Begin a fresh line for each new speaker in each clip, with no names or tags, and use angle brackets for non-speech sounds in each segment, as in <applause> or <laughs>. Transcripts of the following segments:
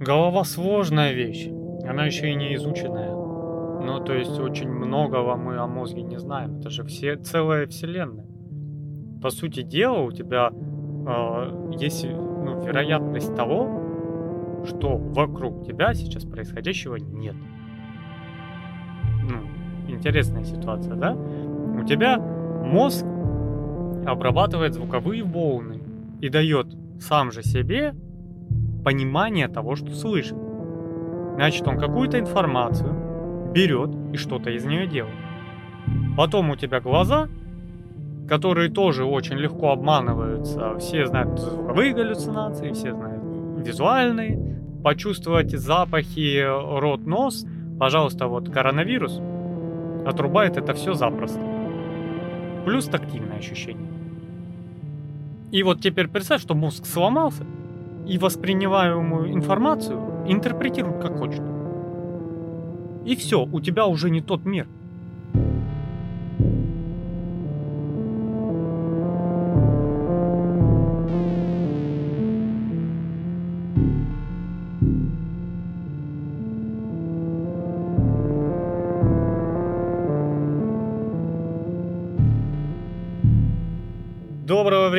голова сложная вещь. Она еще и не изученная. Ну, то есть очень многого мы о мозге не знаем. Это же все, целая вселенная. По сути дела, у тебя э, есть ну, вероятность того, что вокруг тебя сейчас происходящего нет. Ну, интересная ситуация, да? У тебя мозг обрабатывает звуковые волны и дает сам же себе понимание того, что слышит. Значит, он какую-то информацию берет и что-то из нее делает. Потом у тебя глаза, которые тоже очень легко обманываются. Все знают звуковые галлюцинации, все знают визуальные. Почувствовать запахи рот, нос. Пожалуйста, вот коронавирус отрубает это все запросто. Плюс тактильное ощущение. И вот теперь представь, что мозг сломался, и воспринимаемую информацию интерпретирует как хочет. И все, у тебя уже не тот мир –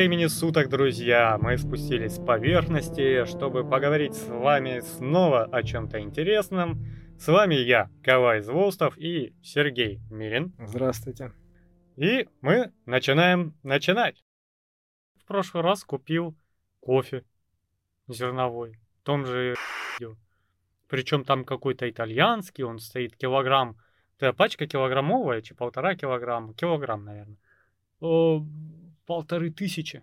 времени суток, друзья! Мы спустились с поверхности, чтобы поговорить с вами снова о чем-то интересном. С вами я, Кавай Звостов и Сергей Мирин.
Здравствуйте.
И мы начинаем начинать. В прошлый раз купил кофе зерновой, в том же причем там какой-то итальянский, он стоит килограмм. Это пачка килограммовая, чи полтора килограмма? Килограмм, наверное полторы тысячи.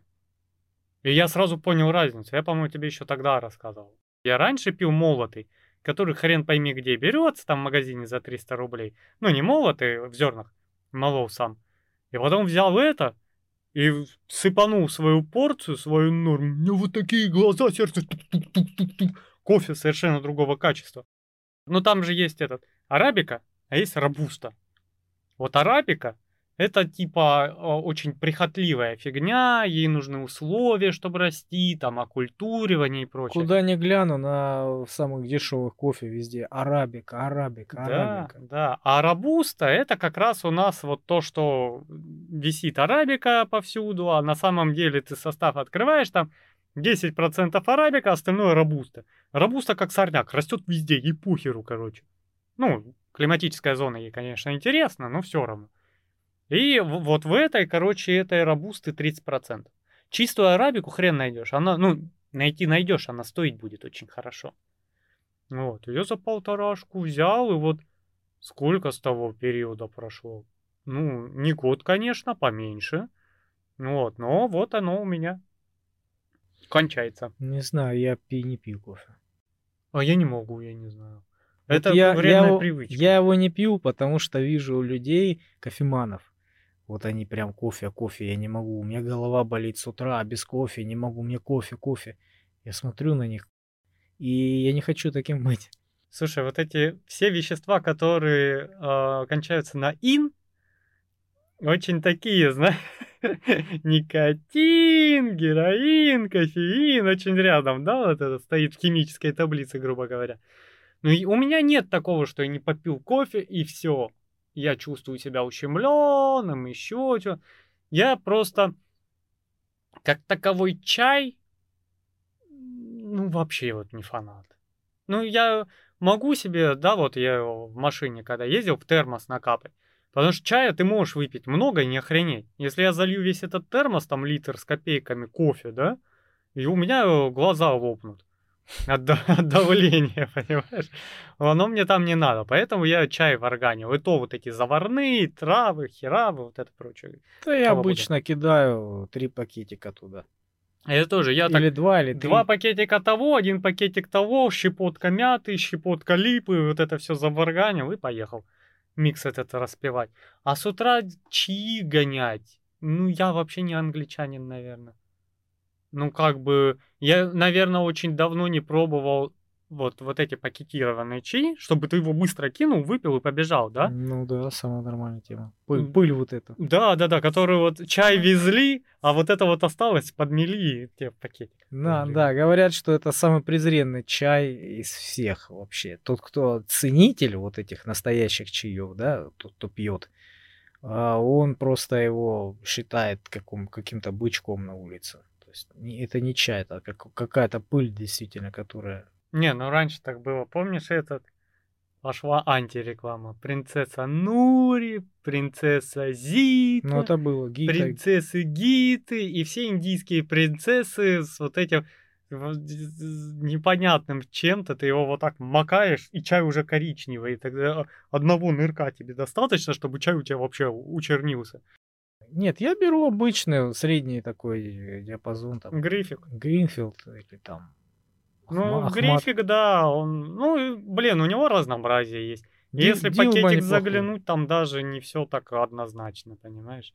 И я сразу понял разницу. Я, по-моему, тебе еще тогда рассказывал. Я раньше пил молотый, который хрен пойми где берется, там в магазине за 300 рублей. Ну, не молотый, в зернах, молол сам. И потом взял это и сыпанул свою порцию, свою норму. У меня вот такие глаза, сердце. Кофе совершенно другого качества. Но там же есть этот арабика, а есть рабуста. Вот арабика это типа очень прихотливая фигня, ей нужны условия, чтобы расти, там оккультуривание и прочее.
Куда ни гляну, на самых дешевых кофе везде арабика, арабика, арабика.
Да, да. А рабуста это как раз у нас вот то, что висит арабика повсюду, а на самом деле ты состав открываешь, там 10% арабика, остальное рабуста. Рабуста как сорняк, растет везде, ей пухеру, короче. Ну, климатическая зона ей, конечно, интересна, но все равно. И вот в этой, короче, этой робусты 30%. Чистую арабику хрен найдешь. Она, ну, найти найдешь, она стоить будет очень хорошо. Вот, ее за полторашку взял, и вот сколько с того периода прошло? Ну, не год, конечно, поменьше. Вот, но вот оно у меня кончается.
Не знаю, я пи не пью кофе.
А я не могу, я не знаю.
Вот Это я, я, привычка. Я его не пью, потому что вижу у людей кофеманов. Вот они прям кофе, кофе, я не могу. У меня голова болит с утра, а без кофе не могу. Мне кофе, кофе. Я смотрю на них, и я не хочу таким <laughs> быть.
Слушай, вот эти все вещества, которые э, кончаются на ин, очень такие, знаешь, <laughs> никотин, героин, кофеин, очень рядом, да, вот это стоит в химической таблице, грубо говоря. Ну, и у меня нет такого, что я не попил кофе и все я чувствую себя ущемленным, еще что. Я просто как таковой чай, ну, вообще вот не фанат. Ну, я могу себе, да, вот я в машине, когда ездил, в термос накапать. Потому что чая ты можешь выпить много и не охренеть. Если я залью весь этот термос, там литр с копейками кофе, да, и у меня глаза лопнут от, <laughs> от давления, понимаешь? Оно мне там не надо, поэтому я чай варганил. И то вот эти заварные, травы, херавы, вот это прочее.
Да я обычно буду. кидаю три пакетика туда.
Это тоже, я
или так, два, или три.
Два пакетика того, один пакетик того, щепотка мяты, щепотка липы, вот это все заварганил и поехал микс этот распивать. А с утра чаи гонять, ну я вообще не англичанин, наверное. Ну, как бы, я, наверное, очень давно не пробовал вот, вот эти пакетированные чаи, чтобы ты его быстро кинул, выпил и побежал, да?
Ну да, самая нормальная тема. Пыль, пыль вот эта.
Да, да, да, которую вот чай везли, а вот это вот осталось, подмели те пакетик.
Да, да, говорят, что это самый презренный чай из всех вообще. Тот, кто ценитель вот этих настоящих чаев, да, тот, кто пьет, а он просто его считает каким, каким-то бычком на улице. То есть это не чай, это как, какая-то пыль действительно, которая
не, ну раньше так было. Помнишь этот? Пошла антиреклама. Принцесса Нури, принцесса Зита.
Ну, это было
Гита. Принцессы Гиты и все индийские принцессы с вот этим непонятным чем-то. Ты его вот так макаешь, и чай уже коричневый. И тогда одного нырка тебе достаточно, чтобы чай у тебя вообще учернился.
Нет, я беру обычный, средний такой диапазон. Там,
Грифик.
Гринфилд или там
ну, Ахмат. Грифик, да, он, ну, блин, у него разнообразие есть. Ди, Если пакетик заглянуть, там даже не все так однозначно, понимаешь?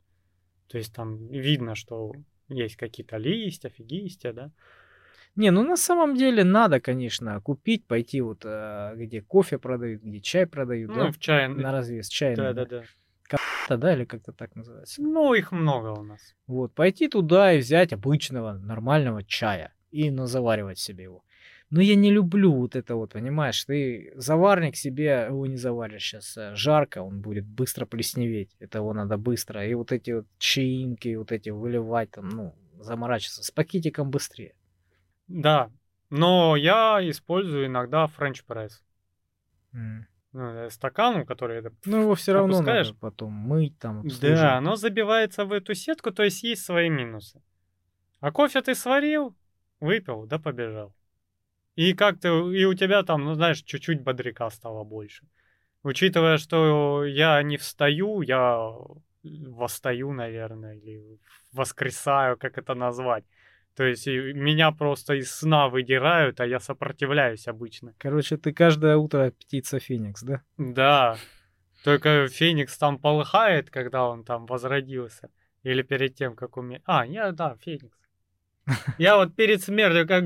То есть там видно, что есть какие-то листья, фигистья, да?
Не, ну на самом деле надо, конечно, купить, пойти вот э, где кофе продают, где чай продают, ну, да?
в чай.
На развес, чай.
Да, да, да.
Как-то, да, или как-то так называется?
Ну, их много у нас.
Вот, пойти туда и взять обычного нормального чая и назаваривать себе его. Но я не люблю вот это вот, понимаешь, ты заварник себе, его не заваришь сейчас, э, жарко, он будет быстро плесневеть, это его надо быстро, и вот эти вот чаинки, вот эти выливать там, ну, заморачиваться, с пакетиком быстрее.
Да, но я использую иногда френч пресс. Mm. Э, стакан, который это
Ну, его все равно надо потом мыть там.
Да, оно забивается в эту сетку, то есть есть свои минусы. А кофе ты сварил, выпил, да побежал. И как-то, и у тебя там, ну знаешь, чуть-чуть бодряка стало больше. Учитывая, что я не встаю, я восстаю, наверное, или воскресаю, как это назвать. То есть меня просто из сна выдирают, а я сопротивляюсь обычно.
Короче, ты каждое утро птица Феникс, да?
Да. Только Феникс там полыхает, когда он там возродился. Или перед тем, как умеет. А, я, да, Феникс. <laughs> Я вот перед смертью как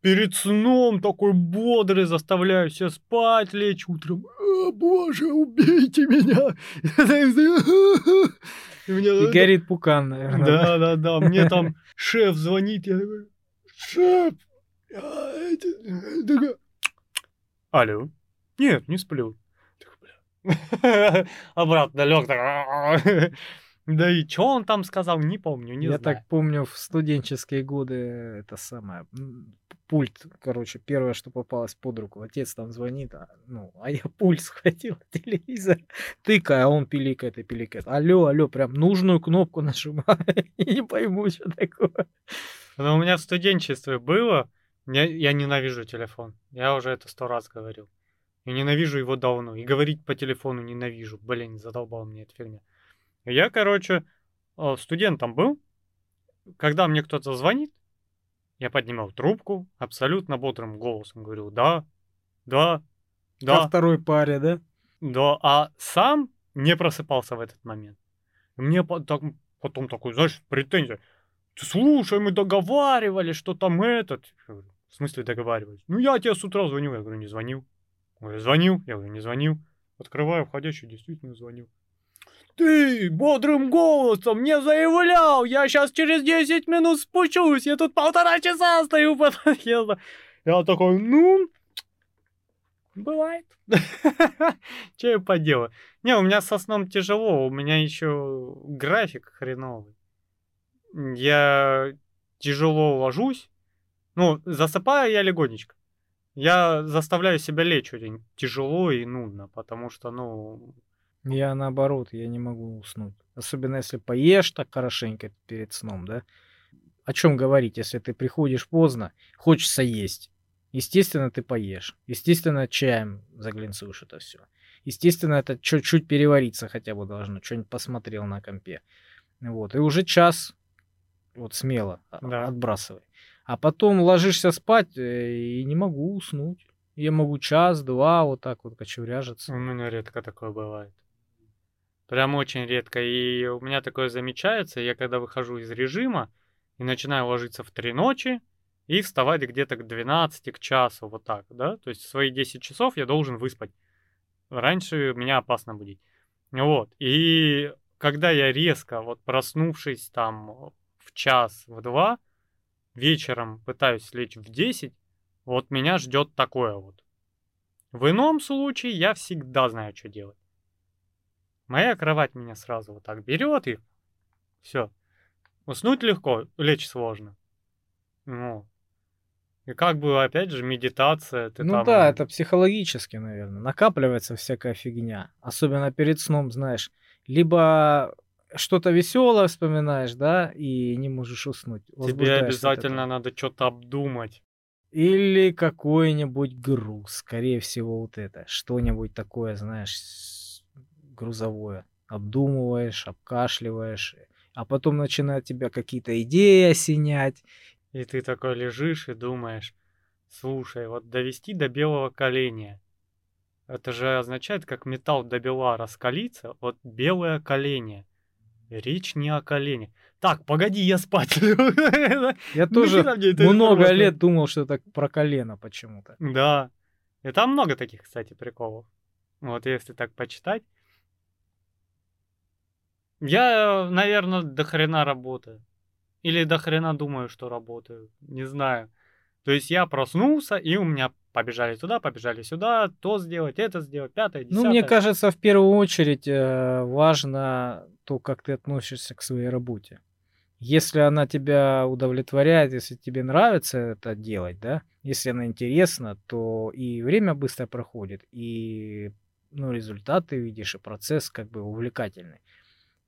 перед сном такой бодрый, заставляю себя спать, лечь утром. О, боже, убейте меня!
И, мне, и горит пукан, наверное.
Да, да, да. Мне там шеф звонит, я такой, шеф! Алло? Нет, не сплю. <laughs> Обратно лег. Да и что он там сказал, не помню, не
Я
знаю.
так помню, в студенческие годы это самое, пульт, короче, первое, что попалось под руку. Отец там звонит, а, ну, а я пульт схватил телевизор, тыкаю, а он пиликает и пиликает. Алло, алло, прям нужную кнопку нажимаю. <laughs> и не пойму, что такое.
Но у меня в студенчестве было, я, я ненавижу телефон. Я уже это сто раз говорил. Я ненавижу его давно. И говорить по телефону ненавижу. Блин, задолбал мне эта фигня. Я, короче, э, студентом был. Когда мне кто-то звонит, я поднимал трубку, абсолютно бодрым голосом говорил «да, да, да».
Ко второй паре, да?
Да, а сам не просыпался в этот момент. И мне потом, потом такой, знаешь, претензия. Слушай, мы договаривались, что там этот. в смысле договаривались? Ну, я тебе с утра звонил. Я говорю, не звонил. Я говорю, звонил. Я говорю, не звонил. Открываю входящий, действительно звонил. Ты бодрым голосом мне заявлял, я сейчас через 10 минут спущусь, я тут полтора часа стою под подъездом. Я такой, ну, бывает. <laughs> Че я поделаю? Не, у меня со сном тяжело, у меня еще график хреновый. Я тяжело ложусь, ну, засыпаю я легонечко. Я заставляю себя лечь очень тяжело и нудно, потому что, ну,
я наоборот, я не могу уснуть. Особенно если поешь так хорошенько перед сном, да? О чем говорить, если ты приходишь поздно, хочется есть. Естественно, ты поешь. Естественно, чаем заглянцуешь это все. Естественно, это чуть-чуть перевариться хотя бы должно. Что-нибудь посмотрел на компе. Вот. И уже час вот смело да. отбрасывай. А потом ложишься спать э, и не могу уснуть. Я могу час-два вот так вот кочевряжиться.
У меня редко такое бывает. Прям очень редко. И у меня такое замечается, я когда выхожу из режима и начинаю ложиться в три ночи, и вставать где-то к 12, к часу, вот так, да, то есть свои 10 часов я должен выспать. Раньше меня опасно будить. Вот, и когда я резко, вот проснувшись там в час, в два, вечером пытаюсь лечь в 10, вот меня ждет такое вот. В ином случае я всегда знаю, что делать. Моя кровать меня сразу вот так берет и все. Уснуть легко, лечь сложно. Ну. И как бы, опять же, медитация.
Ты ну там... да, это психологически, наверное. Накапливается всякая фигня. Особенно перед сном, знаешь. Либо что-то веселое вспоминаешь, да, и не можешь уснуть.
Тебе обязательно надо что-то обдумать.
Или какой-нибудь груз, скорее всего, вот это. Что-нибудь такое, знаешь, грузовое. Обдумываешь, обкашливаешь, а потом начинают тебя какие-то идеи осенять.
И ты такой лежишь и думаешь, слушай, вот довести до белого коленя. Это же означает, как металл до бела раскалится, вот белое колени. Речь не о колене. Так, погоди, я спать. <laughs>
Я тоже много лет думал, что это про колено почему-то.
Да. И там много таких, кстати, приколов. Вот если так почитать. Я, наверное, до хрена работаю. Или до хрена думаю, что работаю. Не знаю. То есть я проснулся, и у меня побежали туда, побежали сюда, то сделать, это сделать, пятое, десятое.
Ну, мне кажется, в первую очередь э, важно то, как ты относишься к своей работе. Если она тебя удовлетворяет, если тебе нравится это делать, да, если она интересна, то и время быстро проходит, и ну, результат ты видишь, и процесс как бы увлекательный.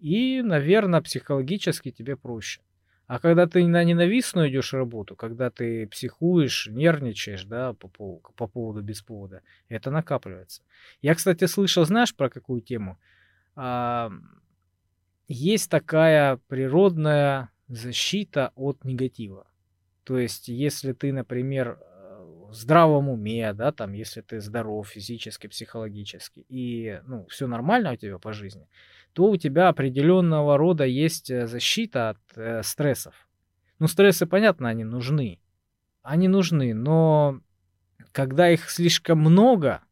И, наверное, психологически тебе проще. А когда ты на ненавистную идешь работу, когда ты психуешь, нервничаешь, да, по, по, по поводу без повода, это накапливается. Я, кстати, слышал, знаешь, про какую тему? А, есть такая природная защита от негатива. То есть, если ты, например, в здравом уме, да, там, если ты здоров физически, психологически, и, ну, все нормально у тебя по жизни, то у тебя определенного рода есть э, защита от э, стрессов. Ну, стрессы, понятно, они нужны. Они нужны, но когда их слишком много,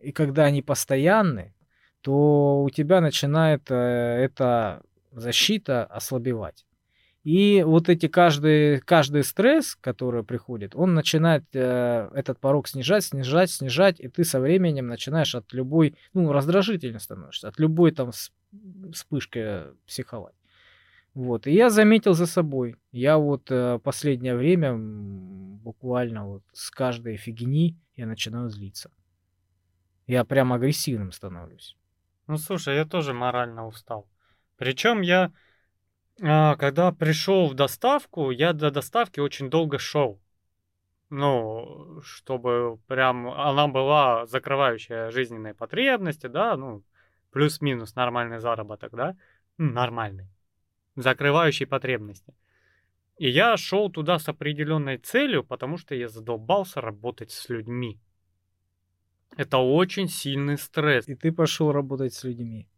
и когда они постоянны, то у тебя начинает э, эта защита ослабевать. И вот эти каждый, каждый стресс, который приходит, он начинает э, этот порог снижать, снижать, снижать, и ты со временем начинаешь от любой, ну, раздражительно становишься, от любой там вспышки психовать. Вот, и я заметил за собой, я вот э, последнее время буквально вот с каждой фигни я начинаю злиться. Я прям агрессивным становлюсь.
Ну, слушай, я тоже морально устал. Причем я когда пришел в доставку, я до доставки очень долго шел. Ну, чтобы прям она была закрывающая жизненные потребности, да, ну, плюс-минус нормальный заработок, да, нормальный, закрывающий потребности. И я шел туда с определенной целью, потому что я задолбался работать с людьми. Это очень сильный стресс.
И ты пошел работать с людьми.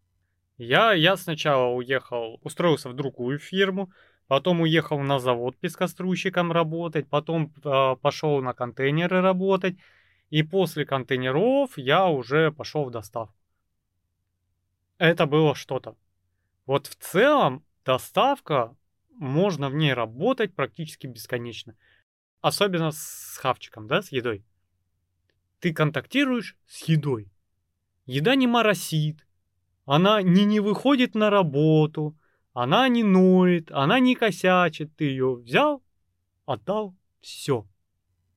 Я, я сначала уехал, устроился в другую фирму, потом уехал на завод пескоструйщиком работать, потом э, пошел на контейнеры работать, и после контейнеров я уже пошел в доставку. Это было что-то. Вот в целом доставка, можно в ней работать практически бесконечно. Особенно с хавчиком, да, с едой. Ты контактируешь с едой. Еда не моросит, она не, не выходит на работу, она не ноет, она не косячит. Ты ее взял, отдал, все.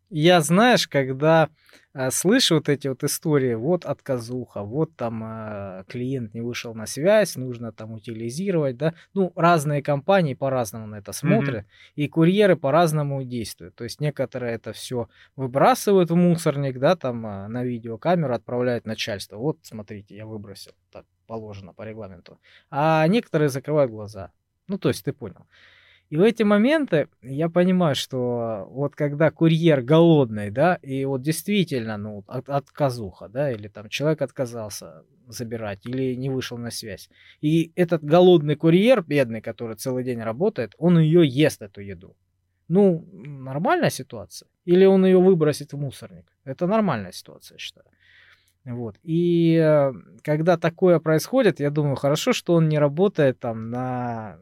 Я, знаешь, когда э, слышу вот эти вот истории, вот отказуха, вот там э, клиент не вышел на связь, нужно там утилизировать, да, ну, разные компании по-разному на это смотрят, mm-hmm. и курьеры по-разному действуют. То есть некоторые это все выбрасывают в мусорник, да, там э, на видеокамеру отправляют начальство. Вот, смотрите, я выбросил. Так, положено по регламенту. А некоторые закрывают глаза. Ну, то есть ты понял. И в эти моменты я понимаю, что вот когда курьер голодный, да, и вот действительно, ну, от, отказуха, да, или там человек отказался забирать, или не вышел на связь. И этот голодный курьер, бедный, который целый день работает, он ее ест, эту еду. Ну, нормальная ситуация. Или он ее выбросит в мусорник. Это нормальная ситуация, я считаю. Вот. И э, когда такое происходит, я думаю, хорошо, что он не работает там на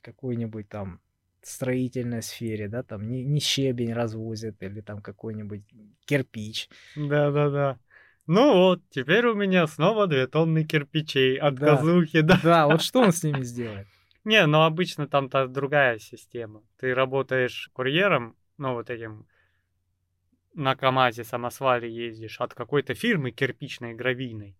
какой-нибудь там строительной сфере, да, там не, не щебень развозит или там какой-нибудь кирпич.
Да-да-да. Ну вот, теперь у меня снова две тонны кирпичей от да. казухи,
да. Да, вот что он с ними <laughs> сделает?
Не, ну обычно там-то другая система. Ты работаешь курьером, ну вот этим на КАМАЗе самосвале ездишь от какой-то фирмы кирпичной, гравийной.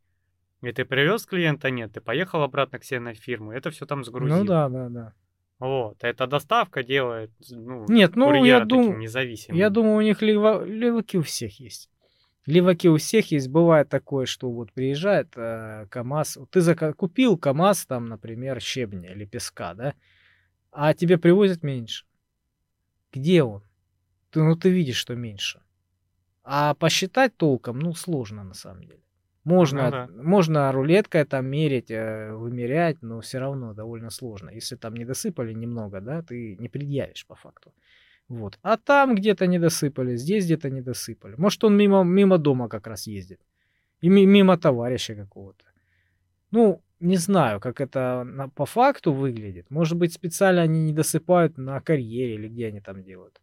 И ты привез клиента, нет, ты поехал обратно к себе на фирму, это все там сгрузил.
Ну да, да, да.
Вот, эта доставка делает, ну,
Нет, ну я думаю, независимым. Я думаю, у них лева, леваки у всех есть. Леваки у всех есть. Бывает такое, что вот приезжает э, КАМАЗ. Ты зака- купил КАМАЗ, там, например, щебня или песка, да? А тебе привозят меньше. Где он? Ты, ну, ты видишь, что меньше. А посчитать толком, ну, сложно на самом деле. Можно, ну, да. можно рулеткой там мерить, э, вымерять, но все равно довольно сложно. Если там не досыпали немного, да, ты не предъявишь по факту. Вот. А там где-то не досыпали, здесь где-то не досыпали. Может, он мимо, мимо дома как раз ездит. И мимо товарища какого-то. Ну, не знаю, как это на, по факту выглядит. Может быть, специально они не досыпают на карьере или где они там делают.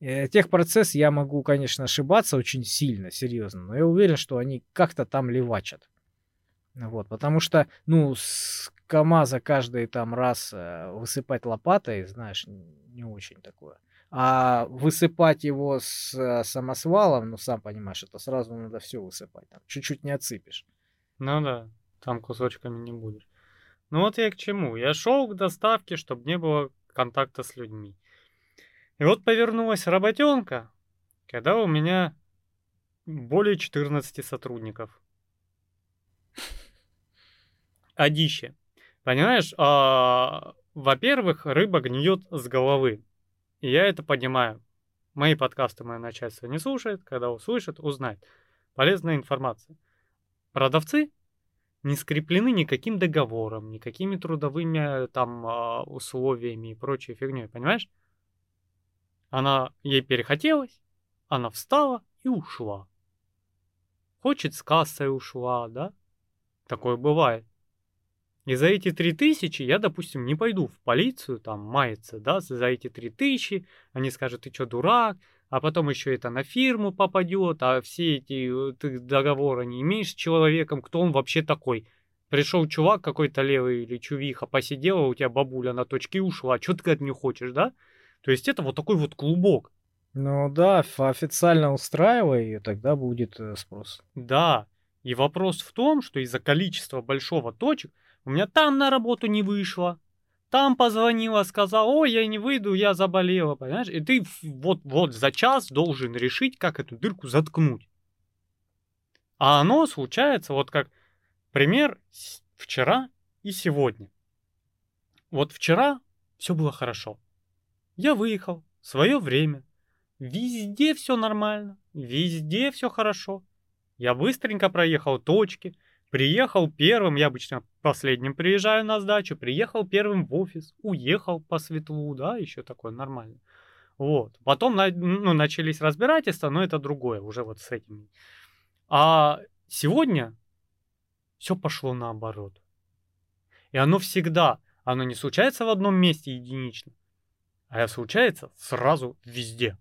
Э, техпроцесс я могу, конечно, ошибаться очень сильно, серьезно, но я уверен, что они как-то там левачат. Вот, потому что, ну, с КАМАЗа каждый там раз э, высыпать лопатой, знаешь, не очень такое. А высыпать его с э, самосвалом, ну, сам понимаешь, это сразу надо все высыпать. Там чуть-чуть не отсыпешь.
Ну да, там кусочками не будешь. Ну вот я к чему. Я шел к доставке, чтобы не было контакта с людьми. И вот повернулась работенка, когда у меня более 14 сотрудников. Одище. Понимаешь, а, во-первых, рыба гниет с головы. И я это понимаю. Мои подкасты мое начальство не слушает, когда услышит, узнает. Полезная информация. Продавцы не скреплены никаким договором, никакими трудовыми там а, условиями и прочей фигней, понимаешь? Она ей перехотелось, она встала и ушла. Хочет с кассой ушла, да? Такое бывает. И за эти три тысячи я, допустим, не пойду в полицию там маяться, да, за эти три тысячи. Они скажут, ты что, дурак? А потом еще это на фирму попадет, а все эти ты договоры не имеешь с человеком, кто он вообще такой. Пришел чувак какой-то левый или чувиха, посидела, у тебя бабуля на точке ушла, что ты от нее хочешь, да? То есть это вот такой вот клубок.
Ну да, официально устраивай ее, тогда будет э, спрос.
Да, и вопрос в том, что из-за количества большого точек у меня там на работу не вышло, там позвонила, сказала, ой, я не выйду, я заболела, понимаешь? И ты вот, вот за час должен решить, как эту дырку заткнуть. А оно случается вот как пример вчера и сегодня. Вот вчера все было хорошо. Я выехал, свое время. Везде все нормально, везде все хорошо. Я быстренько проехал точки, приехал первым, я обычно последним приезжаю на сдачу, приехал первым в офис, уехал по светлу, да, еще такое нормально. Вот. Потом ну, начались разбирательства, но это другое, уже вот с этим. А сегодня все пошло наоборот. И оно всегда, оно не случается в одном месте единично, а случается сразу везде.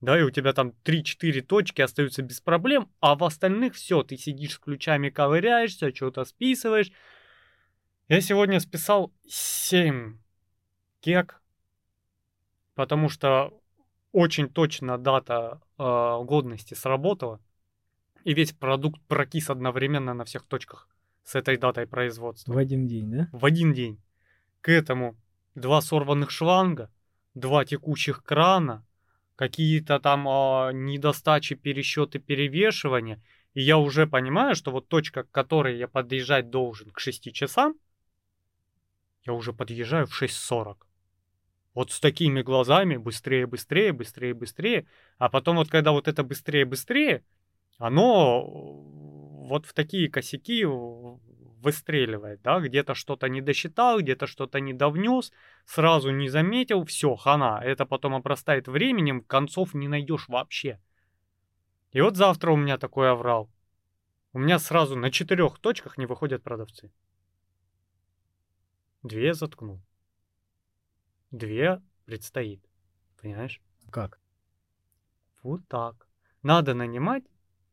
Да, и у тебя там 3-4 точки остаются без проблем, а в остальных все, ты сидишь с ключами, ковыряешься, что-то списываешь. Я сегодня списал 7 кек, потому что очень точно дата э, годности сработала, и весь продукт прокис одновременно на всех точках с этой датой производства.
В один день, да?
В один день. К этому два сорванных шланга, два текущих крана, какие-то там э, недостачи, пересчеты, перевешивания. И я уже понимаю, что вот точка, к которой я подъезжать должен к 6 часам, я уже подъезжаю в 6.40. Вот с такими глазами быстрее, быстрее, быстрее, быстрее. А потом вот когда вот это быстрее, быстрее, оно вот в такие косяки выстреливает, да, где-то что-то не досчитал, где-то что-то не довнес, сразу не заметил, все, хана, это потом обрастает временем, концов не найдешь вообще. И вот завтра у меня такой оврал. У меня сразу на четырех точках не выходят продавцы. Две заткнул. Две предстоит. Понимаешь?
Как?
Вот так. Надо нанимать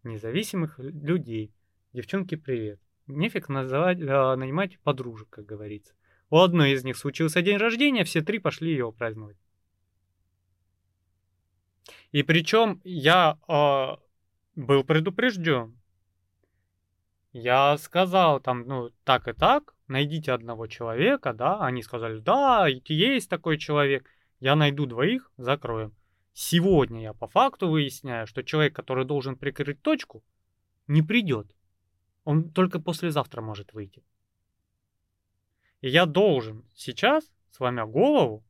независимых людей. Девчонки, привет. Нефиг называть, э, нанимать подружек, как говорится. У одной из них случился день рождения, все три пошли его праздновать. И причем я э, был предупрежден. Я сказал там, ну, так и так, найдите одного человека, да. Они сказали, да, есть такой человек. Я найду двоих, закроем. Сегодня я по факту выясняю, что человек, который должен прикрыть точку, не придет. Он только послезавтра может выйти. И я должен сейчас, сломя голову,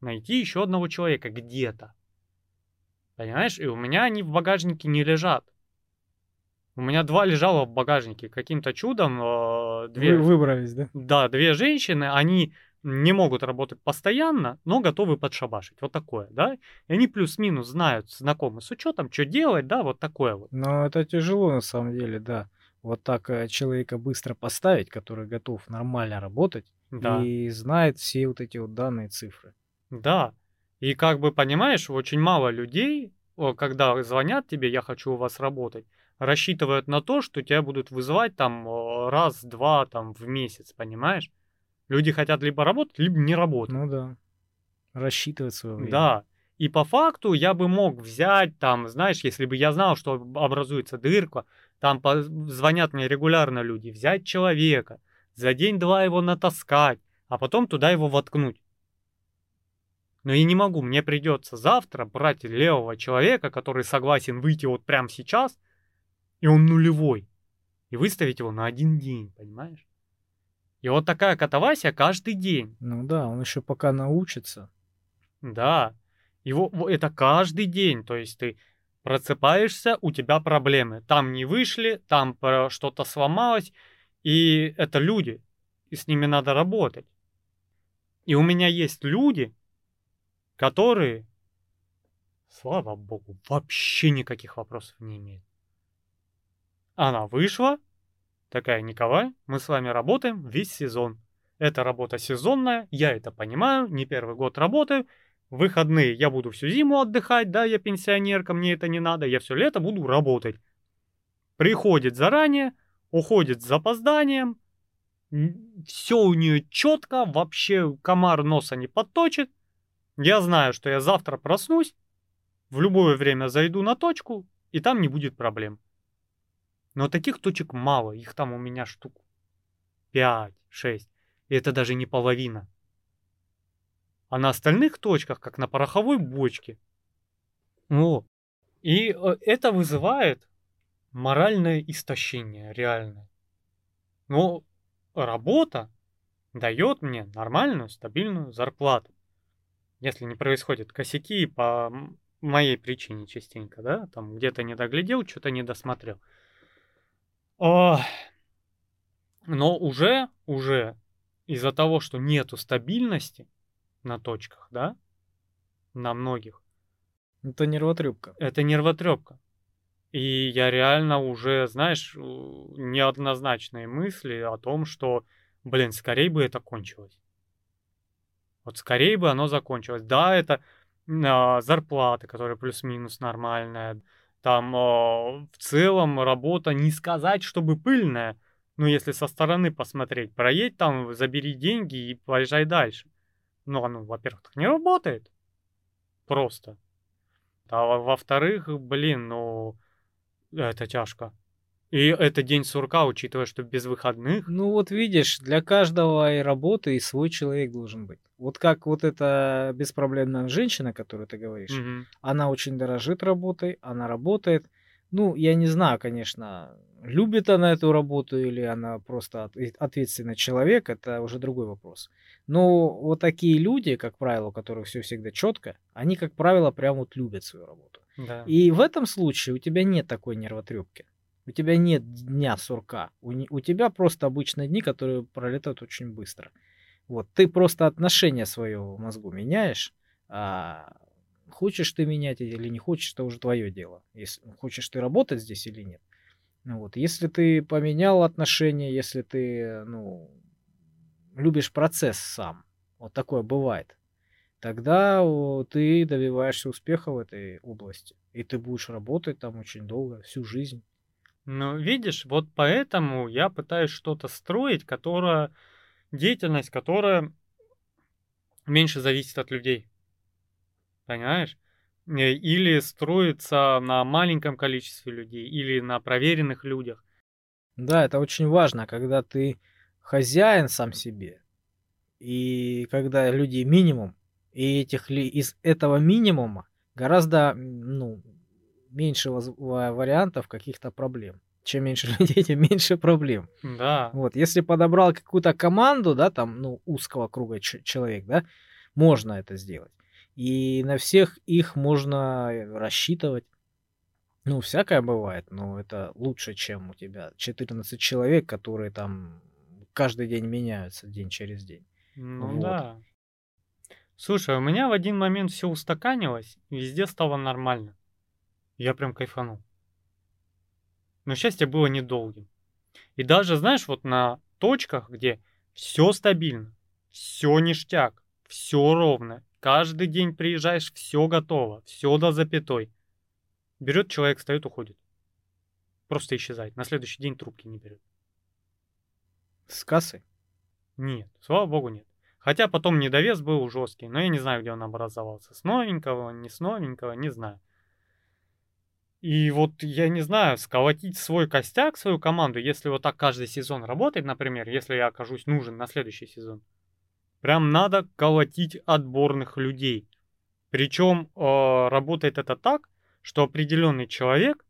найти еще одного человека где-то. Понимаешь? И у меня они в багажнике не лежат. У меня два лежало в багажнике. Каким-то чудом э,
две... Вы выбрались, да?
Да, две женщины, они не могут работать постоянно, но готовы подшабашить. Вот такое, да? И они плюс-минус знают, знакомы с учетом, что делать, да, вот такое вот.
Но это тяжело на самом деле, да. Вот так э, человека быстро поставить, который готов нормально работать да. и знает все вот эти вот данные цифры.
Да. И как бы понимаешь, очень мало людей, когда звонят тебе, я хочу у вас работать, рассчитывают на то, что тебя будут вызывать там раз-два там в месяц, понимаешь? Люди хотят либо работать, либо не работать.
Ну да. Рассчитывать свое время.
Да. И по факту я бы мог взять там, знаешь, если бы я знал, что образуется дырка, там звонят мне регулярно люди, взять человека, за день-два его натаскать, а потом туда его воткнуть. Но я не могу, мне придется завтра брать левого человека, который согласен выйти вот прямо сейчас, и он нулевой, и выставить его на один день, понимаешь? И вот такая катавасия каждый день.
Ну да, он еще пока научится.
Да. Его это каждый день. То есть ты просыпаешься, у тебя проблемы. Там не вышли, там что-то сломалось. И это люди. И с ними надо работать. И у меня есть люди, которые, слава богу, вообще никаких вопросов не имеют. Она вышла, Такая, Николай, мы с вами работаем весь сезон. Это работа сезонная, я это понимаю, не первый год работаю. выходные я буду всю зиму отдыхать, да, я пенсионерка, мне это не надо, я все лето буду работать. Приходит заранее, уходит с запозданием, все у нее четко, вообще комар носа не подточит. Я знаю, что я завтра проснусь, в любое время зайду на точку, и там не будет проблем. Но таких точек мало, их там у меня штук 5-6. И это даже не половина. А на остальных точках, как на пороховой бочке. О. И э, это вызывает моральное истощение, реальное. Но работа дает мне нормальную, стабильную зарплату. Если не происходят косяки по моей причине частенько, да, там где-то не доглядел, что-то не досмотрел. Но уже, уже из-за того, что нету стабильности на точках, да, на многих.
Это нервотрепка.
Это нервотрепка. И я реально уже, знаешь, неоднозначные мысли о том, что, блин, скорее бы это кончилось. Вот скорее бы оно закончилось. Да, это а, зарплата, которая плюс-минус нормальная, там э, в целом работа не сказать, чтобы пыльная. Ну, если со стороны посмотреть, проедь там, забери деньги и поезжай дальше. Ну, оно, во-первых, так не работает. Просто. А во-вторых, блин, ну, это тяжко. И это день сурка, учитывая, что без выходных.
Ну вот видишь, для каждого и работы и свой человек должен быть. Вот как вот эта беспроблемная женщина, которую ты говоришь, угу. она очень дорожит работой, она работает. Ну, я не знаю, конечно, любит она эту работу или она просто ответственный человек, это уже другой вопрос. Но вот такие люди, как правило, у которых все всегда четко, они, как правило, прям вот любят свою работу. Да. И в этом случае у тебя нет такой нервотрепки. У тебя нет дня сурка. У, у тебя просто обычные дни, которые пролетают очень быстро. Вот, ты просто отношение своего в мозгу меняешь, а хочешь ты менять или не хочешь, это уже твое дело. Если хочешь ты работать здесь или нет. Ну вот, если ты поменял отношения, если ты, ну, любишь процесс сам, вот такое бывает, тогда ты добиваешься успеха в этой области. И ты будешь работать там очень долго, всю жизнь.
Ну, видишь, вот поэтому я пытаюсь что-то строить, которая деятельность, которая меньше зависит от людей. Понимаешь? Э, или строится на маленьком количестве людей, или на проверенных людях.
Да, это очень важно, когда ты хозяин сам себе, и когда людей минимум, и этих ли из этого минимума гораздо ну, меньше вариантов каких-то проблем. Чем меньше <laughs> людей, тем меньше проблем.
Да.
Вот, если подобрал какую-то команду, да, там, ну, узкого круга человек, да, можно это сделать. И на всех их можно рассчитывать. Ну, всякое бывает, но это лучше, чем у тебя 14 человек, которые там каждый день меняются день через день.
Ну вот. да. Слушай, у меня в один момент все устаканилось, везде стало нормально. Я прям кайфанул. Но счастье было недолгим. И даже, знаешь, вот на точках, где все стабильно, все ништяк, все ровно, каждый день приезжаешь, все готово, все до запятой. Берет человек, встает, уходит. Просто исчезает. На следующий день трубки не берет.
С кассы?
Нет, слава богу, нет. Хотя потом недовес был жесткий, но я не знаю, где он образовался. С новенького, не с новенького, не знаю. И вот, я не знаю, сколотить свой костяк, свою команду, если вот так каждый сезон работает, например, если я окажусь нужен на следующий сезон, прям надо колотить отборных людей. Причем э, работает это так, что определенный человек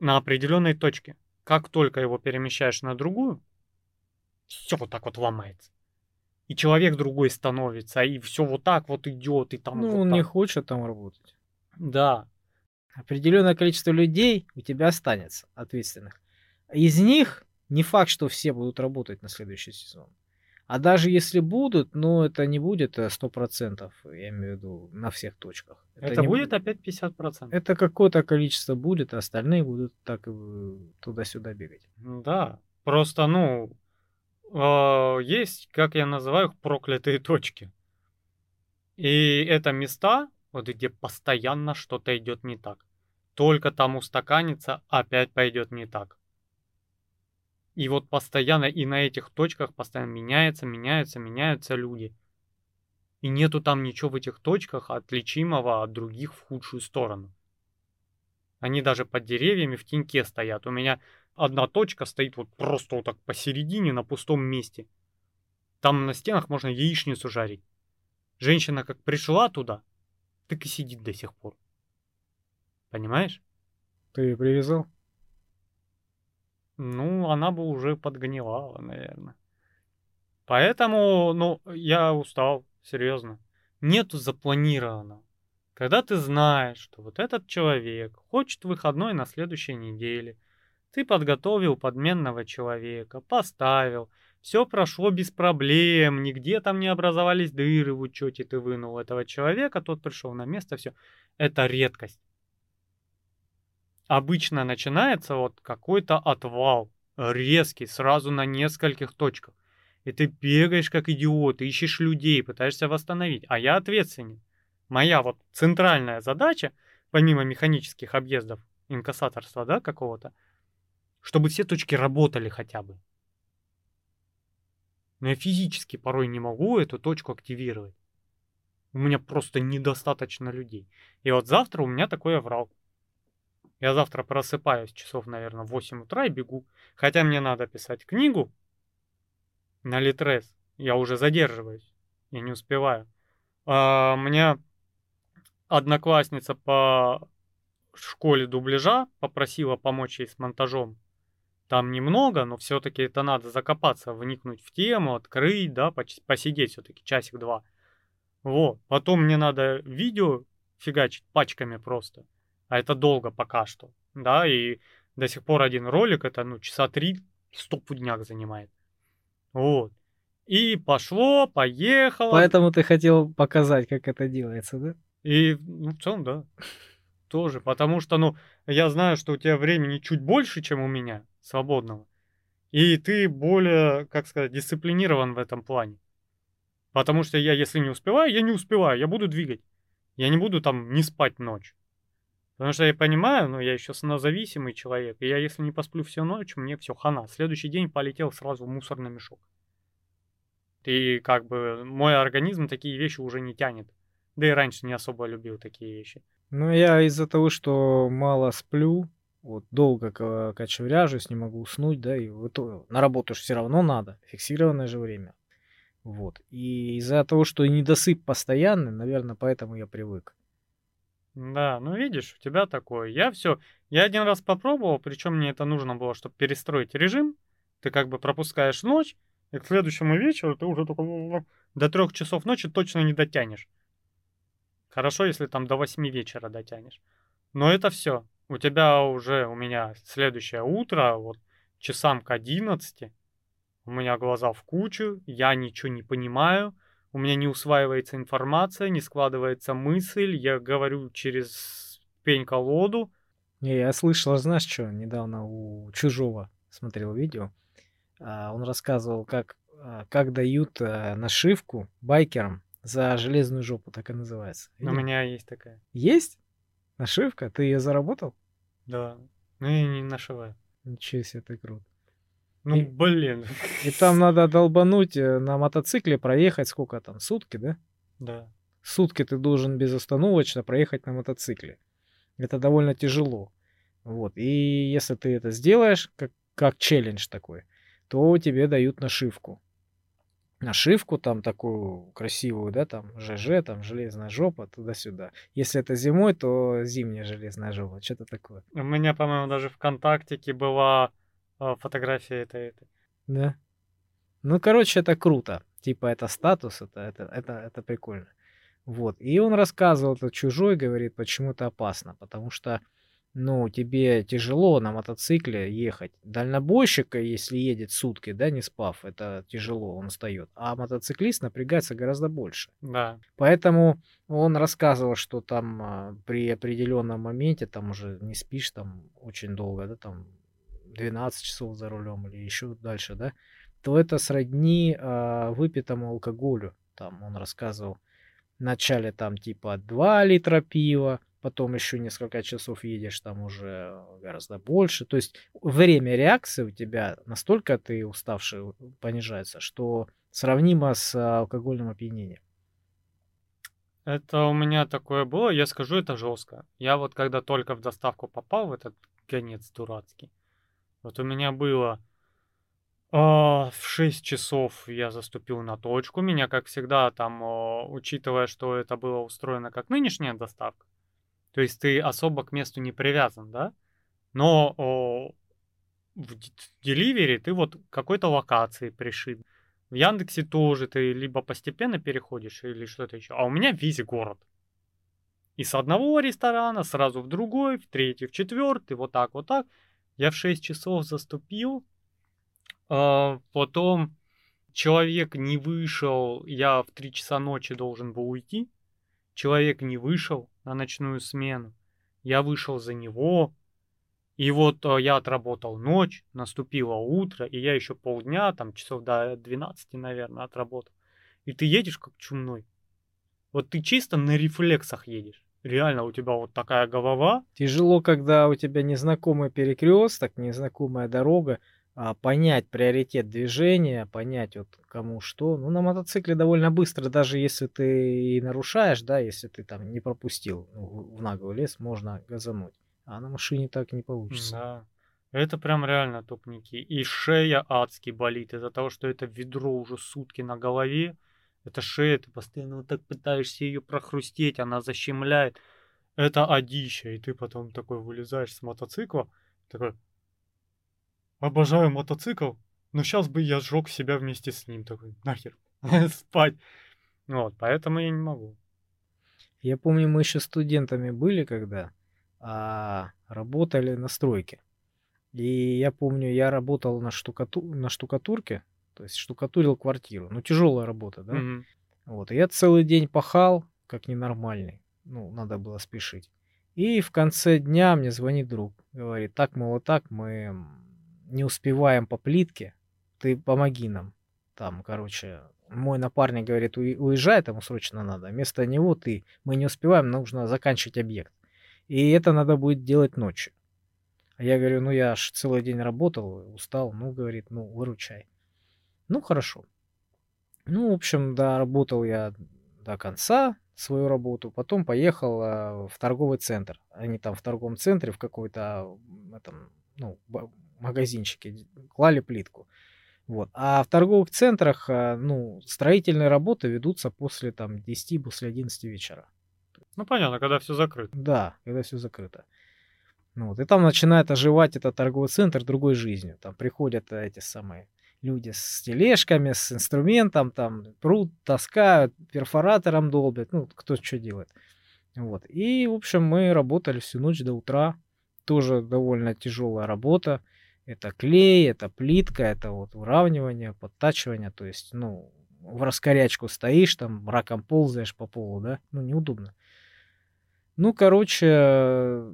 на определенной точке, как только его перемещаешь на другую, все вот так вот ломается и человек другой становится, и все вот так вот идет, и там.
Ну,
вот
он
так.
не хочет там работать.
Да.
Определенное количество людей у тебя останется, ответственных. Из них не факт, что все будут работать на следующий сезон. А даже если будут, ну, это не будет 100%, э, я имею в виду, на всех точках.
Это, это будет опять 50%.
Это какое-то количество будет, а остальные будут так туда-сюда бегать.
Да, просто, ну, э, есть, как я называю проклятые точки. И это места, вот где постоянно что-то идет не так. Только там устаканится, опять пойдет не так. И вот постоянно и на этих точках постоянно меняется, меняются, меняются люди. И нету там ничего в этих точках отличимого от других в худшую сторону. Они даже под деревьями в теньке стоят. У меня одна точка стоит вот просто вот так посередине на пустом месте. Там на стенах можно яичницу жарить. Женщина как пришла туда, так и сидит до сих пор. Понимаешь?
Ты ее привязал?
Ну, она бы уже подгнивала, наверное. Поэтому, ну, я устал, серьезно. Нету запланированного. Когда ты знаешь, что вот этот человек хочет выходной на следующей неделе – ты подготовил подменного человека, поставил, все прошло без проблем, нигде там не образовались дыры в учете, ты вынул этого человека, тот пришел на место, все. Это редкость. Обычно начинается вот какой-то отвал, резкий, сразу на нескольких точках. И ты бегаешь как идиот, ищешь людей, пытаешься восстановить. А я ответственен. Моя вот центральная задача, помимо механических объездов, инкассаторства, да, какого-то, чтобы все точки работали хотя бы. Но я физически порой не могу эту точку активировать. У меня просто недостаточно людей. И вот завтра у меня такой аврал. Я завтра просыпаюсь часов, наверное, в 8 утра и бегу. Хотя мне надо писать книгу на Литрес. Я уже задерживаюсь. Я не успеваю. А, меня одноклассница по школе дубляжа попросила помочь ей с монтажом там немного, но все-таки это надо закопаться, вникнуть в тему, открыть, да, посидеть все-таки часик-два. Вот. Потом мне надо видео фигачить пачками просто. А это долго пока что. Да, и До сих пор один ролик, это, ну, часа три, стопудняк занимает. Вот. И пошло, поехало.
Поэтому ты хотел показать, как это делается, да?
И, ну, в целом, да. Тоже. Потому что, ну, я знаю, что у тебя времени чуть больше, чем у меня, свободного. И ты более, как сказать, дисциплинирован в этом плане. Потому что я, если не успеваю, я не успеваю, я буду двигать. Я не буду там не спать ночь. Потому что я понимаю, ну, я еще сонозависимый человек, и я, если не посплю всю ночь, мне все хана. Следующий день полетел сразу в мусорный мешок. И как бы мой организм такие вещи уже не тянет. Да и раньше не особо любил такие вещи.
Ну, я из-за того, что мало сплю, вот долго кочевряжусь, не могу уснуть, да, и вот на работу же все равно надо, фиксированное же время. Вот. И из-за того, что недосып постоянный, наверное, поэтому я привык.
Да, ну видишь, у тебя такое. Я все, я один раз попробовал, причем мне это нужно было, чтобы перестроить режим. Ты как бы пропускаешь ночь, и к следующему вечеру ты уже только до трех часов ночи точно не дотянешь. Хорошо, если там до 8 вечера дотянешь. Но это все. У тебя уже, у меня следующее утро, вот часам к 11, у меня глаза в кучу, я ничего не понимаю, у меня не усваивается информация, не складывается мысль, я говорю через пень-колоду.
Не, я слышал, знаешь что, недавно у Чужого смотрел видео, а, он рассказывал, как, а, как дают а, нашивку байкерам за железную жопу, так и называется.
Видел? У меня есть такая.
Есть? Нашивка? Ты ее заработал?
Да. Ну я не нашиваю.
Ничего себе, ты крут.
Ну, и, блин.
И там <laughs> надо долбануть э, на мотоцикле, проехать сколько там, сутки, да?
Да.
Сутки ты должен безостановочно проехать на мотоцикле. Это довольно тяжело. Вот. И если ты это сделаешь, как, как челлендж такой, то тебе дают нашивку нашивку там такую красивую, да, там ЖЖ, там железная жопа, туда-сюда. Если это зимой, то зимняя железная жопа, что-то такое.
У меня, по-моему, даже ВКонтактике была э, фотография этой. этой.
Да. Ну, короче, это круто. Типа, это статус, это, это, это, это прикольно. Вот. И он рассказывал, это чужой, говорит, почему это опасно. Потому что ну, тебе тяжело на мотоцикле ехать. Дальнобойщика, если едет сутки, да, не спав, это тяжело, он устает. А мотоциклист напрягается гораздо больше.
Да.
Поэтому он рассказывал, что там а, при определенном моменте, там уже не спишь там очень долго, да, там 12 часов за рулем или еще дальше, да, то это сродни а, выпитому алкоголю. Там он рассказывал. Вначале там типа 2 литра пива, потом еще несколько часов едешь, там уже гораздо больше. То есть время реакции у тебя настолько ты уставший понижается, что сравнимо с алкогольным опьянением.
Это у меня такое было, я скажу, это жестко. Я вот когда только в доставку попал в этот конец дурацкий, вот у меня было а, в 6 часов я заступил на точку. Меня, как всегда, там, учитывая, что это было устроено как нынешняя доставка, то есть ты особо к месту не привязан, да? Но о, в деливере ты вот какой-то локации пришит. В Яндексе тоже ты либо постепенно переходишь или что-то еще. А у меня весь город. И с одного ресторана сразу в другой, в третий, в четвертый, вот так, вот так. Я в 6 часов заступил. А потом человек не вышел, я в 3 часа ночи должен был уйти. Человек не вышел, на ночную смену. Я вышел за него, и вот э, я отработал ночь, наступило утро, и я еще полдня, там часов до 12, наверное, отработал. И ты едешь как чумной. Вот ты чисто на рефлексах едешь. Реально, у тебя вот такая голова.
Тяжело, когда у тебя незнакомый перекресток, незнакомая дорога, понять приоритет движения, понять вот кому что. Ну, на мотоцикле довольно быстро, даже если ты и нарушаешь, да, если ты там не пропустил ну, в наглый лес, можно газануть. А на машине так не получится.
Да. Это прям реально топники. И шея адски болит из-за того, что это ведро уже сутки на голове. Это шея, ты постоянно вот так пытаешься ее прохрустеть, она защемляет. Это одища. И ты потом такой вылезаешь с мотоцикла, такой, обожаю мотоцикл, но сейчас бы я сжег себя вместе с ним. Такой, нахер, <laughs> спать. Вот, поэтому я не могу.
Я помню, мы еще студентами были, когда а, работали на стройке. И я помню, я работал на, штукату... на штукатурке, то есть штукатурил квартиру. Ну, тяжелая работа, да?
Мгм.
Вот. И я целый день пахал, как ненормальный. Ну, надо было спешить. И в конце дня мне звонит друг. Говорит, так, мол, так, мы не успеваем по плитке, ты помоги нам. Там, короче, мой напарник говорит, уезжай, ему срочно надо. Вместо него ты, мы не успеваем, нужно заканчивать объект. И это надо будет делать ночью. А я говорю, ну я аж целый день работал, устал. Ну, говорит, ну, выручай. Ну, хорошо. Ну, в общем, да, работал я до конца свою работу, потом поехал а, в торговый центр. Они там в торговом центре в какой-то этом, ну, магазинчике клали плитку. Вот. А в торговых центрах, а, ну, строительные работы ведутся после там 10, после 11 вечера.
Ну, понятно, когда все закрыто.
Да, когда все закрыто. Ну, вот. И там начинает оживать этот торговый центр другой жизнью. Там приходят эти самые люди с тележками, с инструментом, там пруд таскают, перфоратором долбят, ну, кто что делает. Вот. И, в общем, мы работали всю ночь до утра. Тоже довольно тяжелая работа. Это клей, это плитка, это вот уравнивание, подтачивание. То есть, ну, в раскорячку стоишь, там, раком ползаешь по полу, да? Ну, неудобно. Ну, короче,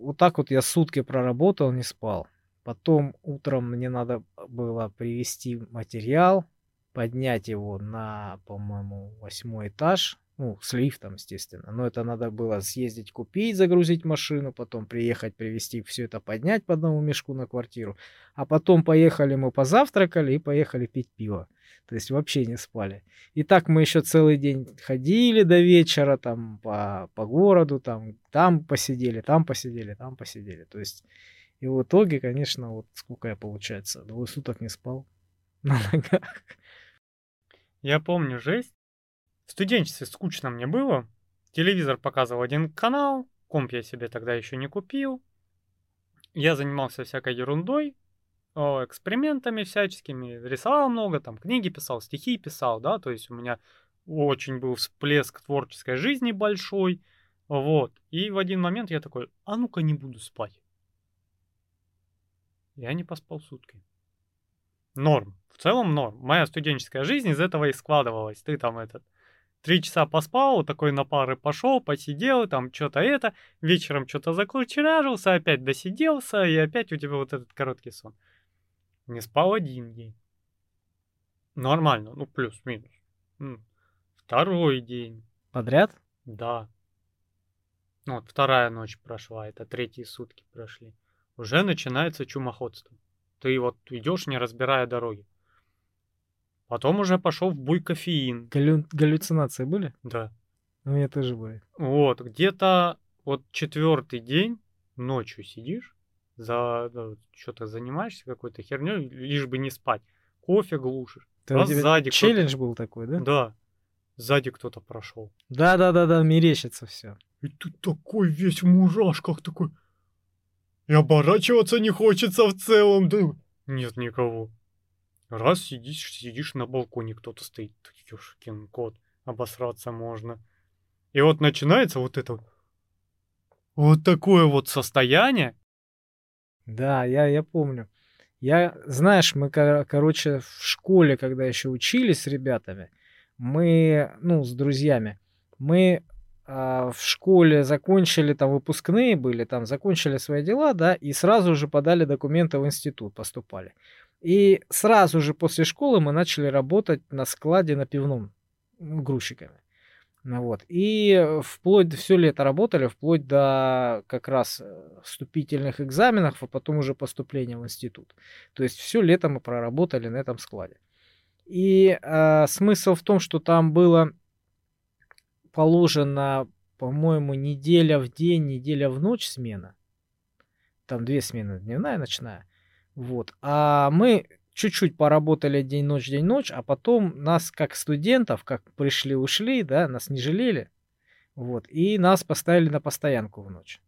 вот так вот я сутки проработал, не спал. Потом утром мне надо было привести материал, поднять его на, по-моему, восьмой этаж, ну, с лифтом, естественно. Но это надо было съездить купить, загрузить машину, потом приехать, привезти, все это поднять по одному мешку на квартиру. А потом поехали мы позавтракали и поехали пить пиво. То есть вообще не спали. И так мы еще целый день ходили до вечера, там по, по городу, там, там посидели, там посидели, там посидели. То есть и в итоге, конечно, вот сколько я, получается, двое суток не спал <laughs> на ногах.
Я помню жесть. В студенчестве скучно мне было. Телевизор показывал один канал, комп я себе тогда еще не купил. Я занимался всякой ерундой, экспериментами всяческими, рисовал много, там книги писал, стихи писал, да, то есть у меня очень был всплеск творческой жизни большой, вот. И в один момент я такой, а ну-ка не буду спать. Я не поспал сутки. Норм. В целом норм. Моя студенческая жизнь из этого и складывалась. Ты там этот три часа поспал, такой на пары пошел, посидел, там что-то это, вечером что-то закучеражился, опять досиделся, и опять у тебя вот этот короткий сон. Не спал один день. Нормально, ну плюс-минус. Второй день.
Подряд?
Да. Ну вот вторая ночь прошла, это третьи сутки прошли уже начинается чумоходство. Ты вот идешь, не разбирая дороги. Потом уже пошел в буй кофеин.
Галлю... Галлюцинации были?
Да.
У меня тоже были.
Вот, где-то вот четвертый день ночью сидишь, за да, что-то занимаешься какой-то херней, лишь бы не спать. Кофе глушишь.
Ты а сзади челлендж был такой, да?
Да. Сзади кто-то прошел.
Да, да, да, да, мерещится все.
И ты такой весь в мурашках, такой. И оборачиваться не хочется в целом, да нет никого. Раз сидишь, сидишь на балконе, кто-то стоит, ёшкин кот, обосраться можно. И вот начинается вот это вот такое вот состояние.
Да, я, я помню. Я, знаешь, мы, короче, в школе, когда еще учились с ребятами, мы, ну, с друзьями, мы а, в школе закончили, там выпускные были, там закончили свои дела, да, и сразу же подали документы в институт, поступали. И сразу же после школы мы начали работать на складе на пивном грузчиками. Вот. И вплоть все лето работали, вплоть до как раз э, вступительных экзаменов, а потом уже поступления в институт. То есть все лето мы проработали на этом складе. И э, смысл в том, что там было положена, по-моему, неделя в день, неделя в ночь смена. Там две смены, дневная и ночная. Вот. А мы чуть-чуть поработали день-ночь, день-ночь, а потом нас, как студентов, как пришли-ушли, да, нас не жалели. Вот. И нас поставили на постоянку в ночь.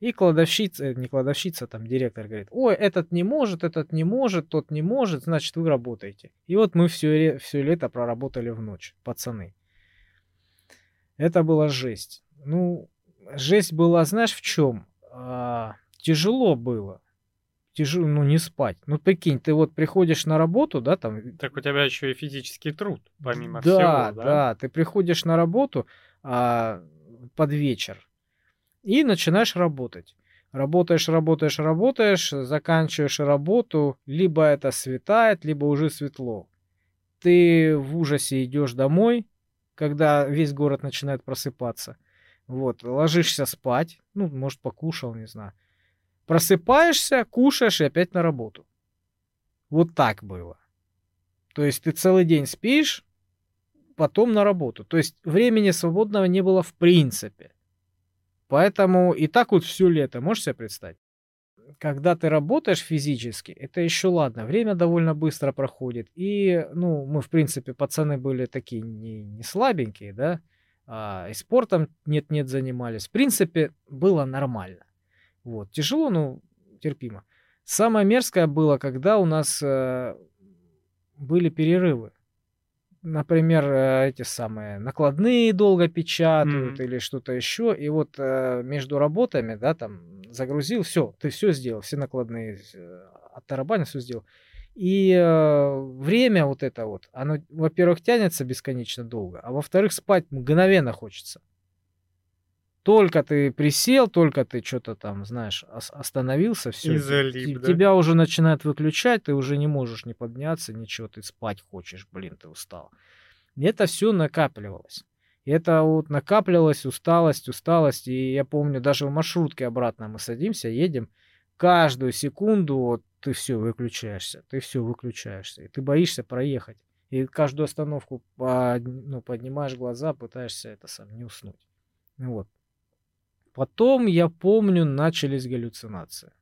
И кладовщица, не кладовщица, там директор говорит, ой, этот не может, этот не может, тот не может, значит вы работаете. И вот мы все, все лето проработали в ночь, пацаны. Это была жесть. Ну, жесть была, знаешь, в чем? А, тяжело было. Тяжело, ну, не спать. Ну, прикинь, ты вот приходишь на работу, да, там...
Так у тебя еще и физический труд, помимо
да,
всего,
да? Да, ты приходишь на работу а, под вечер и начинаешь работать. Работаешь, работаешь, работаешь, заканчиваешь работу, либо это светает, либо уже светло. Ты в ужасе идешь домой, когда весь город начинает просыпаться. Вот, ложишься спать, ну, может, покушал, не знаю. Просыпаешься, кушаешь и опять на работу. Вот так было. То есть ты целый день спишь, потом на работу. То есть времени свободного не было в принципе. Поэтому и так вот все лето, можешь себе представить? Когда ты работаешь физически, это еще ладно, время довольно быстро проходит. И, ну, мы, в принципе, пацаны были такие не, не слабенькие, да, а, и спортом нет-нет занимались. В принципе, было нормально. Вот. Тяжело, но терпимо. Самое мерзкое было, когда у нас э, были перерывы. Например, э, эти самые накладные долго печатают mm-hmm. или что-то еще. И вот э, между работами, да, там загрузил, все, ты все сделал, все накладные э, оттарабанил, все сделал. И э, время вот это вот, оно, во-первых, тянется бесконечно долго, а во-вторых, спать мгновенно хочется. Только ты присел, только ты что-то там, знаешь, остановился, все.
залип,
да? Тебя уже начинают выключать, ты уже не можешь не подняться, ничего, ты спать хочешь, блин, ты устал. И это все накапливалось. И это вот накапливалась усталость, усталость. И я помню, даже в маршрутке обратно мы садимся, едем, каждую секунду вот ты все выключаешься, ты все выключаешься, и ты боишься проехать. И каждую остановку ну, поднимаешь глаза, пытаешься это сам не уснуть. Вот. Потом, я помню, начались галлюцинации.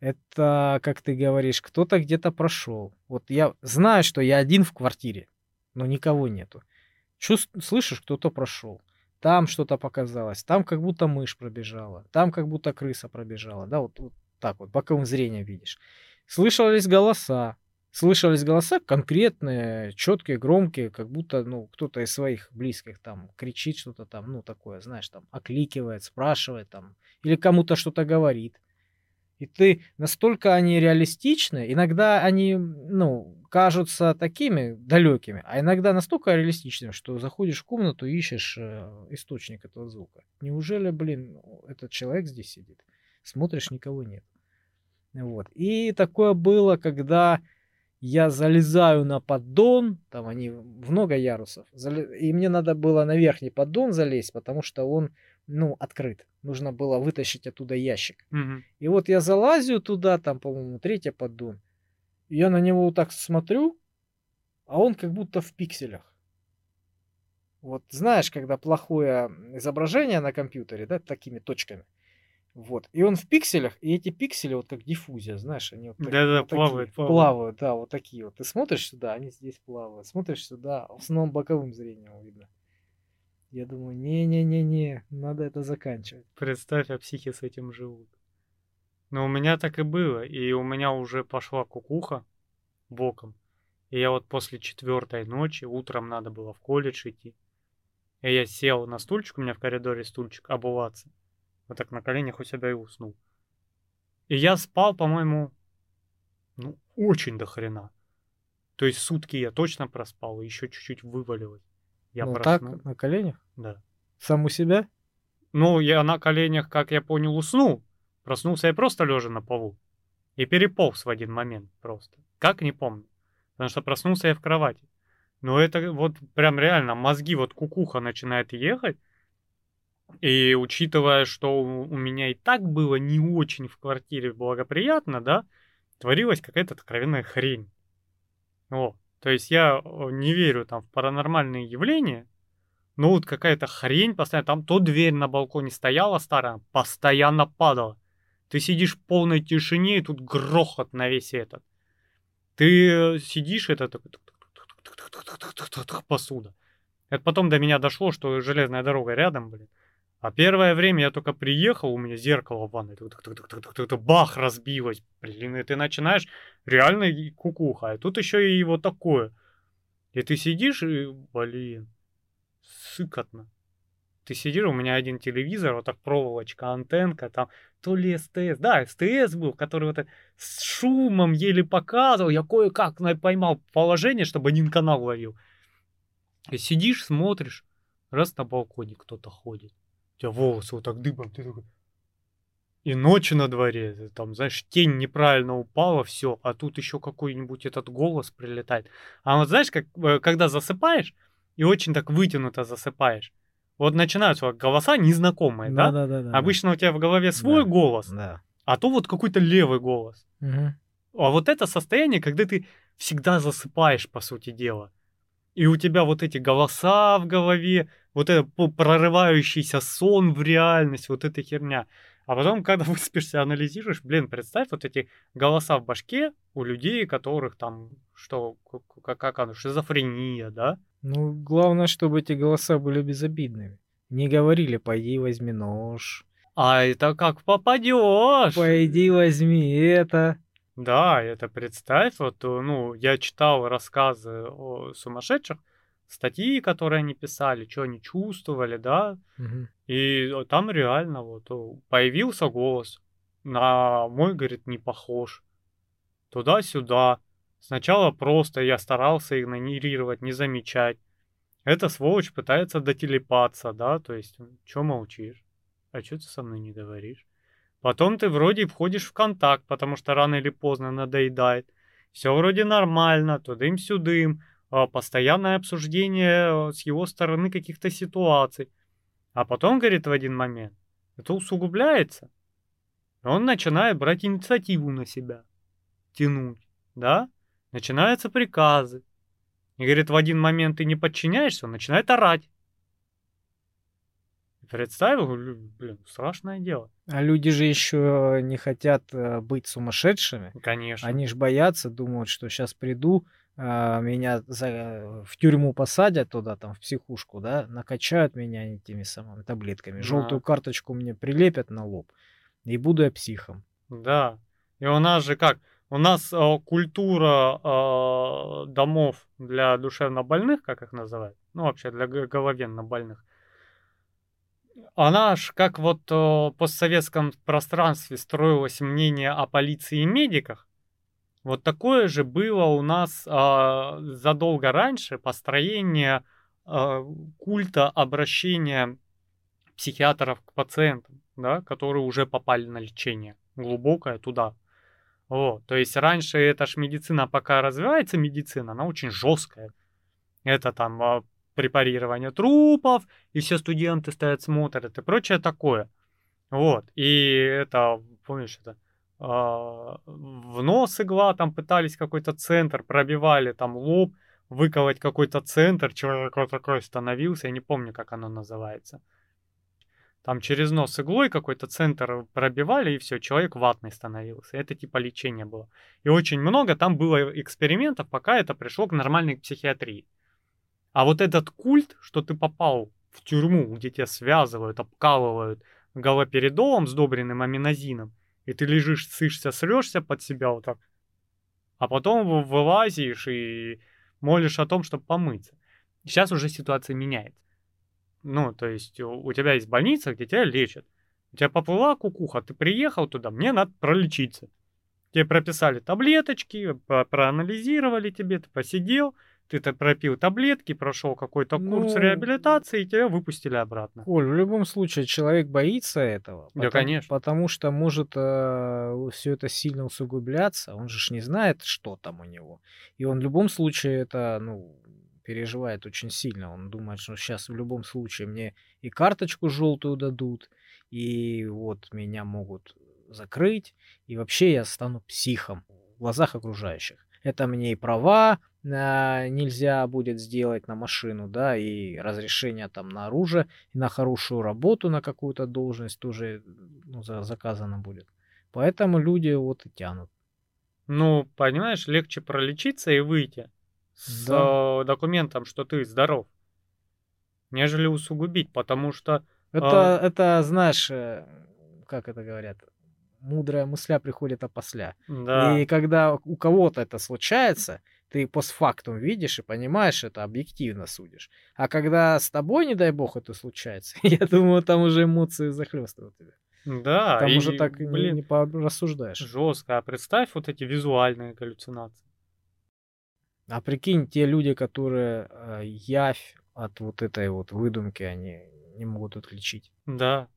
Это, как ты говоришь, кто-то где-то прошел. Вот я знаю, что я один в квартире, но никого нету. Чувств... Слышишь, кто-то прошел. Там что-то показалось, там как будто мышь пробежала, там как будто крыса пробежала, да, вот, вот так вот, боковым зрением видишь. Слышались голоса, слышались голоса конкретные, четкие, громкие, как будто, ну, кто-то из своих близких там кричит что-то там, ну, такое, знаешь, там, окликивает, спрашивает там, или кому-то что-то говорит. И ты настолько они реалистичны, иногда они, ну, кажутся такими далекими, а иногда настолько реалистичными, что заходишь в комнату и ищешь э, источник этого звука. Неужели, блин, этот человек здесь сидит? Смотришь, никого нет. Вот. И такое было, когда я залезаю на поддон, там они много ярусов, и мне надо было на верхний поддон залезть, потому что он, ну, открыт. Нужно было вытащить оттуда ящик.
Угу.
И вот я залазю туда, там, по-моему, третий поддон. И я на него вот так смотрю, а он как будто в пикселях. Вот знаешь, когда плохое изображение на компьютере, да, такими точками. Вот. И он в пикселях, и эти пиксели вот как диффузия, знаешь, они вот,
да-да,
вот
плавают,
такие, плавают. плавают, да, вот такие вот. Ты смотришь сюда, они здесь плавают, смотришь сюда, в основном боковым зрением видно. Я думаю, не-не-не-не, надо это заканчивать.
Представь, а психи с этим живут. Но у меня так и было, и у меня уже пошла кукуха боком. И я вот после четвертой ночи, утром надо было в колледж идти. И я сел на стульчик, у меня в коридоре стульчик, обуваться вот так на коленях у себя и уснул. И я спал, по-моему, ну, очень до хрена. То есть сутки я точно проспал, и еще чуть-чуть вывалилось. Я
ну, проснул. так, на коленях?
Да.
Сам у себя?
Ну, я на коленях, как я понял, уснул. Проснулся я просто лежа на полу. И переполз в один момент просто. Как, не помню. Потому что проснулся я в кровати. Но это вот прям реально, мозги, вот кукуха начинает ехать, и учитывая, что у меня и так было не очень в квартире благоприятно, да, творилась какая-то откровенная хрень. О, то есть я не верю там в паранормальные явления, но вот какая-то хрень постоянно, там то дверь на балконе стояла старая, постоянно падала. Ты сидишь в полной тишине, и тут грохот на весь этот. Ты сидишь, это посуда. Это потом до меня дошло, что железная дорога рядом, блин. А первое время я только приехал, у меня зеркало в ванной, бах, разбилось. Блин, и ты начинаешь реально кукуха. А тут еще и вот такое. И ты сидишь и, блин, сыкотно. ты сидишь, у меня один телевизор, вот так проволочка, антенка, там то ли СТС, да, СТС был, который вот с шумом еле показывал, я кое-как поймал положение, чтобы один канал ловил. И сидишь, смотришь, раз на балконе кто-то ходит, тебя волосы вот так дыбом, ты такой, и ночь на дворе, там, знаешь, тень неправильно упала, все, а тут еще какой-нибудь этот голос прилетает. А вот знаешь, как, э, когда засыпаешь, и очень так вытянуто засыпаешь, вот начинаются голоса незнакомые, да? Да, да, да. Обычно да. у тебя в голове свой да, голос, да. а то вот какой-то левый голос. Угу. А вот это состояние, когда ты всегда засыпаешь, по сути дела. И у тебя вот эти голоса в голове, вот это прорывающийся сон в реальность, вот эта херня. А потом, <laughs> когда выспишься, анализируешь, блин, представь вот эти голоса в башке у людей, которых там, что, как, как оно, шизофрения, да?
Ну, главное, чтобы эти голоса были безобидными. Не говорили, пойди возьми нож.
А это как попадешь?
Пойди возьми это.
Да, это представь, вот, э, ну, я читал рассказы о сумасшедших, статьи, которые они писали, что они чувствовали, да, угу. и там реально вот появился голос, на мой, говорит, не похож, туда-сюда, сначала просто я старался игнорировать, не замечать, эта сволочь пытается дотелепаться, да, то есть, что молчишь, а что ты со мной не говоришь? Потом ты вроде входишь в контакт, потому что рано или поздно надоедает. Все вроде нормально, тудым-сюдым, а, постоянное обсуждение э, с его стороны каких-то ситуаций. А потом, говорит, в один момент, это усугубляется. Он начинает брать инициативу на себя, тянуть, да? Начинаются приказы. И, говорит, в один момент ты не подчиняешься, он начинает орать. Представил, блин, страшное дело.
А люди же еще не хотят э, быть сумасшедшими.
Конечно.
Они же боятся, думают, что сейчас приду, а, меня за, в тюрьму посадят туда, там, в психушку, да, накачают меня этими самыми таблетками, да. желтую карточку мне прилепят на лоб, и буду я психом.
Да. И у нас же как? У нас э, культура э, домов для душевнобольных, как их называют, ну вообще для головенно больных, она ж как вот в постсоветском пространстве строилось мнение о полиции и медиках, вот такое же было у нас э, задолго раньше построение э, культа обращения психиатров к пациентам, да, которые уже попали на лечение глубокое туда. Вот, то есть раньше эта ж медицина, пока развивается медицина, она очень жесткая. Это там препарирование трупов, и все студенты стоят, смотрят и прочее такое. Вот, и это, помнишь, это а, в нос игла, там пытались какой-то центр, пробивали там лоб, выколоть какой-то центр, человек вот такой становился, я не помню, как оно называется. Там через нос иглой какой-то центр пробивали, и все, человек ватный становился. Это типа лечение было. И очень много там было экспериментов, пока это пришло к нормальной психиатрии. А вот этот культ, что ты попал в тюрьму, где тебя связывают, обкалывают галоперидолом, сдобренным аминозином, и ты лежишь, сышься, срешься под себя вот так. А потом вылазишь и молишь о том, чтобы помыться. Сейчас уже ситуация меняется. Ну, то есть у тебя есть больница, где тебя лечат. У тебя поплыла кукуха, ты приехал туда, мне надо пролечиться. Тебе прописали таблеточки, проанализировали тебе, ты посидел, ты пропил таблетки, прошел какой-то курс ну, реабилитации, и тебя выпустили обратно.
Оль, в любом случае человек боится этого.
Да, потому, конечно.
Потому что может э, все это сильно усугубляться. Он же не знает, что там у него. И он в любом случае это, ну, переживает очень сильно. Он думает, что сейчас в любом случае мне и карточку желтую дадут, и вот меня могут закрыть, и вообще я стану психом в глазах окружающих. Это мне и права, нельзя будет сделать на машину, да, и разрешение там на оружие, и на хорошую работу, на какую-то должность тоже ну, заказано будет. Поэтому люди вот и тянут.
Ну, понимаешь, легче пролечиться и выйти с да. документом, что ты здоров, нежели усугубить, потому что...
Это, а... это знаешь, э, как это говорят, мудрая мысля приходит опосля. Да. И когда у кого-то это случается, ты постфактум видишь и понимаешь, это объективно судишь. А когда с тобой, не дай бог, это случается, <laughs> я думаю, там уже эмоции захлестывают тебя.
Да,
там и, уже так блин, не, не рассуждаешь.
Жестко. А представь вот эти визуальные галлюцинации.
А прикинь, те люди, которые э, явь от вот этой вот выдумки, они не могут отличить.
Да.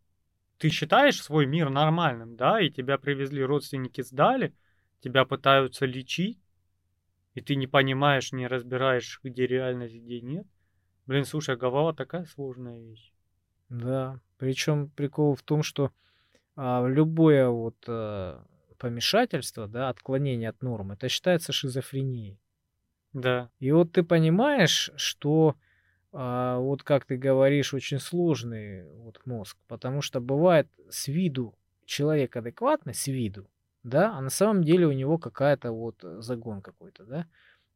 Ты считаешь свой мир нормальным, да, и тебя привезли родственники, сдали, тебя пытаются лечить, и ты не понимаешь, не разбираешь, где реальность, где нет. Блин, слушай, голова такая сложная вещь.
Да, причем прикол в том, что а, любое вот а, помешательство, да, отклонение от нормы, это считается шизофренией.
Да.
И вот ты понимаешь, что а, вот как ты говоришь, очень сложный вот мозг, потому что бывает с виду человек адекватный, с виду, да, а на самом деле у него какая-то вот загон какой-то, да,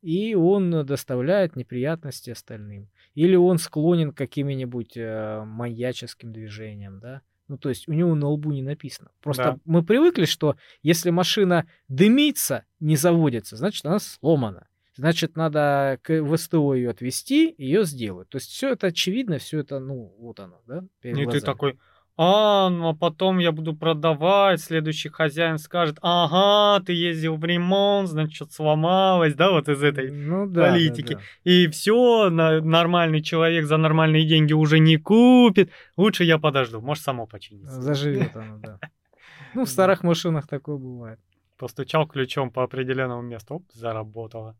и он доставляет неприятности остальным. Или он склонен к каким-нибудь э, маньяческим движениям, да, ну, то есть у него на лбу не написано. Просто да. мы привыкли, что если машина дымится, не заводится, значит, она сломана. Значит, надо к ВСТО ее отвезти, ее сделать. То есть все это очевидно, все это, ну, вот оно, да?
Перед И глазами. ты такой, а, ну а потом я буду продавать, следующий хозяин скажет, ага, ты ездил в ремонт, значит, что-то сломалось, да, вот из этой ну, да, политики. Да, да. И все, нормальный человек за нормальные деньги уже не купит, лучше я подожду, может, само починится.
Заживет оно, да. <laughs> Ну, в старых машинах такое бывает.
Постучал ключом по определенному месту, оп, заработало.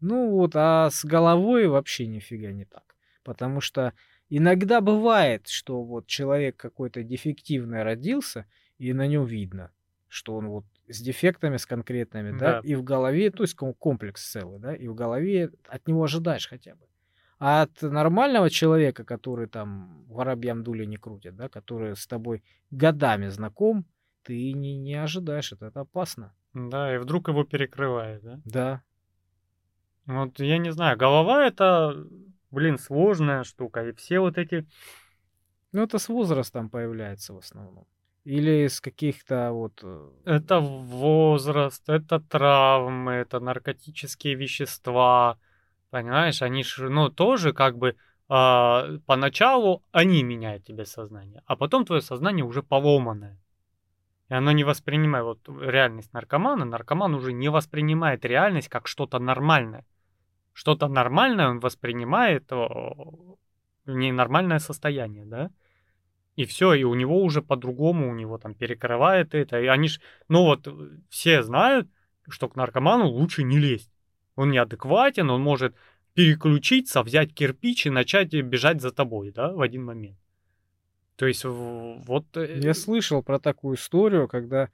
Ну вот, а с головой вообще нифига не так. Потому что Иногда бывает, что вот человек какой-то дефективный родился, и на нем видно, что он вот с дефектами, с конкретными, да, да и в голове, то есть комплекс целый, да, и в голове от него ожидаешь хотя бы. А от нормального человека, который там воробьям дули не крутит, да, который с тобой годами знаком, ты не, не ожидаешь, это, это опасно.
Да, и вдруг его перекрывает, да?
Да.
Вот я не знаю, голова это блин, сложная штука. И все вот эти...
Ну, это с возрастом появляется в основном. Или с каких-то вот... Э,
это возраст, это травмы, это наркотические вещества. Понимаешь, они же, ну, тоже как бы э, поначалу они меняют тебе сознание, а потом твое сознание уже поломанное. И оно не воспринимает вот реальность наркомана. Наркоман уже не воспринимает реальность как что-то нормальное что-то нормальное он воспринимает ненормальное состояние, да? И все, и у него уже по-другому, у него там перекрывает это. И они ж, ну вот, все знают, что к наркоману лучше не лезть. Он неадекватен, он может переключиться, взять кирпич и начать бежать за тобой, да, в один момент. То есть вот...
Э, Я слышал про такую историю, когда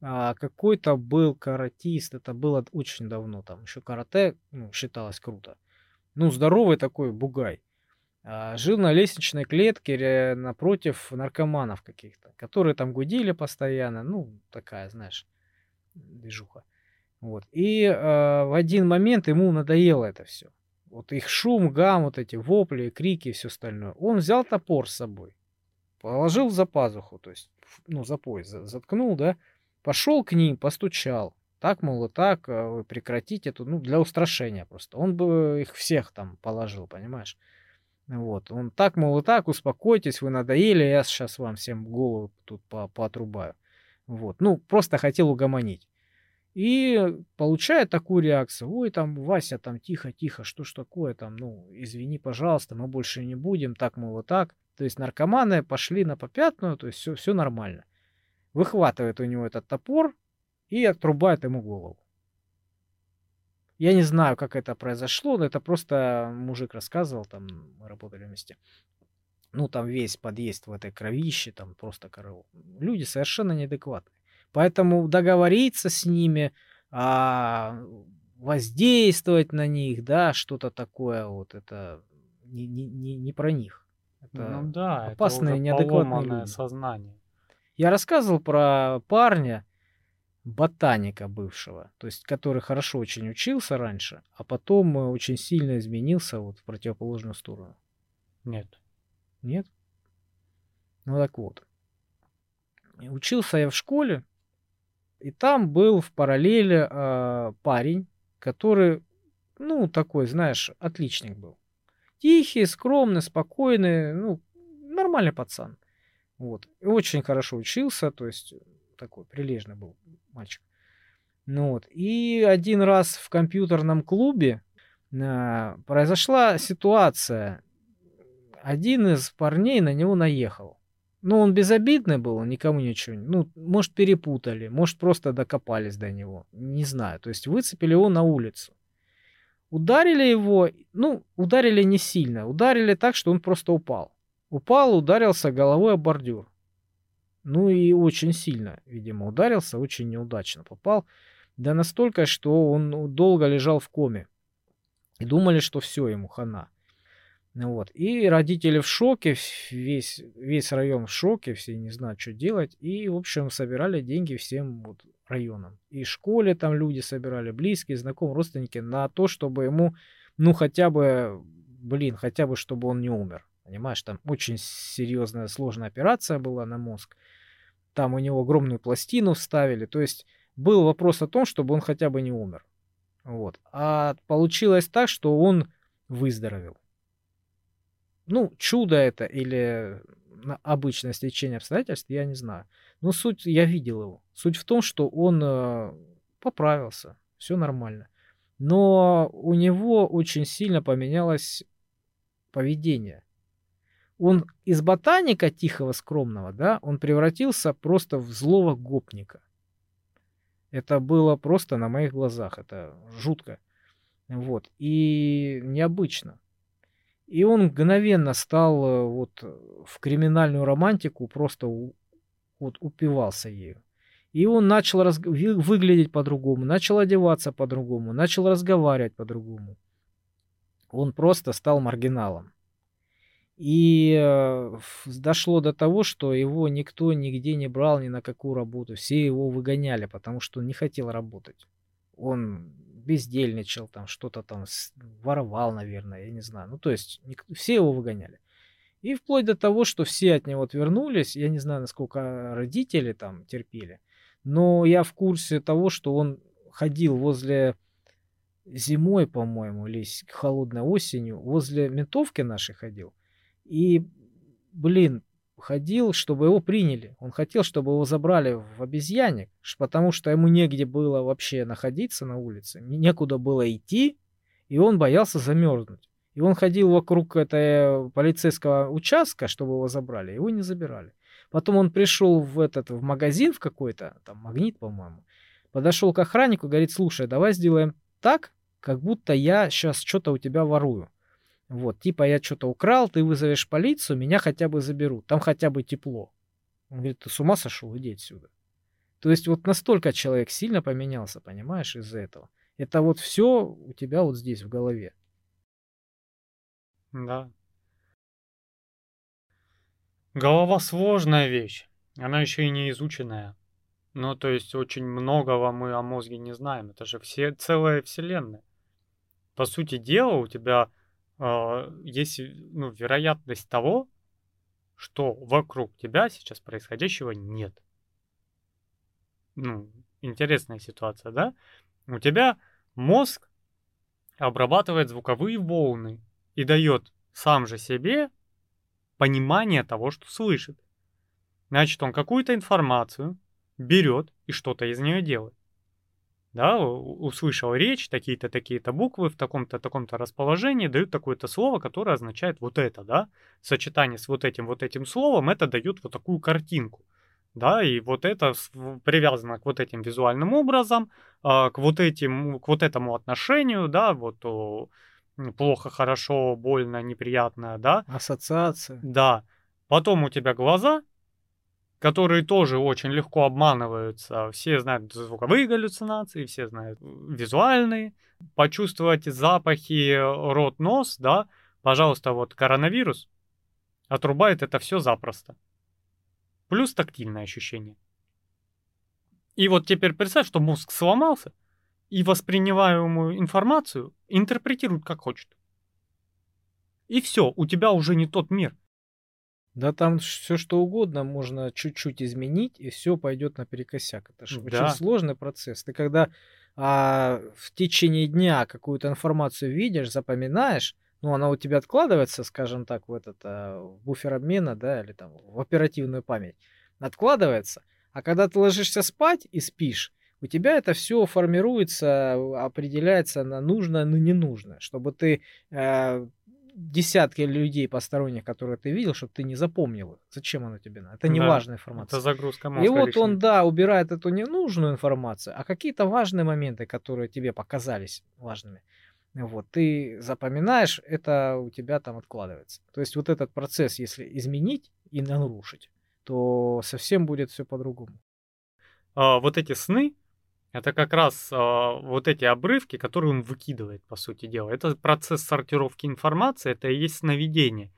а, какой-то был каратист, это было очень давно, там еще карате ну, считалось круто. Ну, здоровый такой бугай. А, жил на лестничной клетке напротив наркоманов каких-то, которые там гудили постоянно, ну, такая, знаешь, движуха. Вот. И э, в один момент ему надоело это все. Вот их шум, гам, вот эти вопли, крики и все остальное. Он взял топор с собой, положил за пазуху, то есть, ну, за пояс заткнул, да, Пошел к ним, постучал. Так, мол, и так, э, прекратить эту, ну, для устрашения просто. Он бы их всех там положил, понимаешь? Вот, он так, мол, и так, успокойтесь, вы надоели, я сейчас вам всем голову тут по поотрубаю. Вот, ну, просто хотел угомонить. И получает такую реакцию. Ой, там, Вася, там, тихо, тихо, что ж такое там, ну, извини, пожалуйста, мы больше не будем, так, мол, вот так. То есть наркоманы пошли на попятную, то есть все, все нормально выхватывает у него этот топор и отрубает ему голову. Я не знаю, как это произошло, но это просто мужик рассказывал, там мы работали вместе. Ну, там весь подъезд в этой кровище, там просто коров. Люди совершенно неадекватные. Поэтому договориться с ними, а, воздействовать на них, да, что-то такое, вот это не, не, не, не про них.
Это ну да, опасное, это неадекватное люди. сознание.
Я рассказывал про парня, ботаника бывшего, то есть который хорошо очень учился раньше, а потом э, очень сильно изменился вот в противоположную сторону.
Нет.
Нет? Ну так вот. Учился я в школе, и там был в параллели э, парень, который, ну, такой, знаешь, отличник был. Тихий, скромный, спокойный, ну, нормальный пацан. Вот. И очень хорошо учился, то есть такой прилежный был мальчик. Ну вот. И один раз в компьютерном клубе э, произошла ситуация. Один из парней на него наехал. Ну, он безобидный был, никому ничего. Ну, может, перепутали, может, просто докопались до него. Не знаю. То есть выцепили его на улицу. Ударили его, ну, ударили не сильно. Ударили так, что он просто упал. Упал, ударился головой о бордюр. Ну и очень сильно, видимо, ударился, очень неудачно попал. Да настолько, что он долго лежал в коме. И думали, что все, ему хана. Вот. И родители в шоке, весь, весь район в шоке, все не знают, что делать. И, в общем, собирали деньги всем вот районам. И школе там люди собирали, близкие, знакомые, родственники, на то, чтобы ему, ну, хотя бы, блин, хотя бы, чтобы он не умер. Понимаешь, там очень серьезная, сложная операция была на мозг. Там у него огромную пластину вставили. То есть был вопрос о том, чтобы он хотя бы не умер. Вот. А получилось так, что он выздоровел. Ну, чудо это или обычное стечение обстоятельств, я не знаю. Но суть, я видел его. Суть в том, что он э, поправился, все нормально. Но у него очень сильно поменялось поведение. Он из ботаника тихого, скромного, да, он превратился просто в злого гопника. Это было просто на моих глазах, это жутко. Вот. И необычно. И он мгновенно стал э, вот в криминальную романтику, просто вот упивался ею. И он начал раз... выглядеть по-другому, начал одеваться по-другому, начал разговаривать по-другому. Он просто стал маргиналом. И э, дошло до того, что его никто нигде не брал ни на какую работу. Все его выгоняли, потому что он не хотел работать. Он бездельничал, там что-то там воровал, наверное, я не знаю. Ну, то есть все его выгоняли. И вплоть до того, что все от него отвернулись, я не знаю, насколько родители там терпели, но я в курсе того, что он ходил возле зимой, по-моему, или холодной осенью, возле ментовки нашей ходил. И, блин, ходил, чтобы его приняли. Он хотел, чтобы его забрали в обезьянник, потому что ему негде было вообще находиться на улице, некуда было идти, и он боялся замерзнуть. И он ходил вокруг этого полицейского участка, чтобы его забрали, его не забирали. Потом он пришел в этот в магазин в какой-то, там магнит, по-моему, подошел к охраннику говорит, слушай, давай сделаем так, как будто я сейчас что-то у тебя ворую. Вот, типа я что-то украл, ты вызовешь полицию, меня хотя бы заберут, там хотя бы тепло. Он говорит, ты с ума сошел, иди отсюда. То есть вот настолько человек сильно поменялся, понимаешь, из-за этого. Это вот все у тебя вот здесь в голове.
Да. Голова сложная вещь. Она еще и не изученная. Ну, то есть очень многого мы о мозге не знаем. Это же все целая вселенная. По сути дела, у тебя есть ну, вероятность того, что вокруг тебя сейчас происходящего нет. Ну, интересная ситуация, да? У тебя мозг обрабатывает звуковые волны и дает сам же себе понимание того, что слышит. Значит, он какую-то информацию берет и что-то из нее делает да, услышал речь, такие-то, такие-то буквы в таком-то, таком-то расположении, дают такое-то слово, которое означает вот это, да, сочетание с вот этим, вот этим словом, это дает вот такую картинку, да, и вот это привязано к вот этим визуальным образом, а, к вот этим, к вот этому отношению, да, вот плохо, хорошо, больно, неприятно, да.
Ассоциация.
Да. Потом у тебя глаза, которые тоже очень легко обманываются. Все знают звуковые галлюцинации, все знают визуальные. Почувствовать запахи рот, нос, да, пожалуйста, вот коронавирус отрубает это все запросто. Плюс тактильное ощущение. И вот теперь представь, что мозг сломался, и воспринимаемую информацию интерпретирует как хочет. И все, у тебя уже не тот мир.
Да там все что угодно можно чуть-чуть изменить, и все пойдет наперекосяк. Это же да. очень сложный процесс. Ты когда а, в течение дня какую-то информацию видишь, запоминаешь, ну, она у тебя откладывается, скажем так, в этот а, в буфер обмена, да, или там в оперативную память, откладывается. А когда ты ложишься спать и спишь, у тебя это все формируется, определяется на нужное, на ненужное, чтобы ты э, десятки людей посторонних, которые ты видел, чтобы ты не запомнил их. Зачем оно тебе надо? Это не да, важная информация.
Это загрузка мозга
И вот лишняя. он, да, убирает эту ненужную информацию, а какие-то важные моменты, которые тебе показались важными, вот, ты запоминаешь, это у тебя там откладывается. То есть вот этот процесс, если изменить и нарушить, то совсем будет все по-другому.
А, вот эти сны, это как раз а, вот эти обрывки, которые он выкидывает, по сути дела. Это процесс сортировки информации, это и есть сновидение.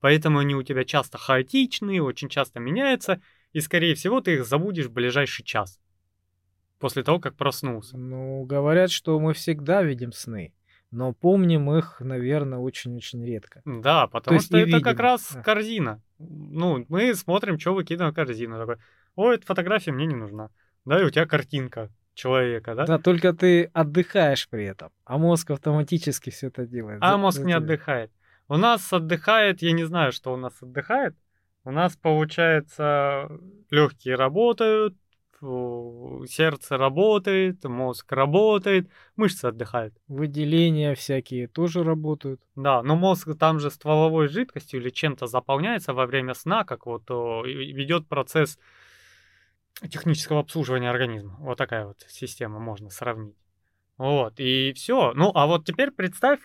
Поэтому они у тебя часто хаотичные, очень часто меняются, и, скорее всего, ты их забудешь в ближайший час. После того, как проснулся.
Ну, говорят, что мы всегда видим сны но помним их, наверное, очень-очень редко.
Да, потому что это видим. как раз корзина. Ну, мы смотрим, что выкидываем в корзину. Такой, ой, эта фотография мне не нужна. Да, и у тебя картинка человека, да?
Да, только ты отдыхаешь при этом, а мозг автоматически все это делает.
А мозг не отдыхает. У нас отдыхает, я не знаю, что у нас отдыхает. У нас, получается, легкие работают, сердце работает, мозг работает, мышцы отдыхают.
Выделения всякие тоже работают.
Да, но мозг там же стволовой жидкостью или чем-то заполняется во время сна, как вот ведет процесс технического обслуживания организма. Вот такая вот система можно сравнить. Вот, и все. Ну, а вот теперь представь,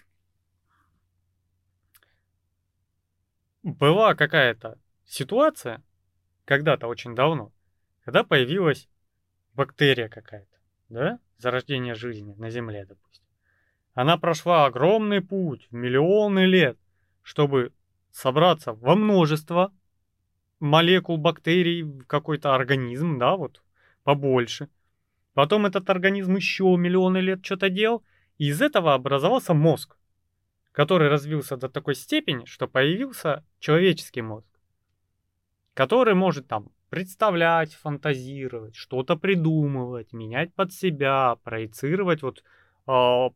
была какая-то ситуация, когда-то очень давно, когда появилась бактерия какая-то, да, зарождение жизни на Земле, допустим. Она прошла огромный путь, миллионы лет, чтобы собраться во множество молекул бактерий в какой-то организм, да, вот, побольше. Потом этот организм еще миллионы лет что-то делал, и из этого образовался мозг, который развился до такой степени, что появился человеческий мозг, который может там представлять, фантазировать, что-то придумывать, менять под себя, проецировать вот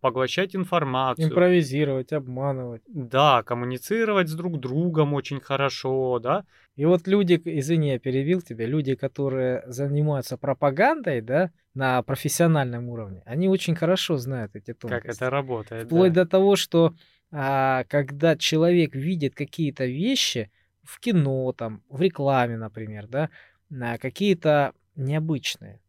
поглощать информацию.
Импровизировать, обманывать.
Да, коммуницировать с друг другом очень хорошо, да.
И вот люди, извини, я перебил тебя, люди, которые занимаются пропагандой, да, на профессиональном уровне, они очень хорошо знают эти тонкости.
Как это работает,
Вплоть да. до того, что а, когда человек видит какие-то вещи в кино, там, в рекламе, например, да, какие-то необычные,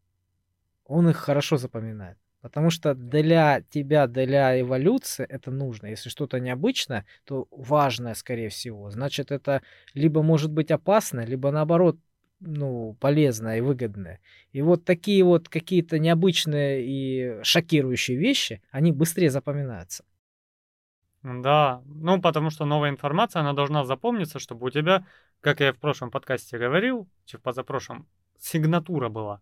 он их хорошо запоминает. Потому что для тебя, для эволюции это нужно. Если что-то необычное, то важное, скорее всего. Значит, это либо может быть опасно, либо наоборот ну, полезное и выгодное. И вот такие вот какие-то необычные и шокирующие вещи, они быстрее запоминаются.
Да, ну потому что новая информация, она должна запомниться, чтобы у тебя, как я в прошлом подкасте говорил, в позапрошлом, сигнатура была.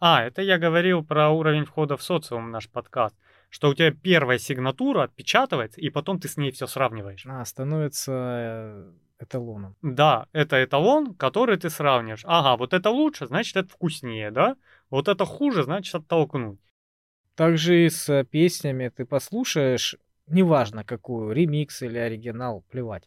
А, это я говорил про уровень входа в социум, наш подкаст. Что у тебя первая сигнатура отпечатывается, и потом ты с ней все сравниваешь.
А, становится э, эталоном.
Да, это эталон, который ты сравниваешь. Ага, вот это лучше, значит это вкуснее, да? Вот это хуже, значит оттолкнуть.
Также и с песнями ты послушаешь, неважно какую, ремикс или оригинал, плевать.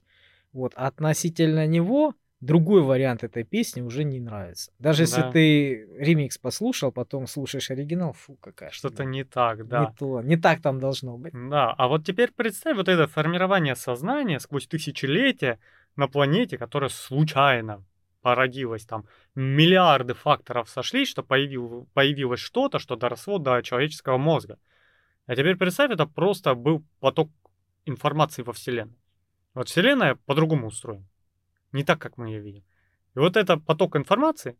Вот относительно него другой вариант этой песни уже не нравится. Даже да. если ты ремикс послушал, потом слушаешь оригинал, фу, какая
Что-то не так, да.
Не то, не так там должно быть.
Да, а вот теперь представь вот это формирование сознания сквозь тысячелетия на планете, которая случайно породилась там, миллиарды факторов сошлись, что появил, появилось что-то, что доросло до человеческого мозга. А теперь представь, это просто был поток информации во Вселенной. Вот Вселенная по-другому устроена не так, как мы ее видим. И вот это поток информации,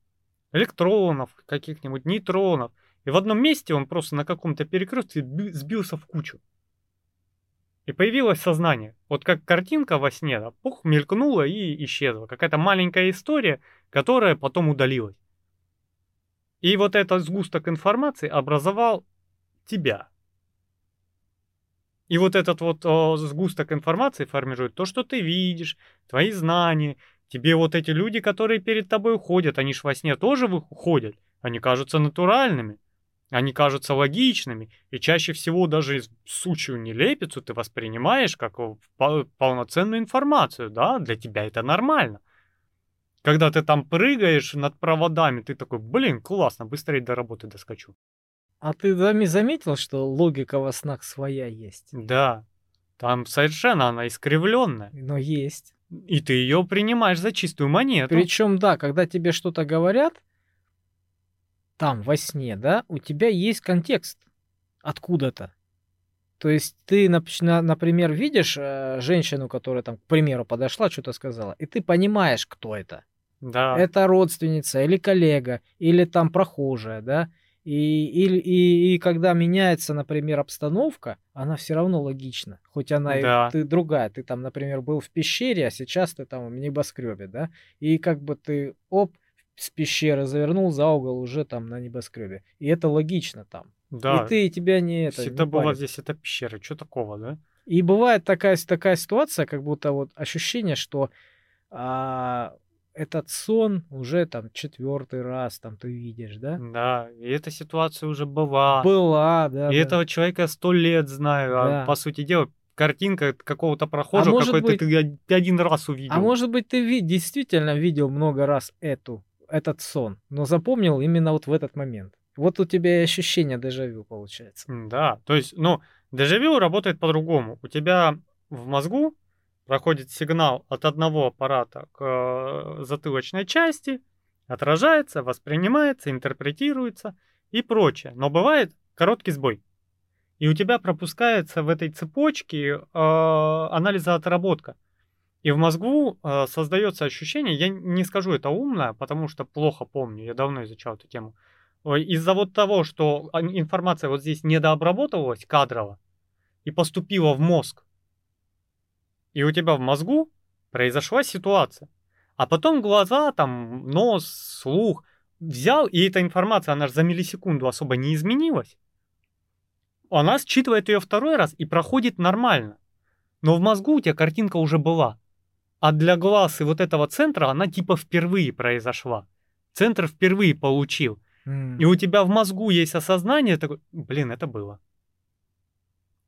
электронов, каких-нибудь нейтронов, и в одном месте он просто на каком-то перекрестке сбился в кучу. И появилось сознание. Вот как картинка во сне, да, пух, мелькнула и исчезла. Какая-то маленькая история, которая потом удалилась. И вот этот сгусток информации образовал тебя. И вот этот вот о, сгусток информации формирует то, что ты видишь, твои знания, тебе вот эти люди, которые перед тобой ходят, они ж во сне тоже выходят, они кажутся натуральными, они кажутся логичными, и чаще всего даже сучью нелепицу ты воспринимаешь как полноценную информацию, да, для тебя это нормально. Когда ты там прыгаешь над проводами, ты такой, блин, классно, быстрее до работы доскочу.
А ты заметил, что логика во снах своя есть?
Да, там совершенно она искривленная.
Но есть.
И ты ее принимаешь за чистую монету.
Причем, да, когда тебе что-то говорят, там, во сне, да, у тебя есть контекст откуда-то. То есть ты, например, видишь э, женщину, которая там, к примеру, подошла, что-то сказала, и ты понимаешь, кто это.
Да.
Это родственница или коллега, или там прохожая, да. И, и, и, и когда меняется, например, обстановка, она все равно логична. Хоть она да. и ты другая. Ты там, например, был в пещере, а сейчас ты там в небоскребе, да? И как бы ты, оп, с пещеры завернул за угол уже там на небоскребе. И это логично там.
Да.
И ты, и тебя не это.
Всегда не была здесь эта пещера. Что такого, да?
И бывает такая, такая ситуация, как будто вот ощущение, что а, этот сон уже там четвертый раз там ты видишь, да?
Да, и эта ситуация уже была.
Была, да.
И
да.
этого человека сто лет знаю, а да. а по сути дела картинка какого-то прохожего, а какой-то ты один раз увидел.
А может быть ты ви- действительно видел много раз эту, этот сон, но запомнил именно вот в этот момент. Вот у тебя и ощущение дежавю получается.
Да, то есть, ну, дежавю работает по-другому. У тебя в мозгу проходит сигнал от одного аппарата к э, затылочной части, отражается, воспринимается, интерпретируется и прочее. Но бывает короткий сбой. И у тебя пропускается в этой цепочке э, анализа отработка. И в мозгу э, создается ощущение, я не скажу это умное, потому что плохо помню, я давно изучал эту тему. Из-за вот того, что информация вот здесь недообработалась кадрово и поступила в мозг, и у тебя в мозгу произошла ситуация. А потом глаза, там, нос, слух взял, и эта информация, она же за миллисекунду особо не изменилась. Она считывает ее второй раз и проходит нормально. Но в мозгу у тебя картинка уже была. А для глаз и вот этого центра она типа впервые произошла. Центр впервые получил. Mm. И у тебя в мозгу есть осознание, такое, блин, это было.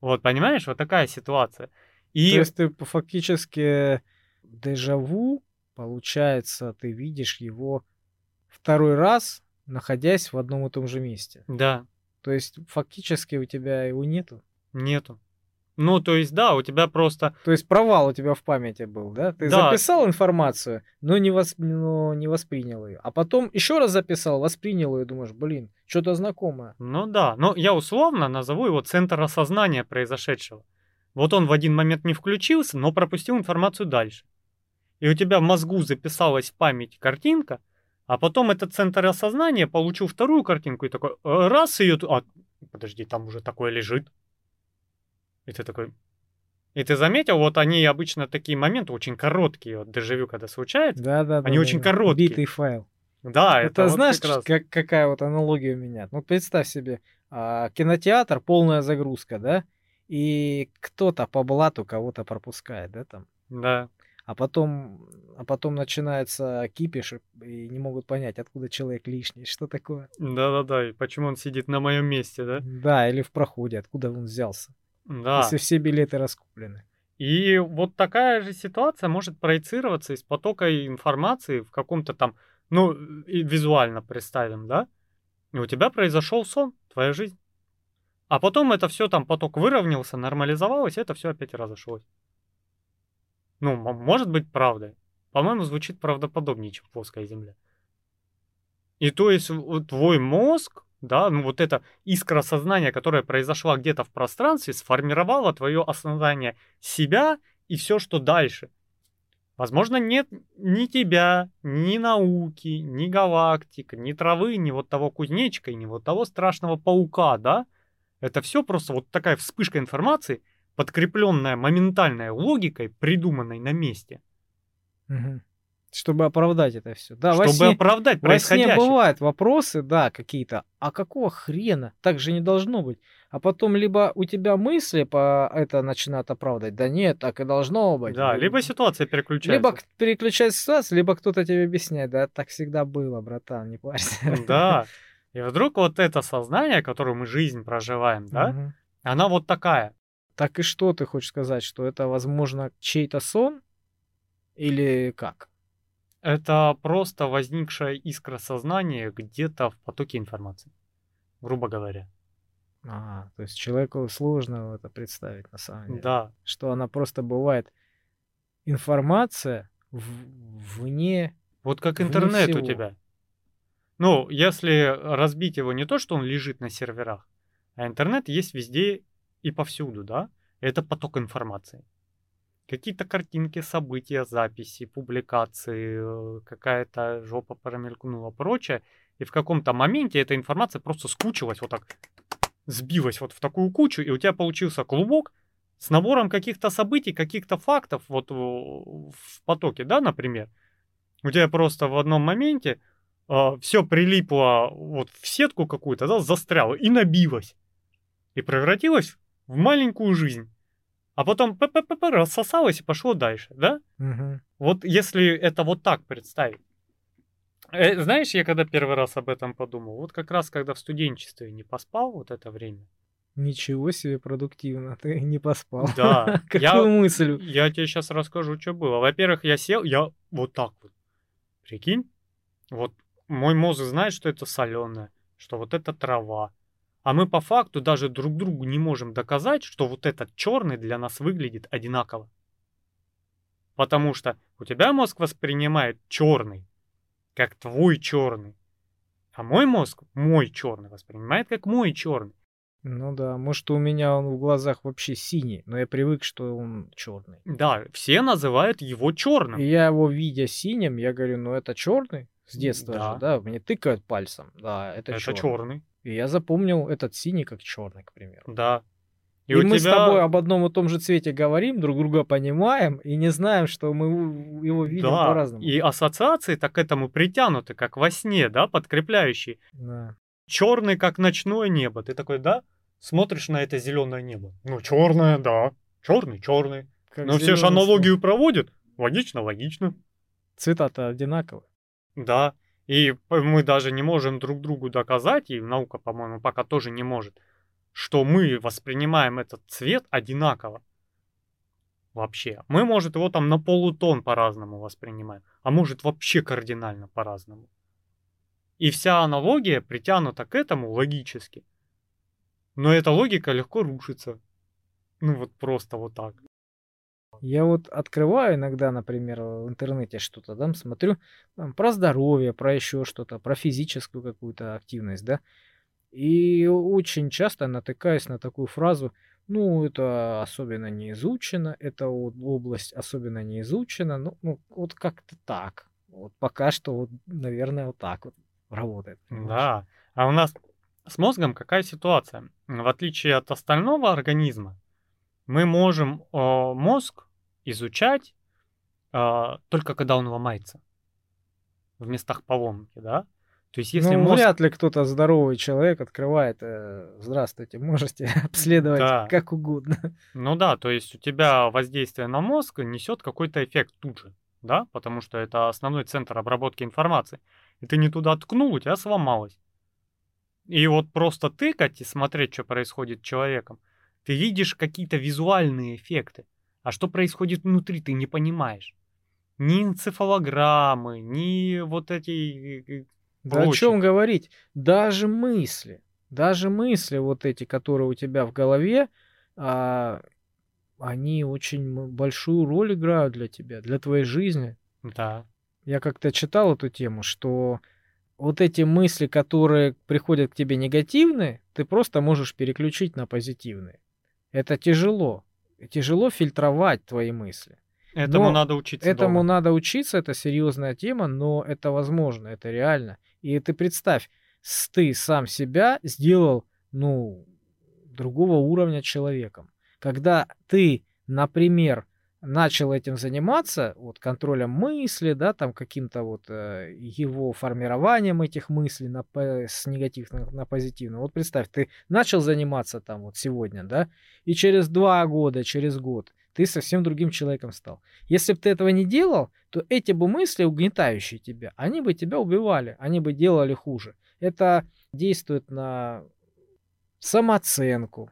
Вот, понимаешь, вот такая ситуация.
И... То есть ты фактически дежаву, получается, ты видишь его второй раз, находясь в одном и том же месте.
Да.
То есть фактически у тебя его нету?
Нету. Ну, то есть, да, у тебя просто...
То есть провал у тебя в памяти был, да? Ты да. записал информацию, но не, восп... но не воспринял ее. А потом еще раз записал, воспринял ее, думаешь, блин, что-то знакомое.
Ну да, но я условно назову его центр осознания произошедшего. Вот он в один момент не включился, но пропустил информацию дальше. И у тебя в мозгу записалась в память картинка, а потом этот центр осознания получил вторую картинку и такой, «Э, раз ее... А, подожди, там уже такое лежит. И ты такой... И ты заметил, вот они обычно такие моменты очень короткие, вот дежавю, когда случается.
Да, да,
Они
да,
очень
да.
короткие.
Битый файл.
Да, это,
это вот знаешь, как раз... как, какая вот аналогия у меня? Ну, представь себе, а, кинотеатр, полная загрузка, да? И кто-то по блату кого-то пропускает, да, там?
Да.
А потом, а потом начинается кипиш, и не могут понять, откуда человек лишний, что такое.
Да-да-да, и почему он сидит на моем месте, да?
Да, или в проходе, откуда он взялся.
Да.
Если все билеты раскуплены.
И вот такая же ситуация может проецироваться из потока информации в каком-то там, ну, визуально представим, да? И у тебя произошел сон, твоя жизнь. А потом это все там поток выровнялся, нормализовалось, и это все опять разошлось. Ну, может быть правдой. По-моему, звучит правдоподобнее, чем плоская Земля. И то есть твой мозг, да, ну вот эта искра сознания, которая произошла где-то в пространстве, сформировала твое осознание себя и все, что дальше. Возможно, нет ни тебя, ни науки, ни галактик, ни травы, ни вот того кузнечика, ни вот того страшного паука, да? Это все просто вот такая вспышка информации, подкрепленная моментальной логикой, придуманной на месте.
Угу. Чтобы оправдать это все. Да,
Чтобы
сне,
оправдать происходящее.
Во сне бывают вопросы, да, какие-то. А какого хрена? Так же не должно быть. А потом либо у тебя мысли по это начинают оправдать. Да нет, так и должно быть.
Да, либо ситуация переключается.
Либо переключается ситуация, либо кто-то тебе объясняет. Да, так всегда было, братан, не парься.
Да. И вдруг вот это сознание, которое мы жизнь проживаем, да, угу. она вот такая.
Так и что ты хочешь сказать, что это, возможно, чей-то сон? Или как?
Это просто возникшая искра сознания где-то в потоке информации, грубо говоря.
А, то есть человеку сложно это представить на самом деле.
Да.
Что она просто бывает информация в, вне.
Вот как интернет у тебя. Ну, если разбить его не то, что он лежит на серверах, а интернет есть везде и повсюду, да? Это поток информации какие-то картинки, события, записи, публикации, э, какая-то жопа промелькнула, прочее. И в каком-то моменте эта информация просто скучилась вот так, сбилась вот в такую кучу, и у тебя получился клубок с набором каких-то событий, каких-то фактов вот в потоке, да, например. У тебя просто в одном моменте э, все прилипло вот в сетку какую-то, да, застряло и набилось. И превратилось в маленькую жизнь а потом п -п -п рассосалось и пошло дальше, да?
Угу.
Вот если это вот так представить. Э, знаешь, я когда первый раз об этом подумал, вот как раз когда в студенчестве не поспал вот это время.
Nичего себе продуктивно, ты не поспал.
Да. <laughs>
Какую я, мысль?
Я тебе сейчас расскажу, что было. Во-первых, я сел, я вот так вот. Прикинь, вот мой мозг знает, что это соленое, что вот это трава, а мы по факту даже друг другу не можем доказать, что вот этот черный для нас выглядит одинаково. Потому что у тебя мозг воспринимает черный, как твой черный. А мой мозг, мой черный, воспринимает как мой черный.
Ну да, может у меня он в глазах вообще синий, но я привык, что он черный.
Да, все называют его черным.
И я его видя синим, я говорю, ну это черный с детства да. же, да, мне тыкают пальцем, да, это,
это
черный.
черный.
И я запомнил этот синий как черный, к примеру.
Да.
И, и мы тебя... с тобой об одном и том же цвете говорим, друг друга понимаем и не знаем, что мы его видим да. по-разному.
И ассоциации так к этому притянуты, как во сне, да, подкрепляющие.
Да.
Черный, как ночное небо. Ты такой, да, смотришь на это зеленое небо. Ну, черное, да. Черный, черный. Как Но все же аналогию проводят. Логично, логично.
Цвета-то одинаковые.
Да. И мы даже не можем друг другу доказать, и наука, по-моему, пока тоже не может, что мы воспринимаем этот цвет одинаково. Вообще. Мы, может, его там на полутон по-разному воспринимаем, а может вообще кардинально по-разному. И вся аналогия притянута к этому логически. Но эта логика легко рушится. Ну вот просто вот так.
Я вот открываю иногда, например, в интернете что-то, там смотрю там, про здоровье, про еще что-то, про физическую какую-то активность, да. И очень часто натыкаюсь на такую фразу, ну, это особенно не изучено, эта область особенно не изучена, ну, ну вот как-то так. Вот пока что, вот, наверное, вот так вот работает.
Да, а у нас с мозгом какая ситуация? В отличие от остального организма, мы можем э, мозг изучать э, только когда он ломается в местах поломки, да?
То есть если ну, мозг... вряд ли кто-то здоровый человек открывает, э, здравствуйте, можете <laughs> обследовать да. как угодно.
Ну да, то есть у тебя воздействие на мозг несет какой-то эффект тут же, да, потому что это основной центр обработки информации. И ты не туда ткнул, у тебя сломалось. И вот просто тыкать и смотреть, что происходит с человеком, ты видишь какие-то визуальные эффекты. А что происходит внутри, ты не понимаешь. Ни энцефалограммы, ни вот эти...
Да о чем говорить? Даже мысли, даже мысли вот эти, которые у тебя в голове, а, они очень большую роль играют для тебя, для твоей жизни.
Да.
Я как-то читал эту тему, что вот эти мысли, которые приходят к тебе негативные, ты просто можешь переключить на позитивные. Это тяжело. Тяжело фильтровать твои мысли.
Этому но надо учиться.
Этому дома. надо учиться, это серьезная тема, но это возможно, это реально. И ты представь, ты сам себя сделал, ну, другого уровня человеком. Когда ты, например, начал этим заниматься, вот контролем мысли, да, там каким-то вот э, его формированием этих мыслей на, с негативных на позитивных. Вот представь, ты начал заниматься там вот сегодня, да, и через два года, через год ты совсем другим человеком стал. Если бы ты этого не делал, то эти бы мысли, угнетающие тебя, они бы тебя убивали, они бы делали хуже. Это действует на самооценку,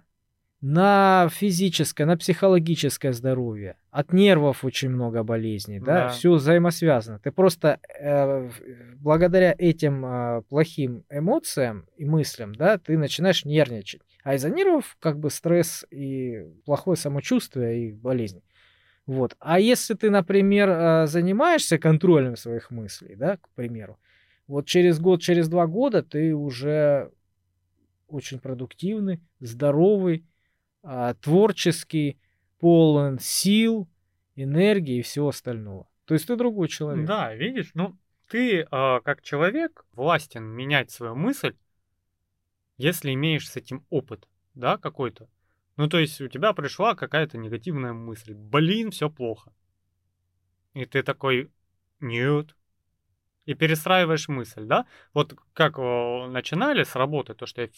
на физическое, на психологическое здоровье. От нервов очень много болезней, да, да. все взаимосвязано. Ты просто э, благодаря этим э, плохим эмоциям и мыслям, да, ты начинаешь нервничать. А из-за нервов как бы стресс и плохое самочувствие и болезни. Вот. А если ты, например, э, занимаешься контролем своих мыслей, да, к примеру, вот через год, через два года ты уже очень продуктивный, здоровый, творческий, полон сил, энергии и всего остального. То есть ты другой человек.
Да, видишь, ну ты э, как человек властен менять свою мысль, если имеешь с этим опыт, да, какой-то. Ну, то есть у тебя пришла какая-то негативная мысль. Блин, все плохо. И ты такой, нет. И перестраиваешь мысль, да? Вот как начинали с работы, то, что я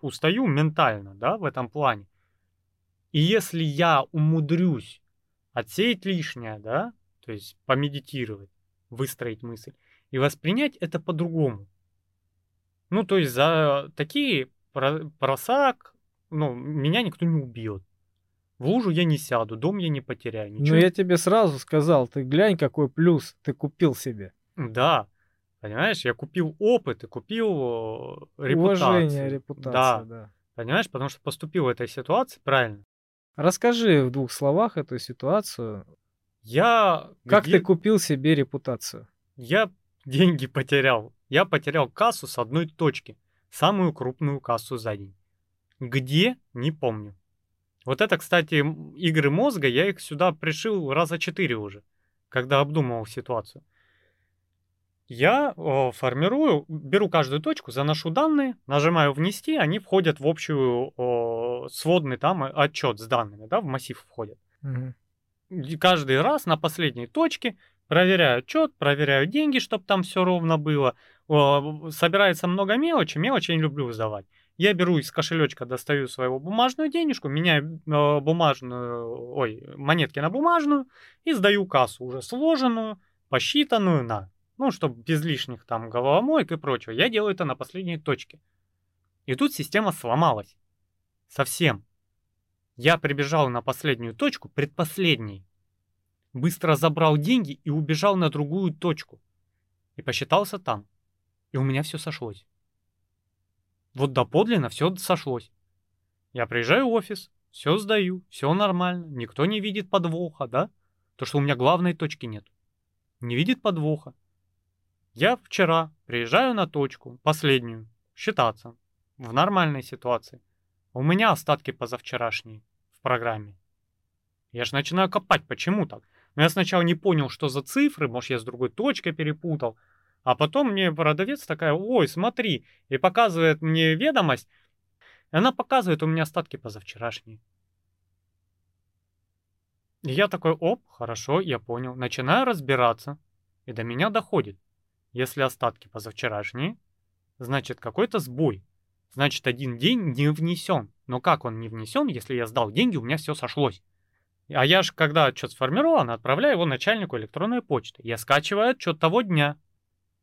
устаю ментально, да, в этом плане. И если я умудрюсь отсеять лишнее, да, то есть помедитировать, выстроить мысль и воспринять это по-другому. Ну, то есть за такие просак, ну, меня никто не убьет. В лужу я не сяду, дом я не потеряю.
Ну, ничего. Ну, я тебе сразу сказал, ты глянь, какой плюс ты купил себе.
Да, понимаешь, я купил опыт и купил репутацию.
Уважение, репутация, да. да.
Понимаешь, потому что поступил в этой ситуации правильно.
Расскажи в двух словах эту ситуацию.
Я...
Как где... ты купил себе репутацию?
Я деньги потерял. Я потерял кассу с одной точки. Самую крупную кассу за день. Где? Не помню. Вот это, кстати, игры мозга, я их сюда пришил раза четыре уже, когда обдумывал ситуацию. Я о, формирую, беру каждую точку, заношу данные, нажимаю «Внести», они входят в общую о, сводный там отчет с данными, да, в массив входят. Угу. И каждый раз на последней точке проверяю отчет, проверяю деньги, чтобы там все ровно было. О, собирается много мелочи, мелочи я не люблю выдавать. Я беру из кошелечка, достаю свою бумажную денежку, меняю э, бумажную, ой, монетки на бумажную и сдаю кассу уже сложенную, посчитанную на ну, чтобы без лишних там головомоек и прочего. Я делаю это на последней точке. И тут система сломалась. Совсем. Я прибежал на последнюю точку, предпоследней. Быстро забрал деньги и убежал на другую точку. И посчитался там. И у меня все сошлось. Вот доподлинно все сошлось. Я приезжаю в офис, все сдаю, все нормально, никто не видит подвоха, да? То, что у меня главной точки нет. Не видит подвоха. Я вчера приезжаю на точку, последнюю, считаться, в нормальной ситуации. У меня остатки позавчерашние в программе. Я же начинаю копать, почему так? Но я сначала не понял, что за цифры, может, я с другой точкой перепутал. А потом мне продавец такая, ой, смотри, и показывает мне ведомость. И она показывает у меня остатки позавчерашние. И я такой, оп, хорошо, я понял. Начинаю разбираться. И до меня доходит. Если остатки позавчерашние, значит какой-то сбой. Значит один день не внесен. Но как он не внесен, если я сдал деньги, у меня все сошлось. А я же, когда отчет сформирован, отправляю его начальнику электронной почты. Я скачиваю отчет того дня.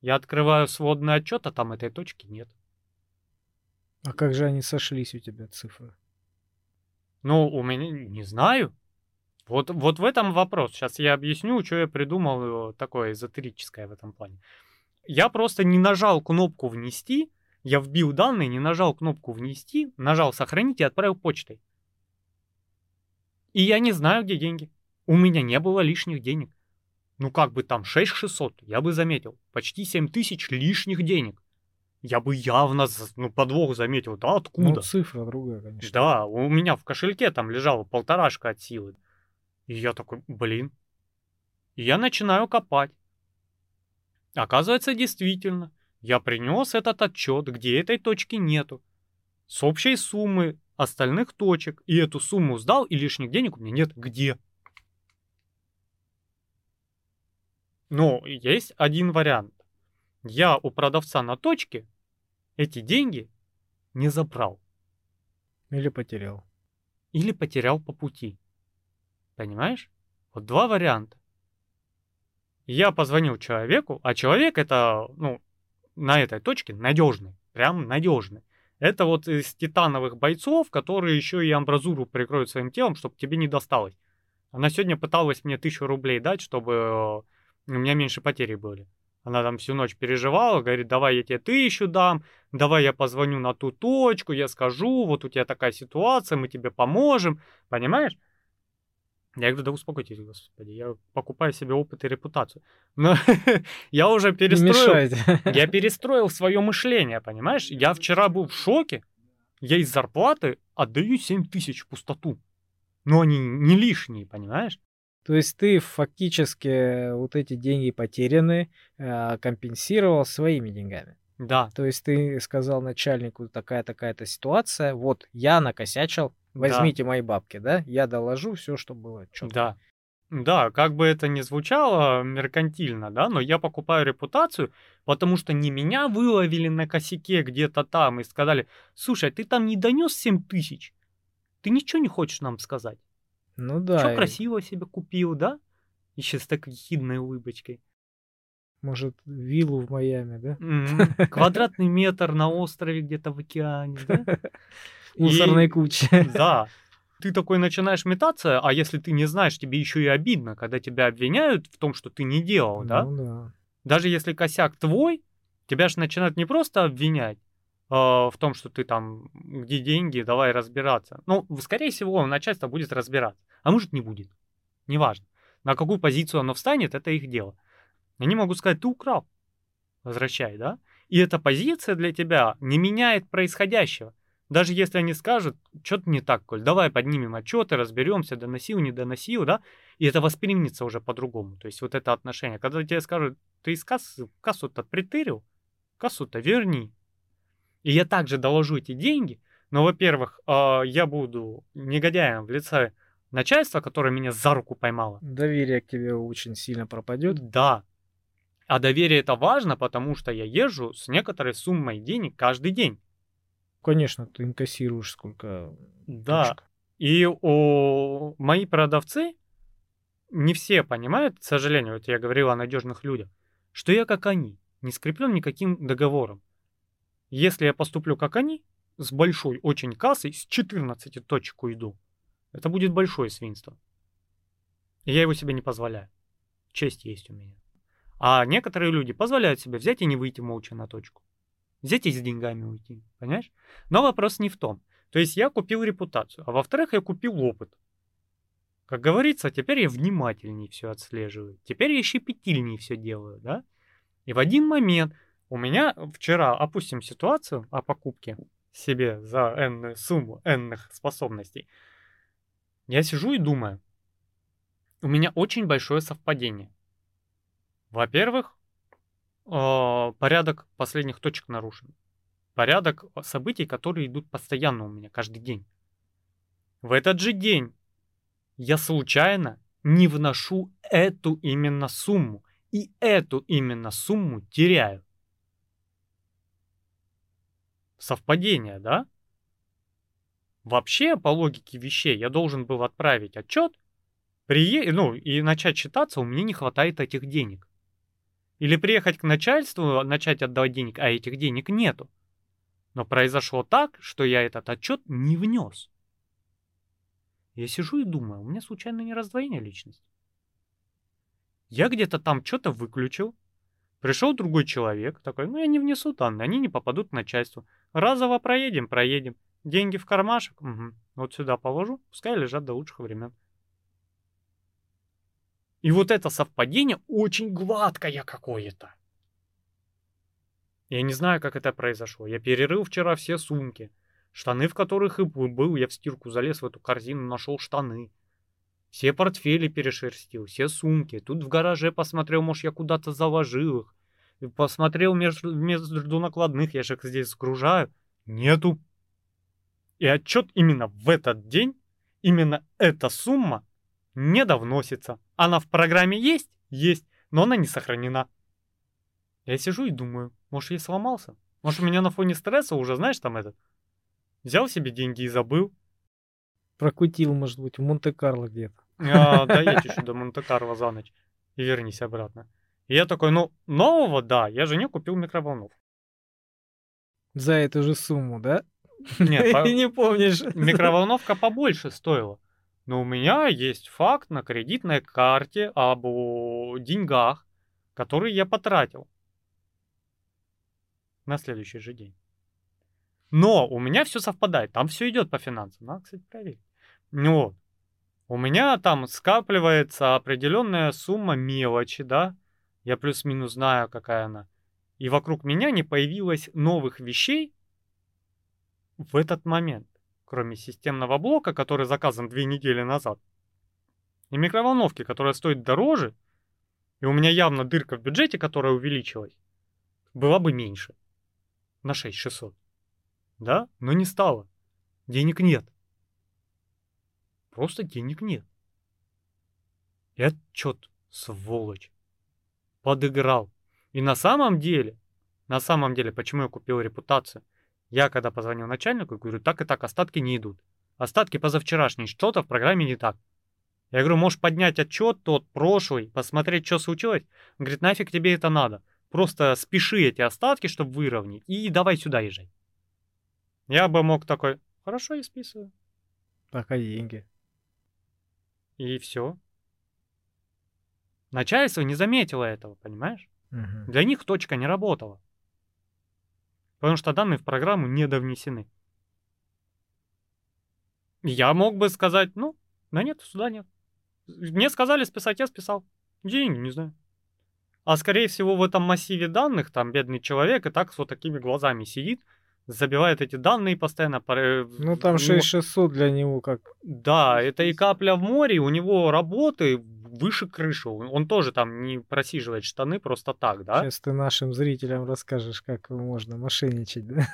Я открываю сводный отчет, а там этой точки нет.
А как же они сошлись у тебя, цифры?
Ну, у меня, не знаю. Вот, вот в этом вопрос. Сейчас я объясню, что я придумал такое эзотерическое в этом плане. Я просто не нажал кнопку «Внести», я вбил данные, не нажал кнопку «Внести», нажал «Сохранить» и отправил почтой. И я не знаю, где деньги. У меня не было лишних денег. Ну как бы там 6600, я бы заметил. Почти 7000 лишних денег. Я бы явно ну, подвох заметил. Да откуда? Ну,
цифра другая, конечно.
Да, у меня в кошельке там лежала полторашка от силы. И я такой, блин. И я начинаю копать. Оказывается, действительно, я принес этот отчет, где этой точки нету. С общей суммы остальных точек. И эту сумму сдал, и лишних денег у меня нет. Где? Ну, есть один вариант. Я у продавца на точке эти деньги не забрал.
Или потерял.
Или потерял по пути. Понимаешь? Вот два варианта. Я позвонил человеку, а человек это, ну, на этой точке надежный, прям надежный. Это вот из титановых бойцов, которые еще и амбразуру прикроют своим телом, чтобы тебе не досталось. Она сегодня пыталась мне тысячу рублей дать, чтобы э, у меня меньше потери были. Она там всю ночь переживала, говорит, давай я тебе тысячу дам, давай я позвоню на ту точку, я скажу, вот у тебя такая ситуация, мы тебе поможем, понимаешь? Я говорю, да успокойтесь, господи, я покупаю себе опыт и репутацию. Но <laughs> я уже перестроил, <laughs> я перестроил свое мышление, понимаешь? Я вчера был в шоке, я из зарплаты отдаю 7 тысяч в пустоту. Но они не лишние, понимаешь?
То есть ты фактически вот эти деньги потерянные э, компенсировал своими деньгами.
Да.
То есть ты сказал начальнику такая-такая-то ситуация, вот я накосячил, возьмите да. мои бабки, да, я доложу все, что было.
Четко. Да. Да, как бы это ни звучало меркантильно, да, но я покупаю репутацию, потому что не меня выловили на косяке где-то там и сказали, слушай, ты там не донес 7 тысяч, ты ничего не хочешь нам сказать?
Ну да.
Что красиво себе купил, да? Еще с такой хидной улыбочкой.
Может, виллу в Майами, да?
Mm-hmm. <laughs> Квадратный метр на острове где-то в океане, да? <laughs>
Мусорной кучи. <laughs>
Да. Ты такой начинаешь метаться, а если ты не знаешь, тебе еще и обидно, когда тебя обвиняют в том, что ты не делал, да?
Ну да.
Даже если косяк твой, тебя же начинают не просто обвинять, а, в том, что ты там, где деньги, давай разбираться. Ну, скорее всего, начальство будет разбираться, а может не будет. Неважно. На какую позицию оно встанет, это их дело. Они могут сказать, ты украл, возвращай, да? И эта позиция для тебя не меняет происходящего. Даже если они скажут, что-то не так, Коль, давай поднимем отчеты, разберемся, доносил, не доносил, да, и это воспримется уже по-другому. То есть вот это отношение. Когда тебе скажут, ты из кассы, кассу-то притырил, кассу-то верни, и я также доложу эти деньги, но, во-первых, а, я буду негодяем в лице начальства, которое меня за руку поймало.
Доверие к тебе очень сильно пропадет.
Да. А доверие это важно, потому что я езжу с некоторой суммой денег каждый день.
Конечно, ты инкассируешь сколько.
Да. Точек. И у мои продавцы не все понимают, к сожалению, вот я говорил о надежных людях, что я как они, не скреплен никаким договором. Если я поступлю как они, с большой очень кассой, с 14 точек уйду, это будет большое свинство. И я его себе не позволяю. Честь есть у меня. А некоторые люди позволяют себе взять и не выйти молча на точку. Взять и с деньгами уйти, понимаешь? Но вопрос не в том. То есть я купил репутацию, а во-вторых, я купил опыт. Как говорится, теперь я внимательнее все отслеживаю. Теперь я щепетильнее все делаю, да? И в один момент у меня вчера, опустим ситуацию о покупке себе за n сумму n способностей. Я сижу и думаю, у меня очень большое совпадение. Во-первых, э, порядок последних точек нарушен. Порядок событий, которые идут постоянно у меня каждый день. В этот же день я случайно не вношу эту именно сумму. И эту именно сумму теряю совпадение, да? Вообще, по логике вещей, я должен был отправить отчет, прие... ну, и начать считаться, у меня не хватает этих денег. Или приехать к начальству, начать отдавать денег, а этих денег нету. Но произошло так, что я этот отчет не внес. Я сижу и думаю, у меня случайно не раздвоение личности. Я где-то там что-то выключил, Пришел другой человек, такой, ну я не внесу данные, они не попадут к начальству. Разово проедем, проедем. Деньги в кармашек, угу. вот сюда положу, пускай лежат до лучших времен. И вот это совпадение очень гладкое какое-то. Я не знаю, как это произошло. Я перерыл вчера все сумки. Штаны, в которых и был, я в стирку залез в эту корзину, нашел штаны. Все портфели перешерстил, все сумки. Тут в гараже посмотрел, может, я куда-то заложил их. И посмотрел между, между накладных, я же их здесь сгружаю. Нету. И отчет именно в этот день, именно эта сумма не довносится. Она в программе есть? Есть. но она не сохранена. Я сижу и думаю, может, я сломался? Может, у меня на фоне стресса уже, знаешь, там этот, взял себе деньги и забыл.
Прокутил, может быть, в Монте-Карло где-то.
А, доедь <laughs> еще до Монте-Карло за ночь и вернись обратно. И я такой, ну, нового, да, я жене купил микроволновку.
За эту же сумму, да?
Нет, <laughs> по...
не помнишь.
Микроволновка побольше стоила. Но у меня есть факт на кредитной карте об деньгах, которые я потратил на следующий же день. Но у меня все совпадает, там все идет по финансам. Надо, кстати, проверить. Ну вот. У меня там скапливается определенная сумма мелочи, да? Я плюс-минус знаю, какая она. И вокруг меня не появилось новых вещей в этот момент, кроме системного блока, который заказан две недели назад, и микроволновки, которая стоит дороже, и у меня явно дырка в бюджете, которая увеличилась, была бы меньше. На 6600. Да? Но не стало. Денег нет. Просто денег нет. Я чё-то, сволочь, подыграл. И на самом деле, на самом деле, почему я купил репутацию? Я когда позвонил начальнику, говорю, так и так, остатки не идут. Остатки позавчерашней, что-то в программе не так. Я говорю, можешь поднять отчет тот прошлый, посмотреть, что случилось? Он говорит, нафиг тебе это надо. Просто спеши эти остатки, чтобы выровнять, и давай сюда езжай. Я бы мог такой, хорошо, я списываю.
Пока деньги.
И все. Начальство не заметило этого, понимаешь?
Угу.
Для них точка не работала. Потому что данные в программу не довнесены. Я мог бы сказать, ну, да нет, сюда нет. Мне сказали списать, я списал. Деньги, не знаю. А скорее всего в этом массиве данных там бедный человек и так с вот такими глазами сидит, забивает эти данные постоянно.
Ну там 6600 для него как...
Да, это и капля в море, у него работы выше крыши. Он тоже там не просиживает штаны просто так, да?
Сейчас ты нашим зрителям расскажешь, как можно мошенничать, да?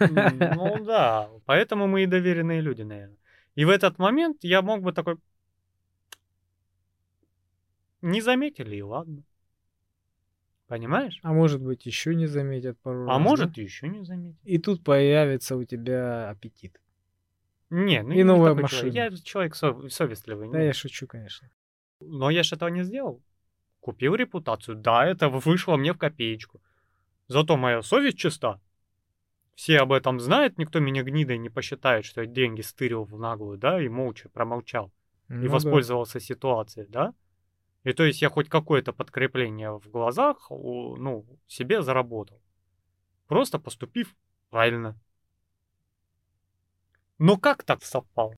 Ну да, поэтому мы и доверенные люди, наверное. И в этот момент я мог бы такой... Не заметили, и ладно. Понимаешь?
А может быть, еще не заметят пару
а раз. А может, да? еще не заметят.
И тут появится у тебя аппетит.
Не, ну
и новая машина.
Человек. Я человек сов- совестливый.
Да, не? я шучу, конечно.
Но я же этого не сделал. Купил репутацию. Да, это вышло мне в копеечку. Зато моя совесть чиста. Все об этом знают, никто меня гнидой не посчитает, что я деньги стырил в наглую, да, и молча промолчал. Ну, и воспользовался да. ситуацией, да? И то есть я хоть какое-то подкрепление в глазах, ну, себе заработал. Просто поступив правильно. Но как так совпало?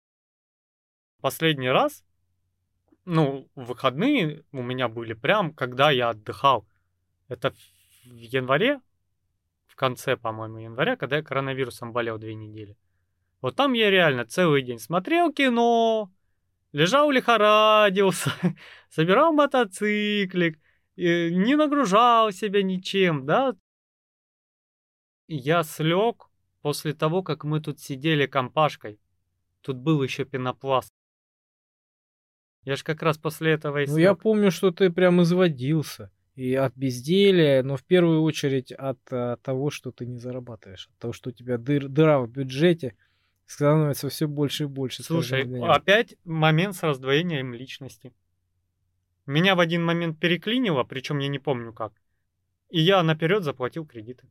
Последний раз, ну, выходные у меня были прям, когда я отдыхал. Это в январе, в конце, по-моему, января, когда я коронавирусом болел две недели. Вот там я реально целый день смотрел кино, лежал лихорадился, <laughs> собирал мотоциклик, не нагружал себя ничем, да. Я слег после того, как мы тут сидели компашкой. Тут был еще пенопласт. Я ж как раз после этого и
Ну, я помню, что ты прям изводился. И от безделия, но в первую очередь от, от э, того, что ты не зарабатываешь. От того, что у тебя дыр, дыра в бюджете – становится все больше и больше.
Слушай, опять момент с раздвоением личности. Меня в один момент переклинило, причем я не помню как. И я наперед заплатил кредиты.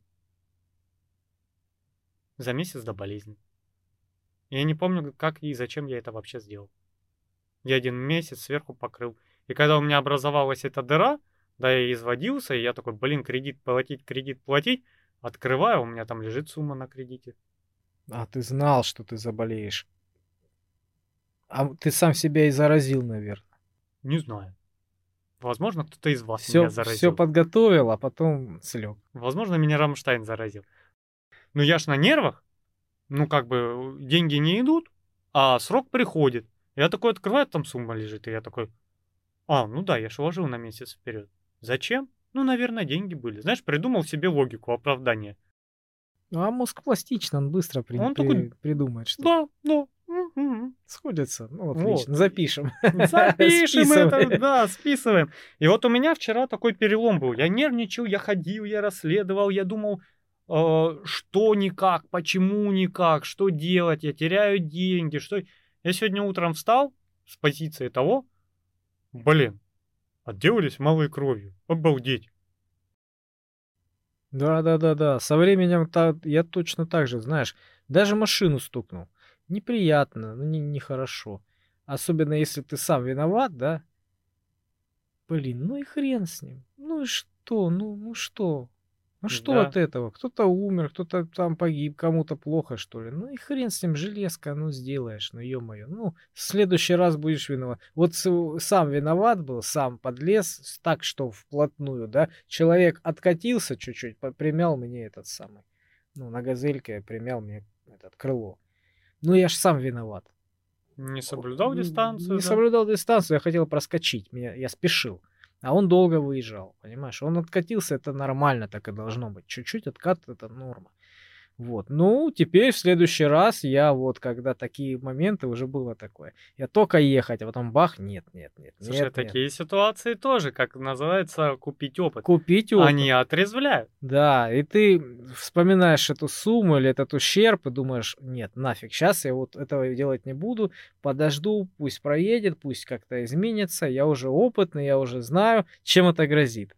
За месяц до болезни. Я не помню, как и зачем я это вообще сделал. Я один месяц сверху покрыл. И когда у меня образовалась эта дыра, да, я изводился, и я такой, блин, кредит платить, кредит платить. Открываю, у меня там лежит сумма на кредите.
А ты знал, что ты заболеешь. А ты сам себя и заразил, наверное.
Не знаю. Возможно, кто-то из вас
все,
меня заразил.
Все подготовил, а потом слег.
Возможно, меня Рамштайн заразил. Ну я ж на нервах. Ну как бы деньги не идут, а срок приходит. Я такой открываю, там сумма лежит, и я такой, а, ну да, я ж вложил на месяц вперед. Зачем? Ну, наверное, деньги были. Знаешь, придумал себе логику оправдания.
Ну, а мозг пластичный, он быстро при,
он
при,
такой,
придумает что
Да, да.
Сходится. Ну, отлично. Вот. Запишем. <laughs>
Запишем это, да, списываем. И вот у меня вчера такой перелом был. Я нервничал, я ходил, я расследовал, я думал, э, что никак, почему никак, что делать, я теряю деньги, что... Я сегодня утром встал с позиции того, блин, отделались малой кровью, обалдеть.
Да-да-да-да. Со временем та, я точно так же, знаешь, даже машину стукнул. Неприятно, ну не, нехорошо. Особенно если ты сам виноват, да? Блин, ну и хрен с ним. Ну и что? Ну, ну что? Ну что да. от этого? Кто-то умер, кто-то там погиб, кому-то плохо, что ли. Ну и хрен с ним, железка, ну сделаешь, ну ё-моё. Ну, в следующий раз будешь виноват. Вот сам виноват был, сам подлез, так что вплотную, да. Человек откатился чуть-чуть, примял мне этот самый. Ну, на газельке примял мне этот крыло. Ну, я ж сам виноват.
Не соблюдал дистанцию?
Не да? соблюдал дистанцию, я хотел проскочить, меня, я спешил. А он долго выезжал, понимаешь? Он откатился, это нормально, так и должно быть. Чуть-чуть откат это норма. Вот. Ну, теперь в следующий раз я вот, когда такие моменты, уже было такое. Я только ехать, а потом бах, нет, нет, нет.
Слушай,
нет,
такие нет. ситуации тоже, как называется, купить опыт.
Купить опыт.
Они отрезвляют.
Да, и ты вспоминаешь эту сумму или этот ущерб и думаешь, нет, нафиг, сейчас я вот этого делать не буду, подожду, пусть проедет, пусть как-то изменится, я уже опытный, я уже знаю, чем это грозит.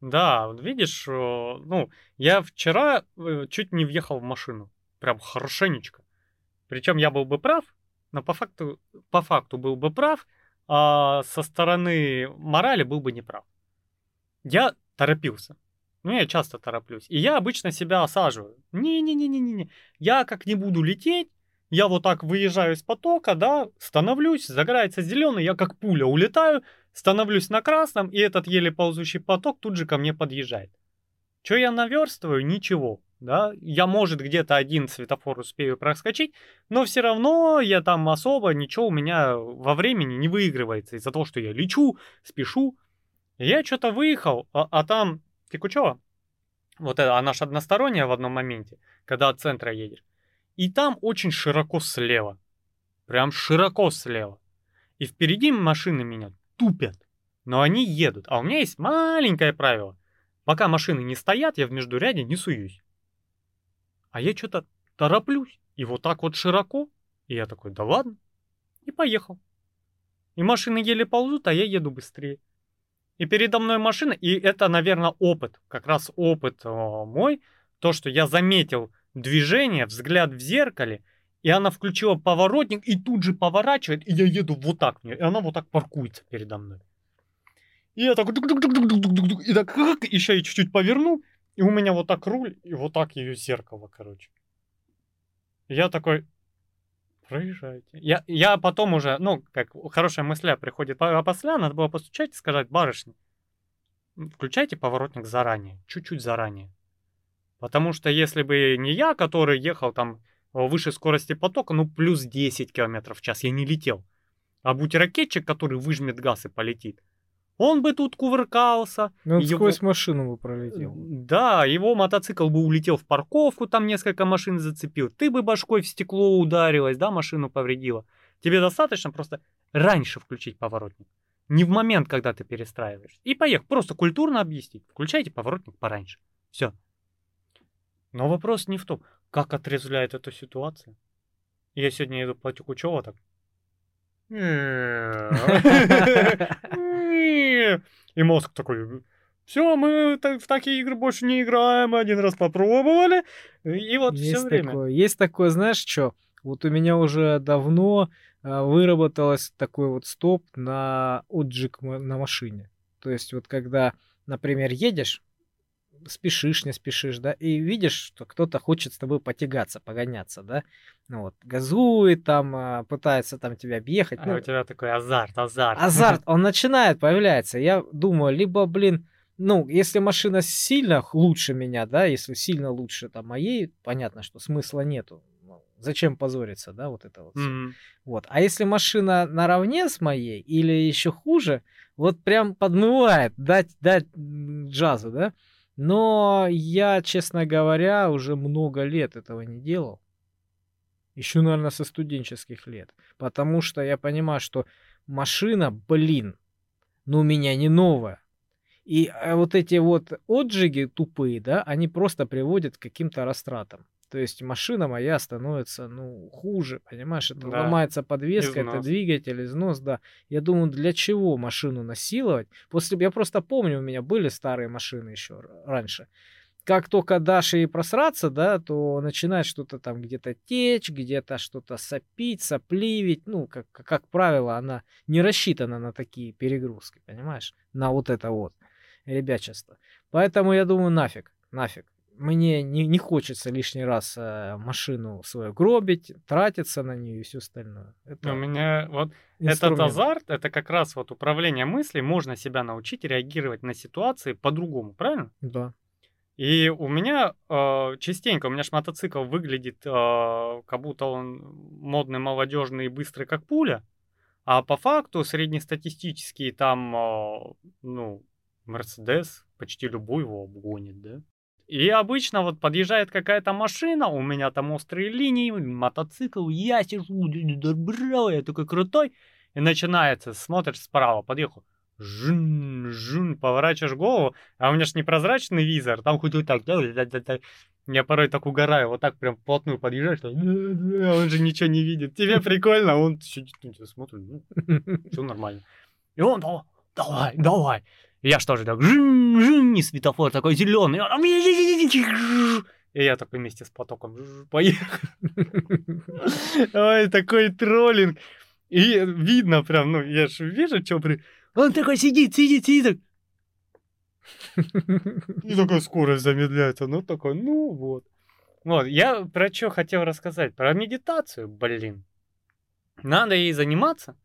Да, видишь, ну, я вчера э, чуть не въехал в машину. Прям хорошенечко. Причем я был бы прав, но по факту, по факту был бы прав, а со стороны морали был бы неправ. Я торопился. Ну, я часто тороплюсь. И я обычно себя осаживаю. Не-не-не-не-не. Я как не буду лететь, я вот так выезжаю из потока, да, становлюсь, загорается зеленый, я как пуля улетаю, становлюсь на красном, и этот еле ползущий поток тут же ко мне подъезжает. Что я наверстываю? Ничего. Да, я, может, где-то один светофор успею проскочить, но все равно я там особо ничего у меня во времени не выигрывается из-за того, что я лечу, спешу. Я что-то выехал, а, а там Текучева, вот это, она же односторонняя в одном моменте, когда от центра едешь. И там очень широко слева. Прям широко слева. И впереди машины меня тупят. Но они едут. А у меня есть маленькое правило. Пока машины не стоят, я в междуряде не суюсь. А я что-то тороплюсь. И вот так вот широко. И я такой, да ладно. И поехал. И машины еле ползут, а я еду быстрее. И передо мной машина, и это, наверное, опыт, как раз опыт о, мой, то, что я заметил движение, взгляд в зеркале, и она включила поворотник и тут же поворачивает, и я еду вот так и она вот так паркуется передо мной. И я так, и так, еще и чуть-чуть поверну, и у меня вот так руль, и вот так ее зеркало, короче. Я такой, проезжайте. Я, я потом уже, ну, как хорошая мысля приходит а после, надо было постучать и сказать, барышня, включайте поворотник заранее, чуть-чуть заранее. Потому что если бы не я, который ехал там выше скорости потока, ну плюс 10 км в час, я не летел. А будь ракетчик, который выжмет газ и полетит, он бы тут кувыркался.
Ну, он его... сквозь машину бы пролетел.
Да, его мотоцикл бы улетел в парковку, там несколько машин зацепил. Ты бы башкой в стекло ударилась, да, машину повредила. Тебе достаточно просто раньше включить поворотник. Не в момент, когда ты перестраиваешь. И поехал. Просто культурно объяснить. Включайте поворотник пораньше. Все. Но вопрос не в том, как отрезвляет эту ситуацию. Я сегодня еду по Текучева так. <laughs> И мозг такой, все, мы в такие игры больше не играем, один раз попробовали, и вот есть все время.
Такое, есть такое, знаешь, что? Вот у меня уже давно а, выработалось такой вот стоп на отжиг на машине. То есть вот когда, например, едешь, спешишь, не спешишь, да, и видишь, что кто-то хочет с тобой потягаться, погоняться, да, ну вот, газует там, а, пытается там тебя объехать.
А
ну,
у тебя такой азарт, азарт.
Азарт, <laughs> он начинает появляться. Я думаю, либо, блин, ну, если машина сильно лучше меня, да, если сильно лучше там моей, понятно, что смысла нету. Ну, зачем позориться, да, вот это вот. Mm-hmm. Вот. А если машина наравне с моей или еще хуже, вот прям подмывает дать, дать джазу, да, но я, честно говоря, уже много лет этого не делал. Еще, наверное, со студенческих лет. Потому что я понимаю, что машина, блин, ну у меня не новая. И а, вот эти вот отжиги тупые, да, они просто приводят к каким-то растратам. То есть машина моя становится, ну, хуже, понимаешь? Это да. ломается подвеска, износ. это двигатель, износ, да. Я думаю, для чего машину насиловать? После, я просто помню, у меня были старые машины еще раньше. Как только дашь ей просраться, да, то начинает что-то там где-то течь, где-то что-то сопить, сопливить. Ну, как, как правило, она не рассчитана на такие перегрузки, понимаешь? На вот это вот ребячество. Поэтому я думаю, нафиг, нафиг мне не, не хочется лишний раз э, машину свою гробить, тратиться на нее и все остальное.
Это У меня вот инструмент. этот азарт, это как раз вот управление мыслей, можно себя научить реагировать на ситуации по-другому, правильно?
Да.
И у меня э, частенько, у меня ж мотоцикл выглядит, э, как будто он модный, молодежный и быстрый, как пуля, а по факту среднестатистический там, э, ну, Мерседес почти любой его обгонит, да? И обычно вот подъезжает какая-то машина, у меня там острые линии, мотоцикл, я сижу, браво, я такой крутой. И начинается, смотришь справа, подъехал, жун, жун, поворачиваешь голову, а у меня же непрозрачный визор, там хоть вот так, да, да, да, да. Я порой так угораю, вот так прям вплотную подъезжаешь, он же ничего не видит. Тебе прикольно, он сидит, смотрит, ну, все нормально. И он, давай, давай. Я что же так, жин, жин, и светофор такой зеленый. И я такой вместе с потоком поехал. Ой, такой троллинг. И видно прям, ну, я же вижу, что при... Он такой сидит, сидит, сидит. И такая скорость замедляется. Ну, такой, ну, вот. Вот, я про что хотел рассказать? Про медитацию, блин. Надо ей заниматься.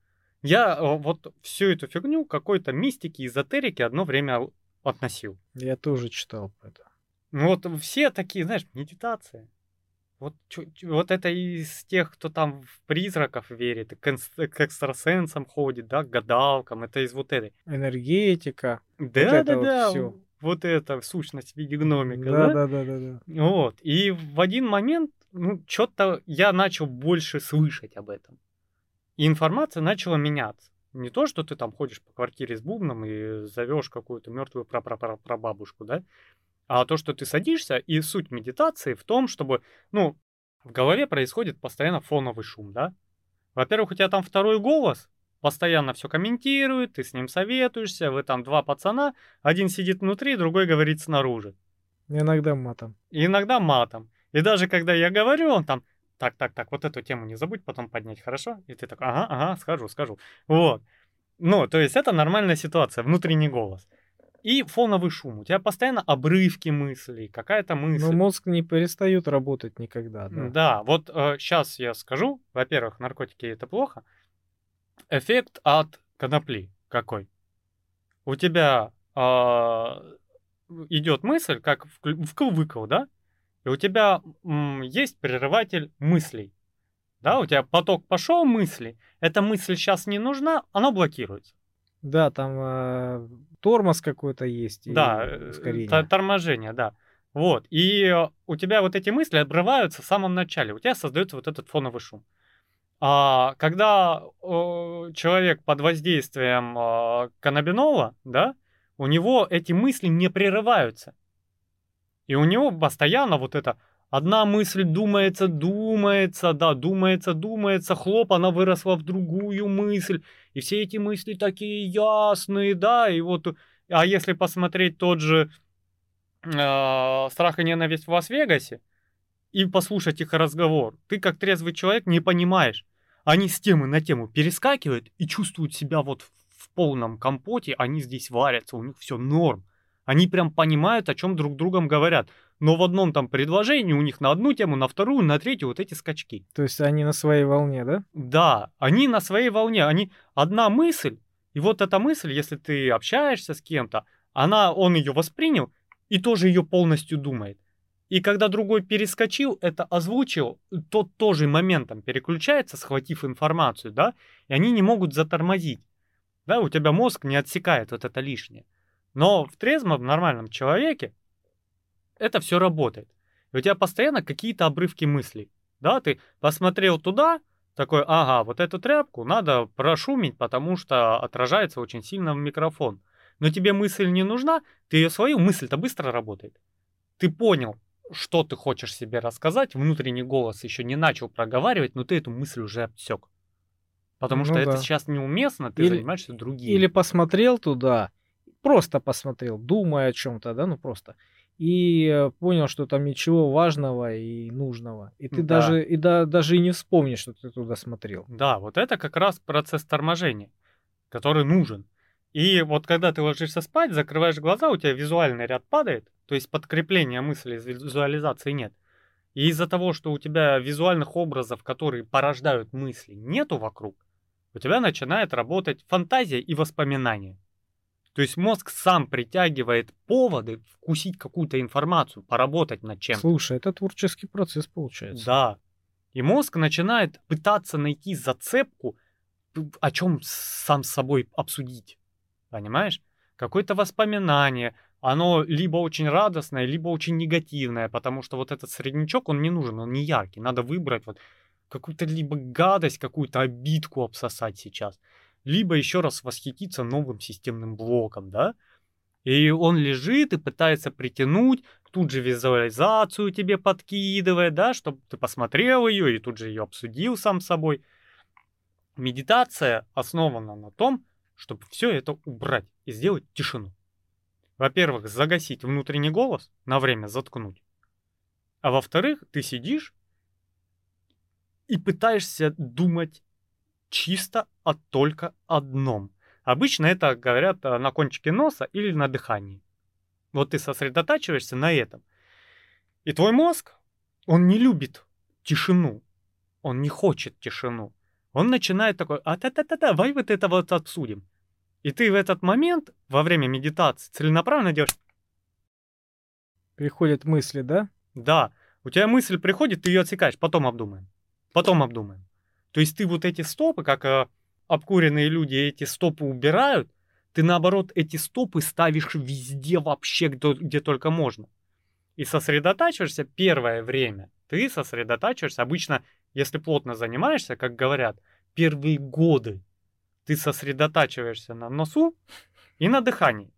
Я э, вот всю эту фигню какой-то мистики, эзотерики одно время относил.
Я тоже читал про это.
Ну вот все такие, знаешь, медитация. Вот, вот это из тех, кто там в призраков верит, к, к экстрасенсам ходит, да, к гадалкам, это из вот этой.
Энергетика.
Да, вот да, да. Вот, вот это сущность в виде гномика.
Да, да, да, да, да.
Вот. И в один момент, ну, что-то я начал больше слышать об этом. И информация начала меняться. Не то, что ты там ходишь по квартире с бубном и зовешь какую-то мертвую прабабушку, да, а то, что ты садишься, и суть медитации в том, чтобы, ну, в голове происходит постоянно фоновый шум, да. Во-первых, у тебя там второй голос, постоянно все комментирует, ты с ним советуешься, вы там два пацана, один сидит внутри, другой говорит снаружи.
Иногда матом.
И иногда матом. И даже когда я говорю, он там, так, так, так, вот эту тему не забудь потом поднять, хорошо? И ты такой, ага, ага, скажу, скажу. Вот. Ну, то есть это нормальная ситуация, внутренний голос. И фоновый шум. У тебя постоянно обрывки мыслей, какая-то мысль.
Но мозг не перестает работать никогда, да?
Да, вот э, сейчас я скажу. Во-первых, наркотики это плохо. Эффект от конопли какой? У тебя э, идет мысль, как в, в выкл, да? И у тебя м, есть прерыватель мыслей. Да, у тебя поток пошел мысли, эта мысль сейчас не нужна, она блокируется.
Да, там э, тормоз какой-то есть.
Да, э, торможение, да. Вот. И у тебя вот эти мысли обрываются в самом начале. У тебя создается вот этот фоновый шум. А когда э, человек под воздействием э, каннабинола, да, у него эти мысли не прерываются. И у него постоянно вот это одна мысль думается, думается, да, думается, думается, хлоп, она выросла в другую мысль. И все эти мысли такие ясные, да, и вот, а если посмотреть тот же э, «Страх и ненависть в Лас-Вегасе» и послушать их разговор, ты как трезвый человек не понимаешь. Они с темы на тему перескакивают и чувствуют себя вот в полном компоте, они здесь варятся, у них все норм. Они прям понимают, о чем друг другом говорят. Но в одном там предложении у них на одну тему, на вторую, на третью вот эти скачки.
То есть они на своей волне, да?
Да, они на своей волне. Они одна мысль, и вот эта мысль, если ты общаешься с кем-то, она, он ее воспринял и тоже ее полностью думает. И когда другой перескочил, это озвучил, тот тоже моментом переключается, схватив информацию, да, и они не могут затормозить. Да, у тебя мозг не отсекает вот это лишнее. Но в трезвом, нормальном человеке это все работает. И у тебя постоянно какие-то обрывки мыслей. Да, ты посмотрел туда, такой, ага, вот эту тряпку надо прошумить, потому что отражается очень сильно в микрофон. Но тебе мысль не нужна, ты ее свою, мысль-то быстро работает. Ты понял, что ты хочешь себе рассказать, внутренний голос еще не начал проговаривать, но ты эту мысль уже обсек. Потому ну, что да. это сейчас неуместно, ты или, занимаешься другим.
Или посмотрел туда, просто посмотрел, думая о чем-то, да, ну просто. И э, понял, что там ничего важного и нужного. И ты да. даже, и да, даже и не вспомнишь, что ты туда смотрел.
Да, вот это как раз процесс торможения, который нужен. И вот когда ты ложишься спать, закрываешь глаза, у тебя визуальный ряд падает, то есть подкрепления мысли из визуализации нет. И из-за того, что у тебя визуальных образов, которые порождают мысли, нету вокруг, у тебя начинает работать фантазия и воспоминания. То есть мозг сам притягивает поводы вкусить какую-то информацию, поработать над чем-то.
Слушай, это творческий процесс получается.
Да. И мозг начинает пытаться найти зацепку, о чем сам с собой обсудить. Понимаешь? Какое-то воспоминание, оно либо очень радостное, либо очень негативное, потому что вот этот среднячок, он не нужен, он не яркий. Надо выбрать вот какую-то либо гадость, какую-то обидку обсосать сейчас, либо еще раз восхититься новым системным блоком, да? И он лежит и пытается притянуть, тут же визуализацию тебе подкидывает, да, чтобы ты посмотрел ее и тут же ее обсудил сам собой. Медитация основана на том, чтобы все это убрать и сделать тишину. Во-первых, загасить внутренний голос, на время заткнуть. А во-вторых, ты сидишь и пытаешься думать чисто о только одном. Обычно это говорят э, на кончике носа или на дыхании. Вот ты сосредотачиваешься на этом. И твой мозг, он не любит тишину. Он не хочет тишину он начинает такой, а та-та-та, давай вот это вот обсудим. И ты в этот момент, во время медитации, целенаправленно делаешь...
Приходят мысли, да?
Да. У тебя мысль приходит, ты ее отсекаешь, потом обдумаем. Потом обдумаем. То есть ты вот эти стопы, как э, обкуренные люди эти стопы убирают, ты наоборот эти стопы ставишь везде вообще, где, где только можно. И сосредотачиваешься первое время. Ты сосредотачиваешься обычно если плотно занимаешься, как говорят, первые годы ты сосредотачиваешься на носу и на дыхании.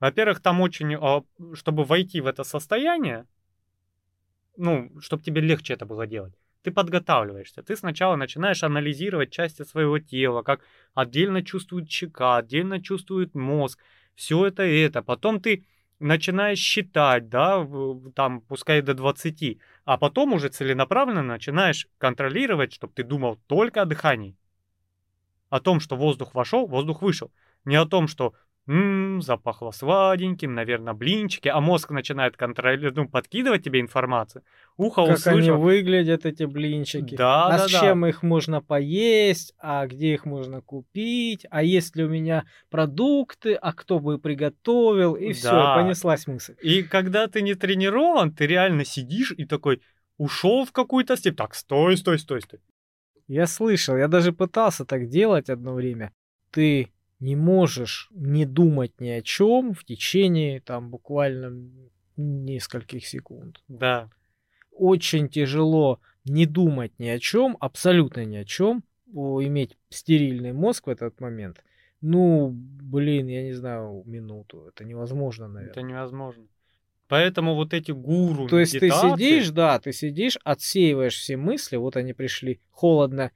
Во-первых, там очень, а, чтобы войти в это состояние, ну, чтобы тебе легче это было делать, ты подготавливаешься. Ты сначала начинаешь анализировать части своего тела, как отдельно чувствует щека, отдельно чувствует мозг, все это и это. Потом ты начинаешь считать, да, там, пускай до 20, а потом уже целенаправленно начинаешь контролировать, чтобы ты думал только о дыхании. О том, что воздух вошел, воздух вышел. Не о том, что Ммм, запахло сладеньким, наверное, блинчики, а мозг начинает контролировать, ну, подкидывать тебе информацию.
Ухо как услышал. они выглядят, эти блинчики. Да, а да, с да. чем их можно поесть, а где их можно купить, а есть ли у меня продукты, а кто бы приготовил, и да. все, понеслась мысль.
И когда ты не тренирован, ты реально сидишь и такой ушел в какую-то степь. Так, стой, стой, стой, стой.
Я слышал, я даже пытался так делать одно время. Ты не можешь не думать ни о чем в течение там буквально нескольких секунд.
Да.
Очень тяжело не думать ни о чем, абсолютно ни о чем, иметь стерильный мозг в этот момент. Ну, блин, я не знаю, минуту. Это невозможно, наверное.
Это невозможно. Поэтому вот эти гуру
То есть ты сидишь, да, ты сидишь, отсеиваешь все мысли, вот они пришли, холодно,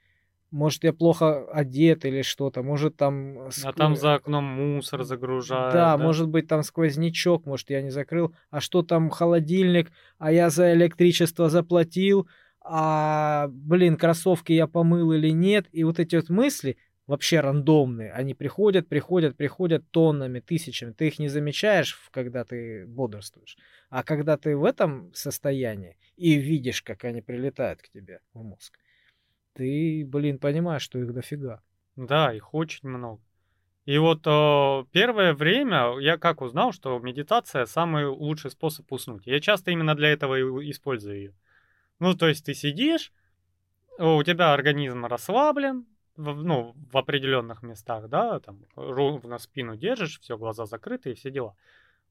может, я плохо одет или что-то, может, там...
А там за окном мусор загружают.
Да, да, может быть, там сквознячок, может, я не закрыл. А что там холодильник, а я за электричество заплатил, а, блин, кроссовки я помыл или нет. И вот эти вот мысли вообще рандомные, они приходят, приходят, приходят тоннами, тысячами. Ты их не замечаешь, когда ты бодрствуешь. А когда ты в этом состоянии и видишь, как они прилетают к тебе в мозг, ты, блин, понимаешь, что их дофига.
Да, их очень много. И вот э, первое время я как узнал, что медитация самый лучший способ уснуть. Я часто именно для этого и использую ее. Ну, то есть ты сидишь, у тебя организм расслаблен, в, ну, в определенных местах, да, там ровно спину держишь, все, глаза закрыты и все дела.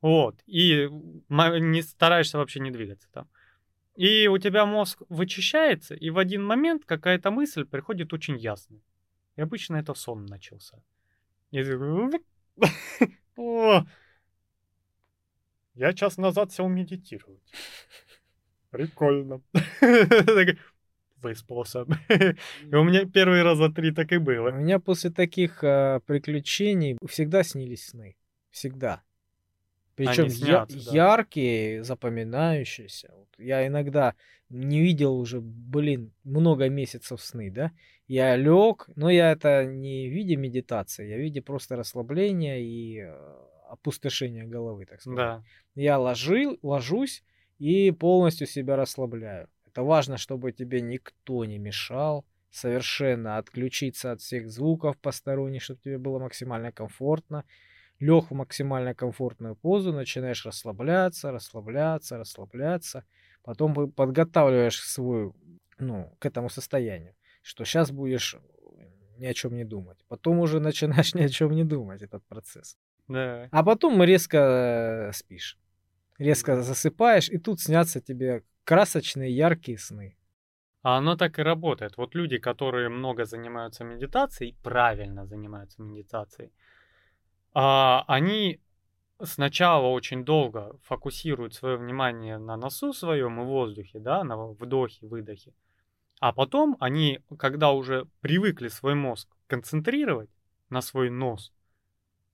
Вот, и не стараешься вообще не двигаться там. И у тебя мозг вычищается, и в один момент какая-то мысль приходит очень ясно. И обычно это сон начался. И <laughs> я час назад сел медитировать. Прикольно. <laughs> Выспался. И у меня первый раз за три так и было.
У меня после таких э, приключений всегда снились сны. Всегда. Причем я, да. яркие, запоминающиеся. Вот я иногда не видел уже, блин, много месяцев сны, да? Я лег, но я это не в виде медитации, я в виде просто расслабления и э, опустошения головы, так сказать. Да. Я ложил, ложусь и полностью себя расслабляю. Это важно, чтобы тебе никто не мешал, совершенно отключиться от всех звуков посторонних, чтобы тебе было максимально комфортно лег в максимально комфортную позу, начинаешь расслабляться, расслабляться, расслабляться. Потом подготавливаешь свою, ну, к этому состоянию, что сейчас будешь ни о чем не думать. Потом уже <laughs> начинаешь ни о чем не думать, этот процесс.
Да.
А потом резко спишь. Резко засыпаешь, и тут снятся тебе красочные, яркие сны.
А оно так и работает. Вот люди, которые много занимаются медитацией, правильно занимаются медитацией, а, они сначала очень долго фокусируют свое внимание на носу своем и воздухе, да, на вдохе, выдохе. А потом они, когда уже привыкли свой мозг концентрировать на свой нос,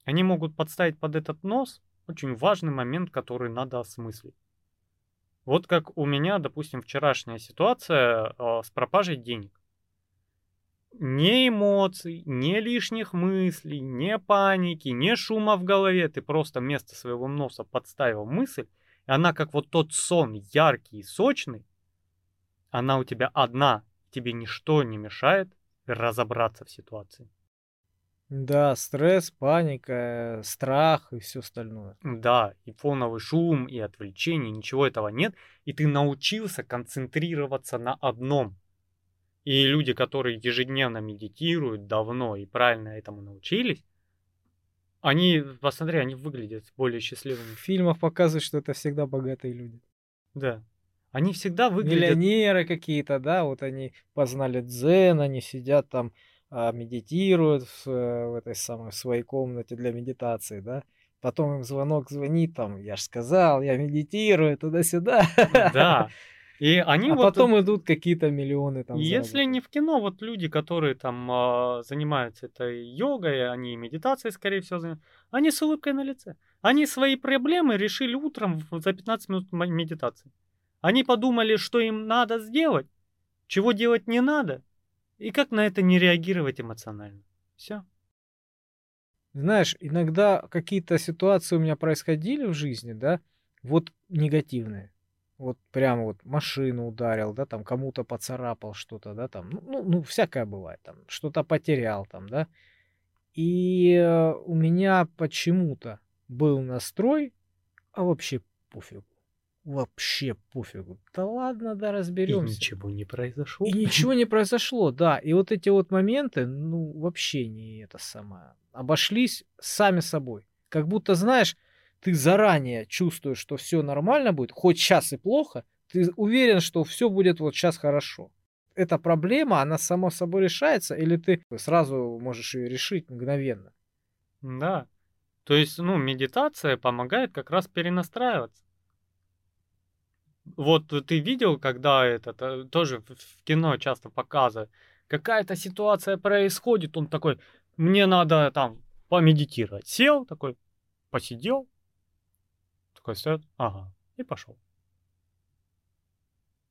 они могут подставить под этот нос очень важный момент, который надо осмыслить. Вот как у меня, допустим, вчерашняя ситуация э, с пропажей денег ни эмоций, ни лишних мыслей, ни паники, ни шума в голове. Ты просто вместо своего носа подставил мысль, и она как вот тот сон, яркий и сочный, она у тебя одна, тебе ничто не мешает разобраться в ситуации.
Да, стресс, паника, страх и все остальное.
Да, и фоновый шум, и отвлечение, ничего этого нет. И ты научился концентрироваться на одном. И люди, которые ежедневно медитируют давно и правильно этому научились, они, посмотри, они выглядят более счастливыми.
В фильмах показывают, что это всегда богатые люди.
Да. Они всегда выглядят...
Миллионеры какие-то, да, вот они познали дзен, они сидят там, а, медитируют в, э, в этой самой в своей комнате для медитации, да. Потом им звонок звонит, там, я же сказал, я медитирую, туда-сюда.
Да, <laughs> И они
а
вот...
потом идут какие-то миллионы там.
Если не в кино, вот люди, которые там э, занимаются этой йогой, они медитацией, скорее всего, занимаются, они с улыбкой на лице. Они свои проблемы решили утром за 15 минут медитации. Они подумали, что им надо сделать, чего делать не надо, и как на это не реагировать эмоционально. Все.
Знаешь, иногда какие-то ситуации у меня происходили в жизни, да, вот негативные вот прям вот машину ударил, да, там кому-то поцарапал что-то, да, там, ну, ну, ну всякое бывает, там, что-то потерял, там, да. И э, у меня почему-то был настрой, а вообще пофигу. Вообще пофигу. Да ладно, да разберемся.
И ничего не произошло.
И ничего не <laughs> произошло, да. И вот эти вот моменты, ну, вообще не это самое. Обошлись сами собой. Как будто, знаешь, ты заранее чувствуешь, что все нормально будет, хоть сейчас и плохо, ты уверен, что все будет вот сейчас хорошо. Эта проблема, она само собой решается, или ты сразу можешь ее решить мгновенно?
Да. То есть, ну, медитация помогает как раз перенастраиваться. Вот ты видел, когда это э, тоже в кино часто показывают, какая-то ситуация происходит, он такой, мне надо там помедитировать. Сел такой, посидел, такой стоит, ага, и пошел.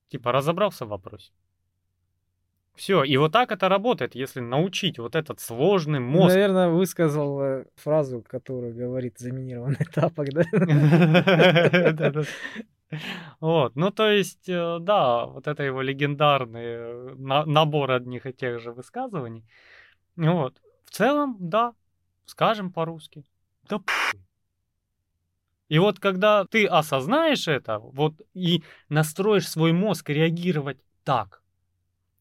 Типа разобрался в вопросе. Все, и вот так это работает, если научить вот этот сложный мозг.
Наверное, высказал э, фразу, которую говорит заминированный <laughs> тапок, да?
Вот, ну то есть, э, да, вот это его легендарный э, набор одних и тех же высказываний. Вот, в целом, да, скажем по-русски, да и вот когда ты осознаешь это, вот и настроишь свой мозг реагировать так,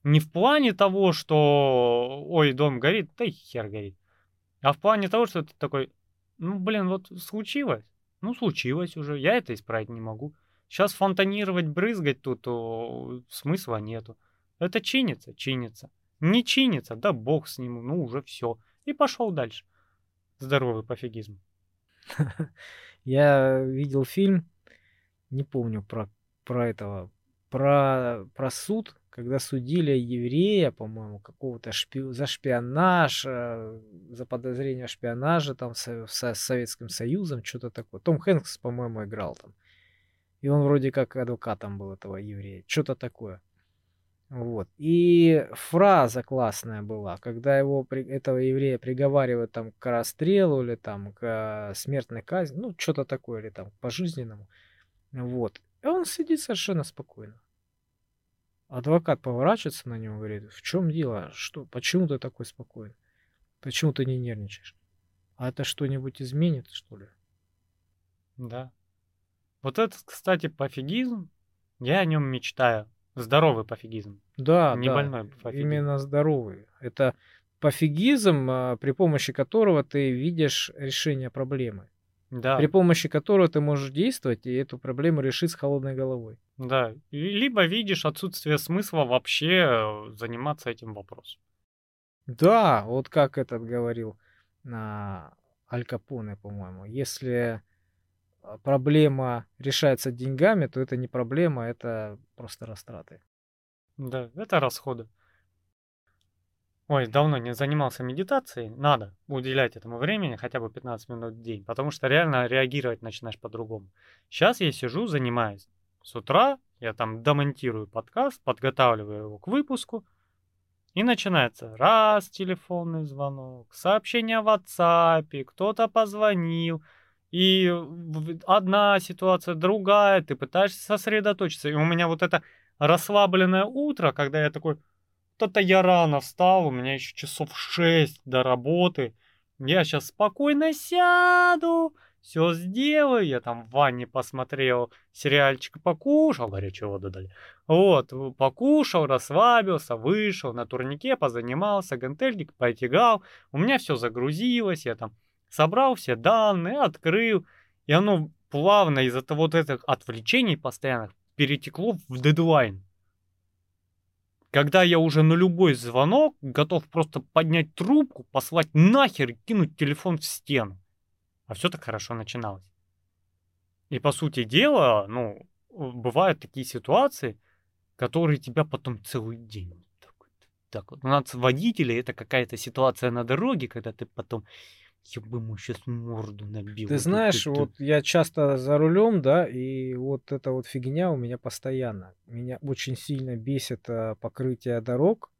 не в плане того, что ой, дом горит, да и хер горит, а в плане того, что ты такой, ну блин, вот случилось, ну случилось уже, я это исправить не могу. Сейчас фонтанировать, брызгать тут о, смысла нету. Это чинится, чинится. Не чинится, да бог с ним, ну уже все. И пошел дальше. Здоровый пофигизм. <laughs>
Я видел фильм, не помню про, про этого, про, про суд, когда судили еврея, по-моему, какого-то шпи... за шпионаж, э, за подозрение в шпионаже там с, с Советским Союзом, что-то такое. Том Хэнкс, по-моему, играл там. И он вроде как адвокатом был этого еврея. Что-то такое. Вот. И фраза классная была, когда его, этого еврея приговаривают там к расстрелу или там к смертной казни, ну, что-то такое, или там к пожизненному. Вот. И он сидит совершенно спокойно. Адвокат поворачивается на него и говорит, в чем дело? Что? Почему ты такой спокойный? Почему ты не нервничаешь? А это что-нибудь изменит, что ли?
Да. Вот это, кстати, пофигизм. Я о нем мечтаю. Здоровый пофигизм.
Да, не да, больной пофигизм. Именно здоровый. Это пофигизм, а, при помощи которого ты видишь решение проблемы. Да. При помощи которого ты можешь действовать и эту проблему решить с холодной головой.
Да. Либо видишь отсутствие смысла вообще э, заниматься этим вопросом.
Да, вот как этот говорил на Аль Капоне, по-моему. Если проблема решается деньгами, то это не проблема, это просто растраты.
Да, это расходы. Ой, давно не занимался медитацией. Надо уделять этому времени хотя бы 15 минут в день, потому что реально реагировать начинаешь по-другому. Сейчас я сижу, занимаюсь. С утра я там домонтирую подкаст, подготавливаю его к выпуску, и начинается раз телефонный звонок, сообщение в WhatsApp, кто-то позвонил, и одна ситуация, другая, ты пытаешься сосредоточиться. И у меня вот это расслабленное утро, когда я такой, вот это я рано встал, у меня еще часов 6 до работы. Я сейчас спокойно сяду, все сделаю. Я там в ванне посмотрел сериальчик, покушал, горячую воду дали. Вот, покушал, расслабился, вышел на турнике, позанимался, гантельник потягал. У меня все загрузилось, я там собрал все данные, открыл, и оно плавно из-за того вот этих отвлечений постоянных перетекло в дедлайн. Когда я уже на любой звонок готов просто поднять трубку, послать нахер и кинуть телефон в стену. А все так хорошо начиналось. И по сути дела, ну, бывают такие ситуации, которые тебя потом целый день так вот, так вот. У нас водители это какая-то ситуация на дороге, когда ты потом я бы ему сейчас морду набил.
Ты знаешь, вот я часто за рулем, да, и вот эта вот фигня у меня постоянно. Меня очень сильно бесит э, покрытие дорог.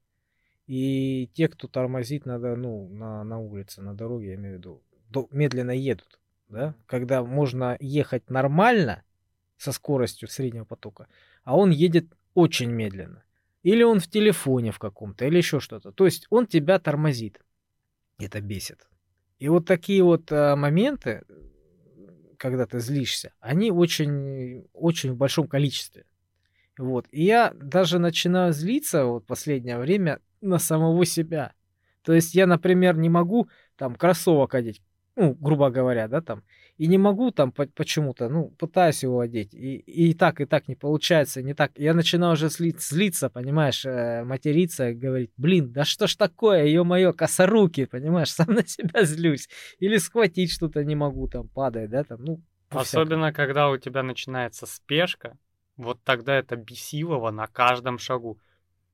И те, кто тормозит надо, ну, на, на улице, на дороге, я имею в виду, до, медленно едут, да, когда можно ехать нормально со скоростью среднего потока, а он едет очень медленно. Или он в телефоне в каком-то, или еще что-то. То есть он тебя тормозит. Это бесит. И вот такие вот а, моменты, когда ты злишься, они очень, очень в большом количестве. Вот. И я даже начинаю злиться вот последнее время на самого себя. То есть я, например, не могу там кроссовок одеть, ну, грубо говоря, да, там, и не могу там почему-то, ну, пытаюсь его одеть, и, и так, и так не получается, не так. Я начинаю уже злиться, злиться понимаешь, э, материться, говорить, блин, да что ж такое, ё-моё, косоруки, понимаешь, <laughs> сам на себя злюсь. Или схватить что-то не могу, там, падает, да, там, ну,
Особенно, когда у тебя начинается спешка, вот тогда это бесилово на каждом шагу.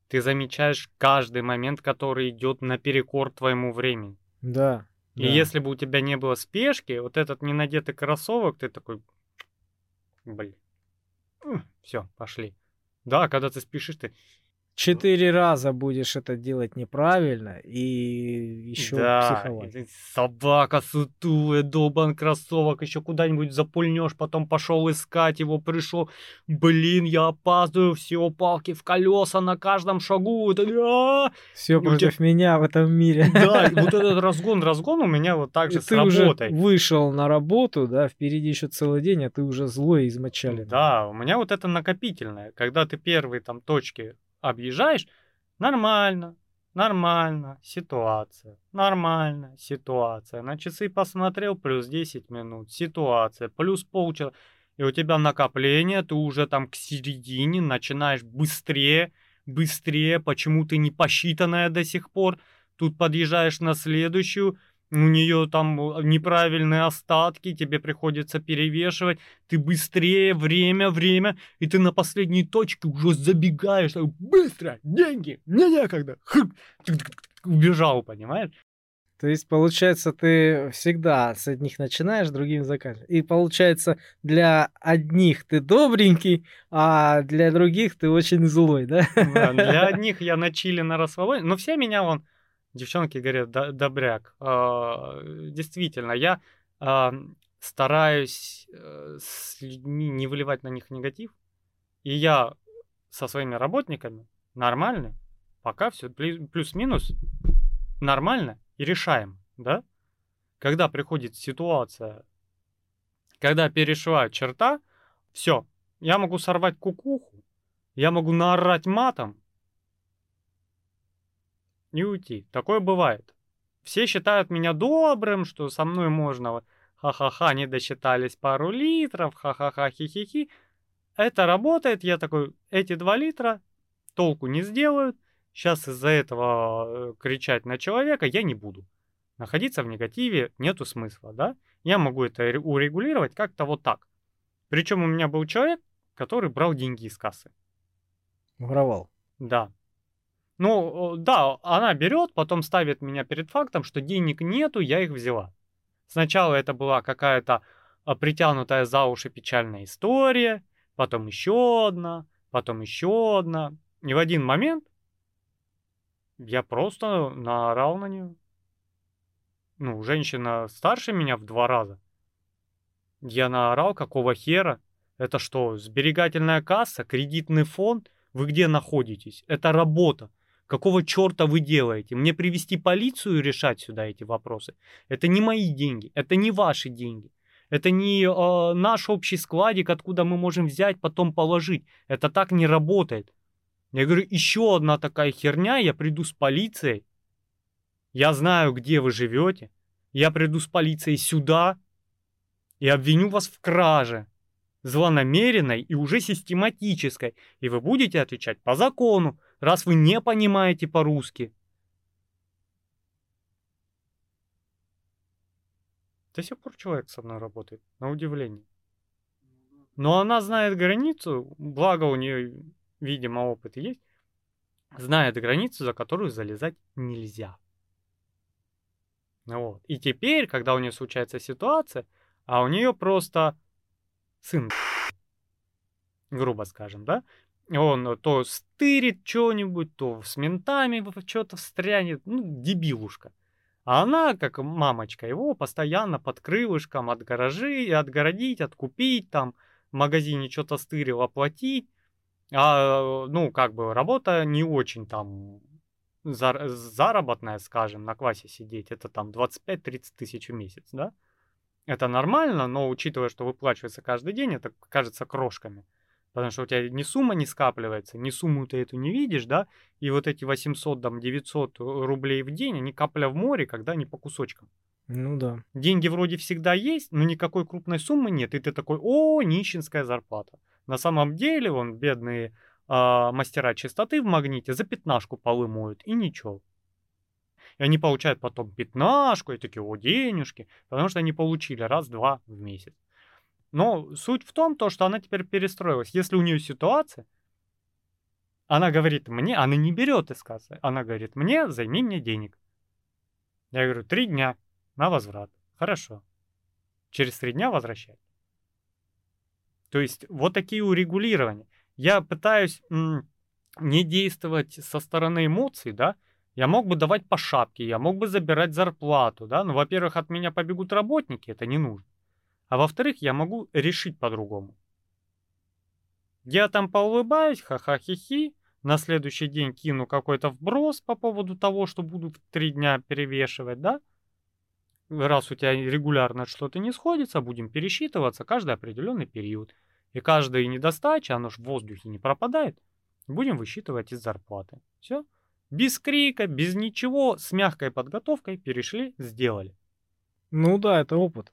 Ты замечаешь каждый момент, который идет наперекор твоему времени.
Да,
и если бы у тебя не было спешки, вот этот ненадетый кроссовок, ты такой, блин, все, пошли. Да, когда ты спешишь, ты
четыре раза будешь это делать неправильно и еще да, психовать.
Собака сутулая, долбан кроссовок, еще куда-нибудь запульнешь, потом пошел искать его, пришел, блин, я опаздываю, все, палки в колеса на каждом шагу. Это,
а! Все против тебя... меня в этом мире.
Да, вот <laughs> этот разгон, разгон у меня вот так же и с ты работой.
Уже вышел на работу, да, впереди еще целый день, а ты уже злой измочали.
Да, у меня вот это накопительное, когда ты первые там точки объезжаешь, нормально, нормально, ситуация, нормально, ситуация. На часы посмотрел, плюс 10 минут, ситуация, плюс полчаса. и у тебя накопление, ты уже там к середине начинаешь быстрее, быстрее, почему ты не посчитанная до сих пор, тут подъезжаешь на следующую, у нее там э, неправильные остатки, тебе приходится перевешивать, ты быстрее, время, время, и ты на последней точке уже забегаешь, так, быстро, деньги, мне некогда, <laughs> убежал, понимаешь?
То есть, получается, ты всегда с одних начинаешь, другим заканчиваешь. И получается, для одних ты добренький, а для других ты очень злой, да?
да для <laughs> одних я на чили на расслабоне, но все меня вон девчонки говорят, добряк. А, действительно, я а, стараюсь э, с людьми не выливать на них негатив. И я со своими работниками нормально, пока все плюс-минус нормально и решаем, да? Когда приходит ситуация, когда перешла черта, все, я могу сорвать кукуху, я могу наорать матом, и уйти. Такое бывает. Все считают меня добрым, что со мной можно ха-ха-ха, не досчитались пару литров, ха-ха-ха, хи-хи-хи. Это работает, я такой, эти два литра толку не сделают. Сейчас из-за этого э, кричать на человека я не буду. Находиться в негативе нету смысла, да? Я могу это урегулировать как-то вот так. Причем у меня был человек, который брал деньги из кассы.
Воровал.
Да. Ну, да, она берет, потом ставит меня перед фактом, что денег нету, я их взяла. Сначала это была какая-то а, притянутая за уши печальная история, потом еще одна, потом еще одна. И в один момент я просто наорал на нее. Ну, женщина старше меня в два раза. Я наорал, какого хера? Это что, сберегательная касса, кредитный фонд? Вы где находитесь? Это работа. Какого черта вы делаете? Мне привести полицию и решать сюда эти вопросы? Это не мои деньги, это не ваши деньги. Это не э, наш общий складик, откуда мы можем взять, потом положить. Это так не работает. Я говорю, еще одна такая херня, я приду с полицией. Я знаю, где вы живете. Я приду с полицией сюда и обвиню вас в краже. Злонамеренной и уже систематической. И вы будете отвечать по закону, раз вы не понимаете по-русски. До сих пор человек со мной работает, на удивление. Но она знает границу, благо у нее, видимо, опыт есть, знает границу, за которую залезать нельзя. Вот. И теперь, когда у нее случается ситуация, а у нее просто сын, грубо скажем, да, он то стырит что-нибудь, то с ментами что-то встрянет. Ну, дебилушка. А она, как мамочка его, постоянно под крылышком от гаражи, отгородить, откупить, там, в магазине что-то стырил, оплатить. А, ну, как бы, работа не очень там заработная, скажем, на квасе сидеть, это там 25-30 тысяч в месяц, да? Это нормально, но учитывая, что выплачивается каждый день, это кажется крошками. Потому что у тебя ни сумма не скапливается, ни сумму ты эту не видишь, да, и вот эти 800, там, 900 рублей в день, они капля в море, когда они по кусочкам.
Ну да.
Деньги вроде всегда есть, но никакой крупной суммы нет, и ты такой, о, нищенская зарплата. На самом деле, вон, бедные э, мастера чистоты в магните за пятнашку полы моют, и ничего. И они получают потом пятнашку, и такие, о, денежки, потому что они получили раз-два в месяц. Но суть в том, то, что она теперь перестроилась. Если у нее ситуация, она говорит мне, она не берет из кассы, она говорит мне, займи мне денег. Я говорю, три дня на возврат. Хорошо. Через три дня возвращай. То есть вот такие урегулирования. Я пытаюсь м- не действовать со стороны эмоций, да, я мог бы давать по шапке, я мог бы забирать зарплату, да, но, во-первых, от меня побегут работники, это не нужно. А во-вторых, я могу решить по-другому. Я там поулыбаюсь, ха-ха-хи-хи, на следующий день кину какой-то вброс по поводу того, что буду в три дня перевешивать, да? Раз у тебя регулярно что-то не сходится, будем пересчитываться каждый определенный период. И каждая недостача, оно ж в воздухе не пропадает, будем высчитывать из зарплаты. Все. Без крика, без ничего, с мягкой подготовкой перешли, сделали.
Ну да, это опыт.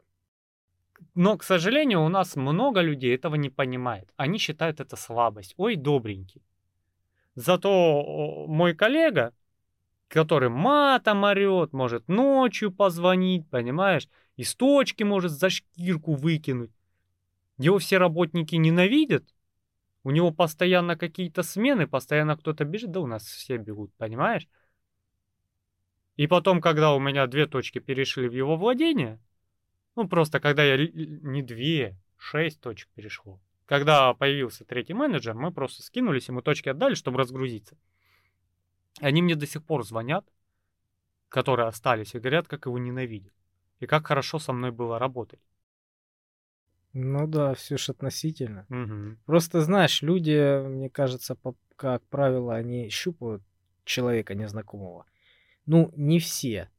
Но, к сожалению, у нас много людей этого не понимает. Они считают это слабость. Ой, добренький. Зато мой коллега, который матом орет, может ночью позвонить, понимаешь, из точки может за шкирку выкинуть. Его все работники ненавидят, у него постоянно какие-то смены, постоянно кто-то бежит, да у нас все бегут, понимаешь? И потом, когда у меня две точки перешли в его владение, ну просто когда я не две, шесть точек перешло. Когда появился третий менеджер, мы просто скинулись, ему точки отдали, чтобы разгрузиться. Они мне до сих пор звонят, которые остались, и говорят, как его ненавидят. И как хорошо со мной было работать.
Ну да, все ж относительно.
Угу.
Просто знаешь, люди, мне кажется, по, как правило, они щупают человека незнакомого. Ну, не все.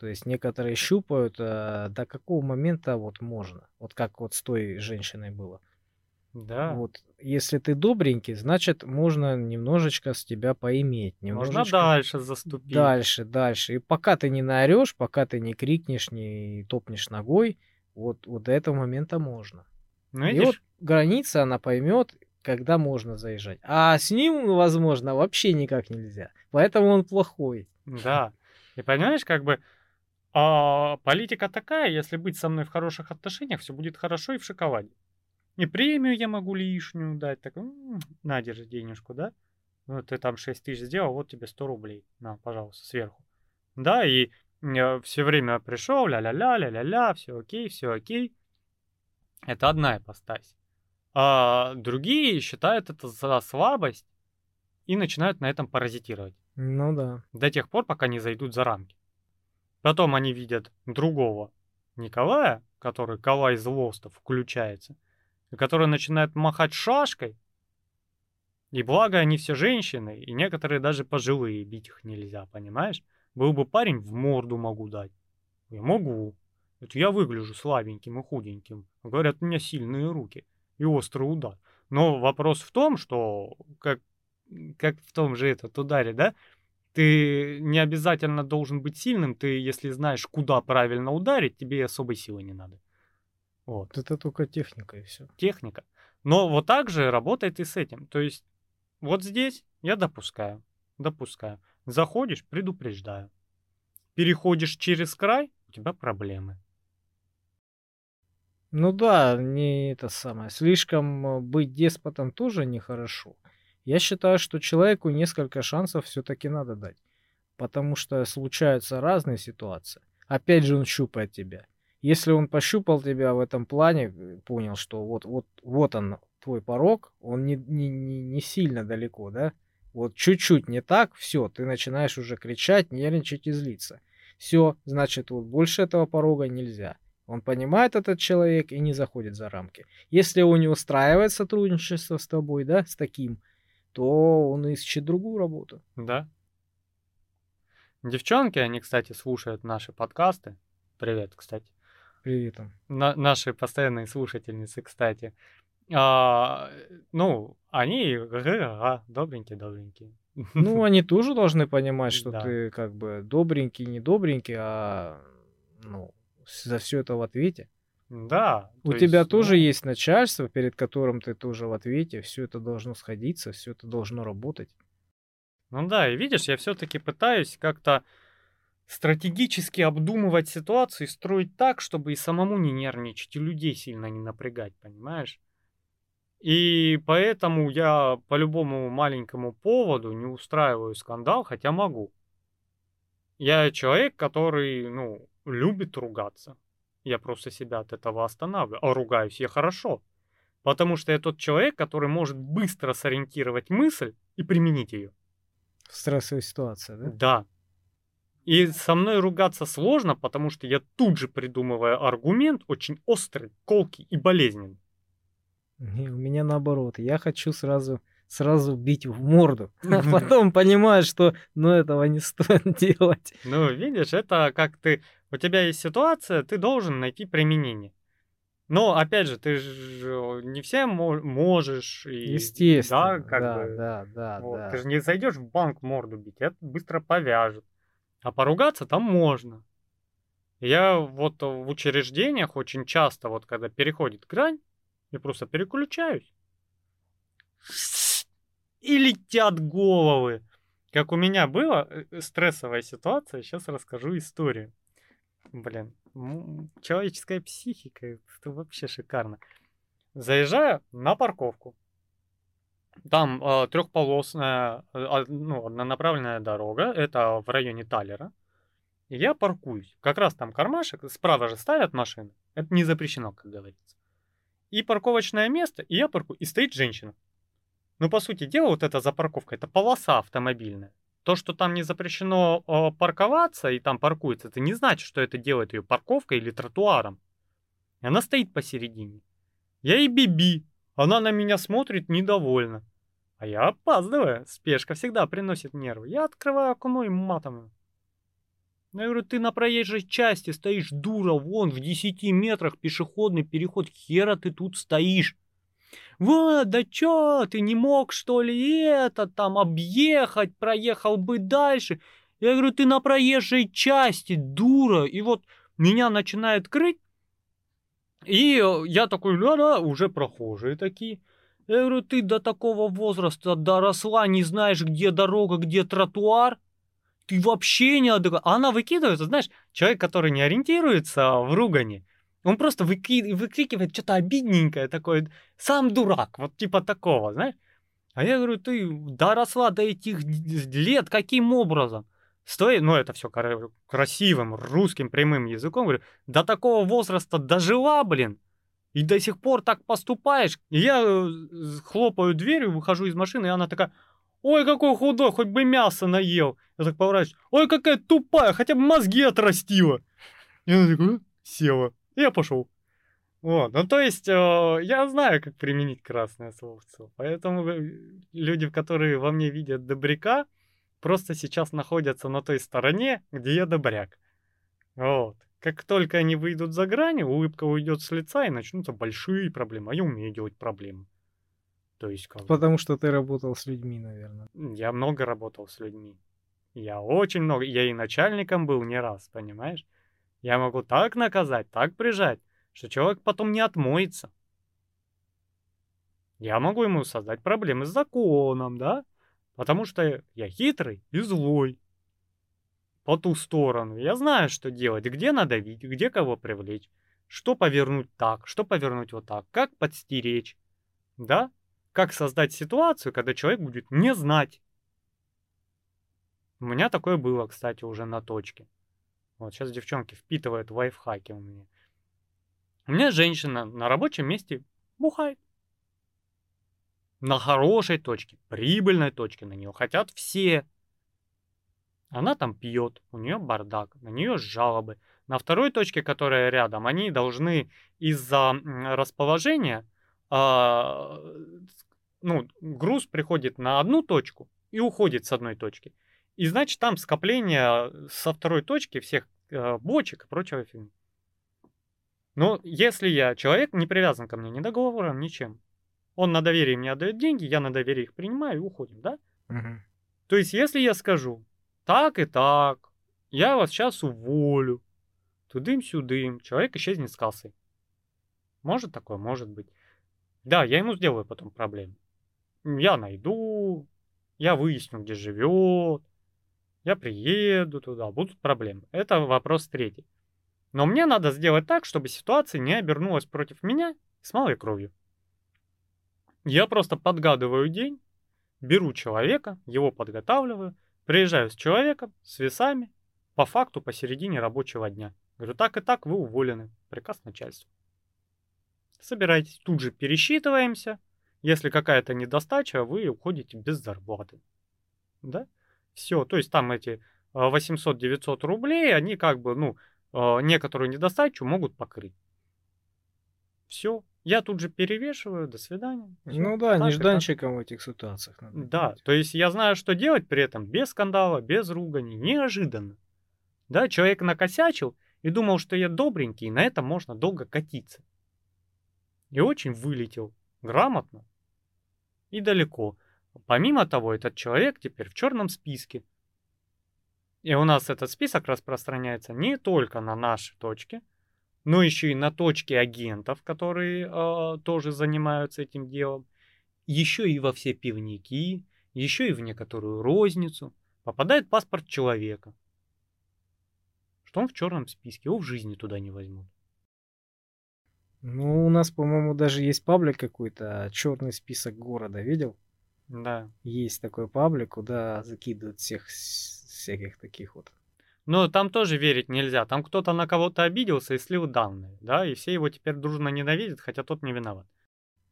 То есть некоторые щупают, а до какого момента вот можно. Вот как вот с той женщиной было.
Да.
Вот, если ты добренький, значит, можно немножечко с тебя поиметь.
Немножечко... Можно дальше заступить.
Дальше, дальше. И пока ты не наорешь, пока ты не крикнешь, не топнешь ногой, вот, вот до этого момента можно. Ну, и вот граница, она поймет, когда можно заезжать. А с ним, возможно, вообще никак нельзя. Поэтому он плохой.
Да. И понимаешь, как бы а политика такая, если быть со мной в хороших отношениях, все будет хорошо и в шоколаде. И премию я могу лишнюю дать. Так, на, держи денежку, да? Ну, ты там 6 тысяч сделал, вот тебе 100 рублей. На, пожалуйста, сверху. Да, и все время пришел, ля-ля-ля, ля-ля-ля, все окей, все окей. Это одна ипостась. А другие считают это за слабость и начинают на этом паразитировать.
Ну да.
До тех пор, пока не зайдут за рамки. Потом они видят другого Николая, который Калай из Лостов включается, и который начинает махать шашкой. И благо они все женщины, и некоторые даже пожилые, бить их нельзя, понимаешь? Был бы парень, в морду могу дать. Я могу. Это я выгляжу слабеньким и худеньким. Говорят, у меня сильные руки и острый удар. Но вопрос в том, что как, как в том же этот ударе, да, ты не обязательно должен быть сильным, ты, если знаешь, куда правильно ударить, тебе и особой силы не надо.
Вот. Это только техника и все.
Техника. Но вот так же работает и с этим. То есть вот здесь я допускаю, допускаю. Заходишь, предупреждаю. Переходишь через край, у тебя проблемы.
Ну да, не это самое. Слишком э, быть деспотом тоже нехорошо. Я считаю, что человеку несколько шансов все-таки надо дать. Потому что случаются разные ситуации. Опять же, он щупает тебя. Если он пощупал тебя в этом плане, э, понял, что вот, вот, вот он, твой порог, он не, не, не, не сильно далеко, да? Вот чуть-чуть не так, все, ты начинаешь уже кричать, нервничать и злиться. Все, значит, вот больше этого порога нельзя. Он понимает этот человек и не заходит за рамки. Если его не устраивает сотрудничество с тобой, да, с таким, то он ищет другую работу.
Да. Девчонки, они, кстати, слушают наши подкасты. Привет, кстати.
Привет.
На наши постоянные слушательницы, кстати. А, ну, они добренькие, добренькие.
Ну, они <laughs> тоже должны понимать, что да. ты как бы добренький, не добренький, а ну, за все это в ответе.
Да.
У тебя есть, тоже ну... есть начальство, перед которым ты тоже в ответе. Все это должно сходиться, все это должно работать.
Ну да, и видишь, я все-таки пытаюсь как-то стратегически обдумывать ситуацию и строить так, чтобы и самому не нервничать, и людей сильно не напрягать, понимаешь? И поэтому я по любому маленькому поводу не устраиваю скандал, хотя могу. Я человек, который, ну, любит ругаться. Я просто себя от этого останавливаю. А ругаюсь я хорошо. Потому что я тот человек, который может быстро сориентировать мысль и применить ее.
В стрессовой ситуации, да?
Да. И со мной ругаться сложно, потому что я тут же придумываю аргумент очень острый, колкий и болезненный.
Не, у меня наоборот. Я хочу сразу сразу бить в морду, <laughs> а потом понимаешь, что ну этого не стоит <laughs> делать.
Ну, видишь, это как ты у тебя есть ситуация, ты должен найти применение. Но, опять же, ты же не всем можешь.
И, Естественно.
Да, как
да,
бы,
да, да,
вот.
да.
Ты же не зайдешь в банк морду бить, это быстро повяжет. А поругаться там можно. Я вот в учреждениях очень часто, вот когда переходит грань, я просто переключаюсь. И летят головы. Как у меня была э, стрессовая ситуация, сейчас расскажу историю. Блин, человеческая психика, это вообще шикарно. Заезжаю на парковку. Там э, трехполосная, э, ну, однонаправленная дорога, это в районе Талера. И я паркуюсь. Как раз там кармашек, справа же ставят машины. Это не запрещено, как говорится. И парковочное место, и я паркую, и стоит женщина. Ну, по сути дела, вот эта запарковка, это полоса автомобильная. То, что там не запрещено э, парковаться и там паркуется, это не значит, что это делает ее парковкой или тротуаром. И она стоит посередине. Я и биби. Она на меня смотрит недовольно. А я опаздываю. Спешка всегда приносит нервы. Я открываю окно и матом. Я говорю, ты на проезжей части стоишь, дура, вон в 10 метрах пешеходный переход. Хера ты тут стоишь. Вот, да чё, ты не мог, что ли, это там объехать, проехал бы дальше. Я говорю, ты на проезжей части, дура. И вот меня начинает крыть. И я такой, да-да, уже прохожие такие. Я говорю, ты до такого возраста доросла, не знаешь, где дорога, где тротуар. Ты вообще не адекватна. Она выкидывается, знаешь, человек, который не ориентируется в ругане, он просто выки... выкрикивает что-то обидненькое такое. Сам дурак, вот типа такого, знаешь. А я говорю, ты доросла до этих лет, каким образом? Стой, ну это все красивым, русским прямым языком, говорю, до такого возраста дожила, блин, и до сих пор так поступаешь. И я э, хлопаю дверью, выхожу из машины, и она такая, ой, какой худой, хоть бы мясо наел. Я так поворачиваюсь, ой, какая тупая, хотя бы мозги отрастила. И она такая, села. Я пошел. Вот, ну то есть, э, я знаю, как применить красное словцо. Поэтому э, люди, которые во мне видят добряка, просто сейчас находятся на той стороне, где я добряк. Вот. Как только они выйдут за грани, улыбка уйдет с лица и начнутся большие проблемы. А я умею делать проблемы.
То есть как Потому что ты работал с людьми, наверное.
Я много работал с людьми. Я очень много. Я и начальником был не раз, понимаешь? Я могу так наказать, так прижать, что человек потом не отмоется. Я могу ему создать проблемы с законом, да? Потому что я хитрый и злой по ту сторону. Я знаю, что делать, где надавить, где кого привлечь, что повернуть так, что повернуть вот так, как подстеречь, да? Как создать ситуацию, когда человек будет не знать. У меня такое было, кстати, уже на точке. Вот сейчас девчонки впитывают лайфхаки у меня. У меня женщина на рабочем месте бухает. На хорошей точке, прибыльной точке, на нее хотят все. Она там пьет, у нее бардак, на нее жалобы. На второй точке, которая рядом, они должны из-за расположения, э, ну, груз приходит на одну точку и уходит с одной точки. И значит там скопление со второй точки всех э, бочек и прочего фигни. Но если я, человек не привязан ко мне ни договором, ничем. Он на доверие мне отдает деньги, я на доверие их принимаю и уходим, да? Угу. То есть, если я скажу, так и так, я вас сейчас уволю, тудым-сюдым, человек исчезнет с кассы. Может такое? Может быть. Да, я ему сделаю потом проблему. Я найду, я выясню, где живет, я приеду туда, будут проблемы. Это вопрос третий. Но мне надо сделать так, чтобы ситуация не обернулась против меня с малой кровью. Я просто подгадываю день, беру человека, его подготавливаю, Приезжаю с человеком, с весами, по факту посередине рабочего дня. Говорю, так и так, вы уволены. Приказ начальства. Собирайтесь, тут же пересчитываемся. Если какая-то недостача, вы уходите без зарплаты. Да? Все, то есть там эти 800-900 а, рублей, они как бы, ну, а, некоторую недостачу могут покрыть. Все, я тут же перевешиваю, до свидания.
Всё. Ну да, нежданчиком в этих ситуациях.
Надо да, быть. то есть я знаю, что делать при этом без скандала, без ругани, неожиданно. Да, человек накосячил и думал, что я добренький, и на этом можно долго катиться. И очень вылетел грамотно и далеко. Помимо того, этот человек теперь в черном списке. И у нас этот список распространяется не только на наши точки, но еще и на точки агентов, которые э, тоже занимаются этим делом, еще и во все пивники, еще и в некоторую розницу попадает паспорт человека. Что он в черном списке, его в жизни туда не возьмут.
Ну, у нас, по-моему, даже есть паблик какой-то, черный список города, видел?
Да.
Есть такой паблик, куда закидывают всех всяких таких вот.
Но там тоже верить нельзя. Там кто-то на кого-то обиделся и слил данные, да, и все его теперь дружно ненавидят, хотя тот не виноват.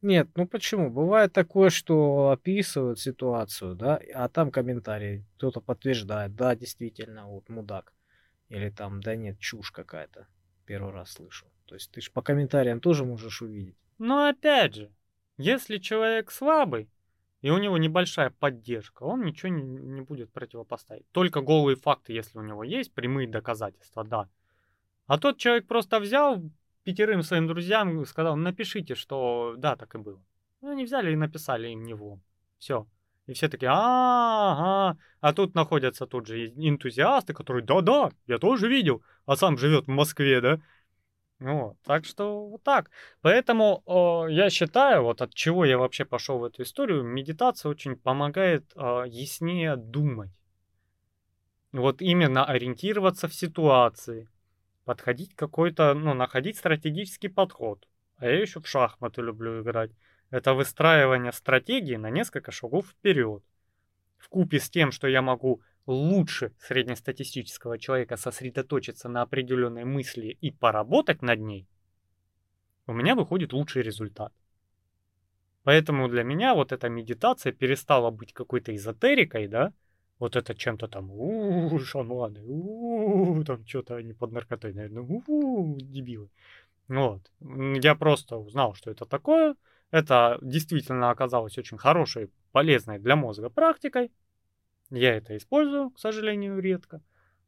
Нет, ну почему? Бывает такое, что описывают ситуацию, да, а там комментарии, кто-то подтверждает, да, действительно, вот мудак. Или там, да нет, чушь какая-то. Первый раз слышу. То есть ты же по комментариям тоже можешь увидеть.
Но опять же, если человек слабый, и у него небольшая поддержка, он ничего не, не будет противопоставить. Только голые факты, если у него есть, прямые доказательства, да. А тот человек просто взял пятерым своим друзьям и сказал, напишите, что да, так и было. Ну, они взяли и написали им него. Все. И все такие, ага. А тут находятся тут же энтузиасты, которые, да-да, я тоже видел, а сам живет в Москве, да. Вот, так что вот так. Поэтому э, я считаю, вот от чего я вообще пошел в эту историю, медитация очень помогает э, яснее думать. Вот именно ориентироваться в ситуации, подходить какой-то, ну, находить стратегический подход. А я еще в шахматы люблю играть. Это выстраивание стратегии на несколько шагов вперед. В купе с тем, что я могу лучше среднестатистического человека сосредоточиться на определенной мысли и поработать над ней, у меня выходит лучший результат. Поэтому для меня вот эта медитация перестала быть какой-то эзотерикой, да, вот это чем-то там, у шаманы, у там что-то они под наркотой, наверное, у дебилы. Вот. Я просто узнал, что это такое. Это действительно оказалось очень хорошей, полезной для мозга практикой. Я это использую, к сожалению, редко.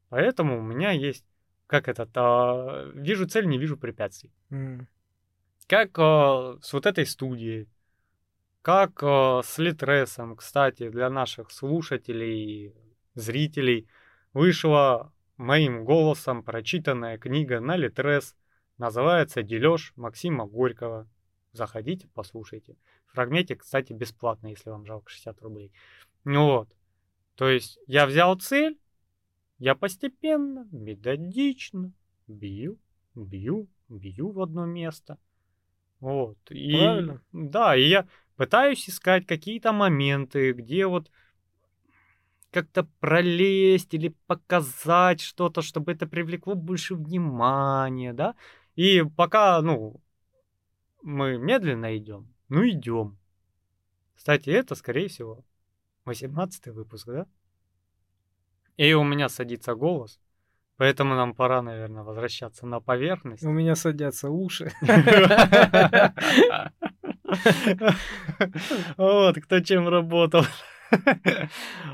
Поэтому у меня есть, как этот, а, вижу цель, не вижу препятствий. Mm. Как а, с вот этой студией, как а, с Литресом, кстати, для наших слушателей, зрителей, вышла моим голосом прочитанная книга на Литрес, называется «Дележ» Максима Горького. Заходите, послушайте. Фрагментик, кстати, бесплатно, если вам жалко 60 рублей. Ну вот. То есть я взял цель, я постепенно, методично бью, бью, бью в одно место. Вот. И, Правильно. Да, и я пытаюсь искать какие-то моменты, где вот как-то пролезть или показать что-то, чтобы это привлекло больше внимания, да. И пока, ну, мы медленно идем, ну идем. Кстати, это, скорее всего, 18 выпуск, да? И у меня садится голос, поэтому нам пора, наверное, возвращаться на поверхность.
У меня садятся уши.
Вот, кто чем работал.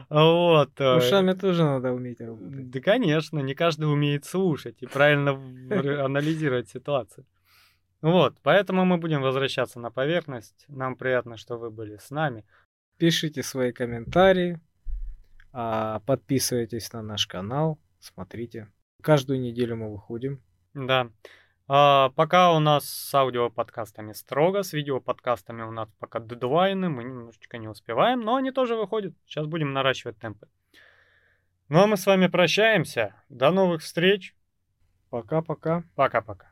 Вот.
Э, Ушами тоже надо уметь работать.
Да, конечно, не каждый умеет слушать и правильно анализировать ситуацию. Вот, поэтому мы будем возвращаться на поверхность. Нам приятно, что вы были с нами.
Пишите свои комментарии, а, подписывайтесь на наш канал, смотрите. Каждую неделю мы выходим.
Да. А, пока у нас с аудиоподкастами строго, с видеоподкастами у нас пока дедлайны, мы немножечко не успеваем, но они тоже выходят. Сейчас будем наращивать темпы. Ну а мы с вами прощаемся. До новых встреч.
Пока-пока.
Пока-пока.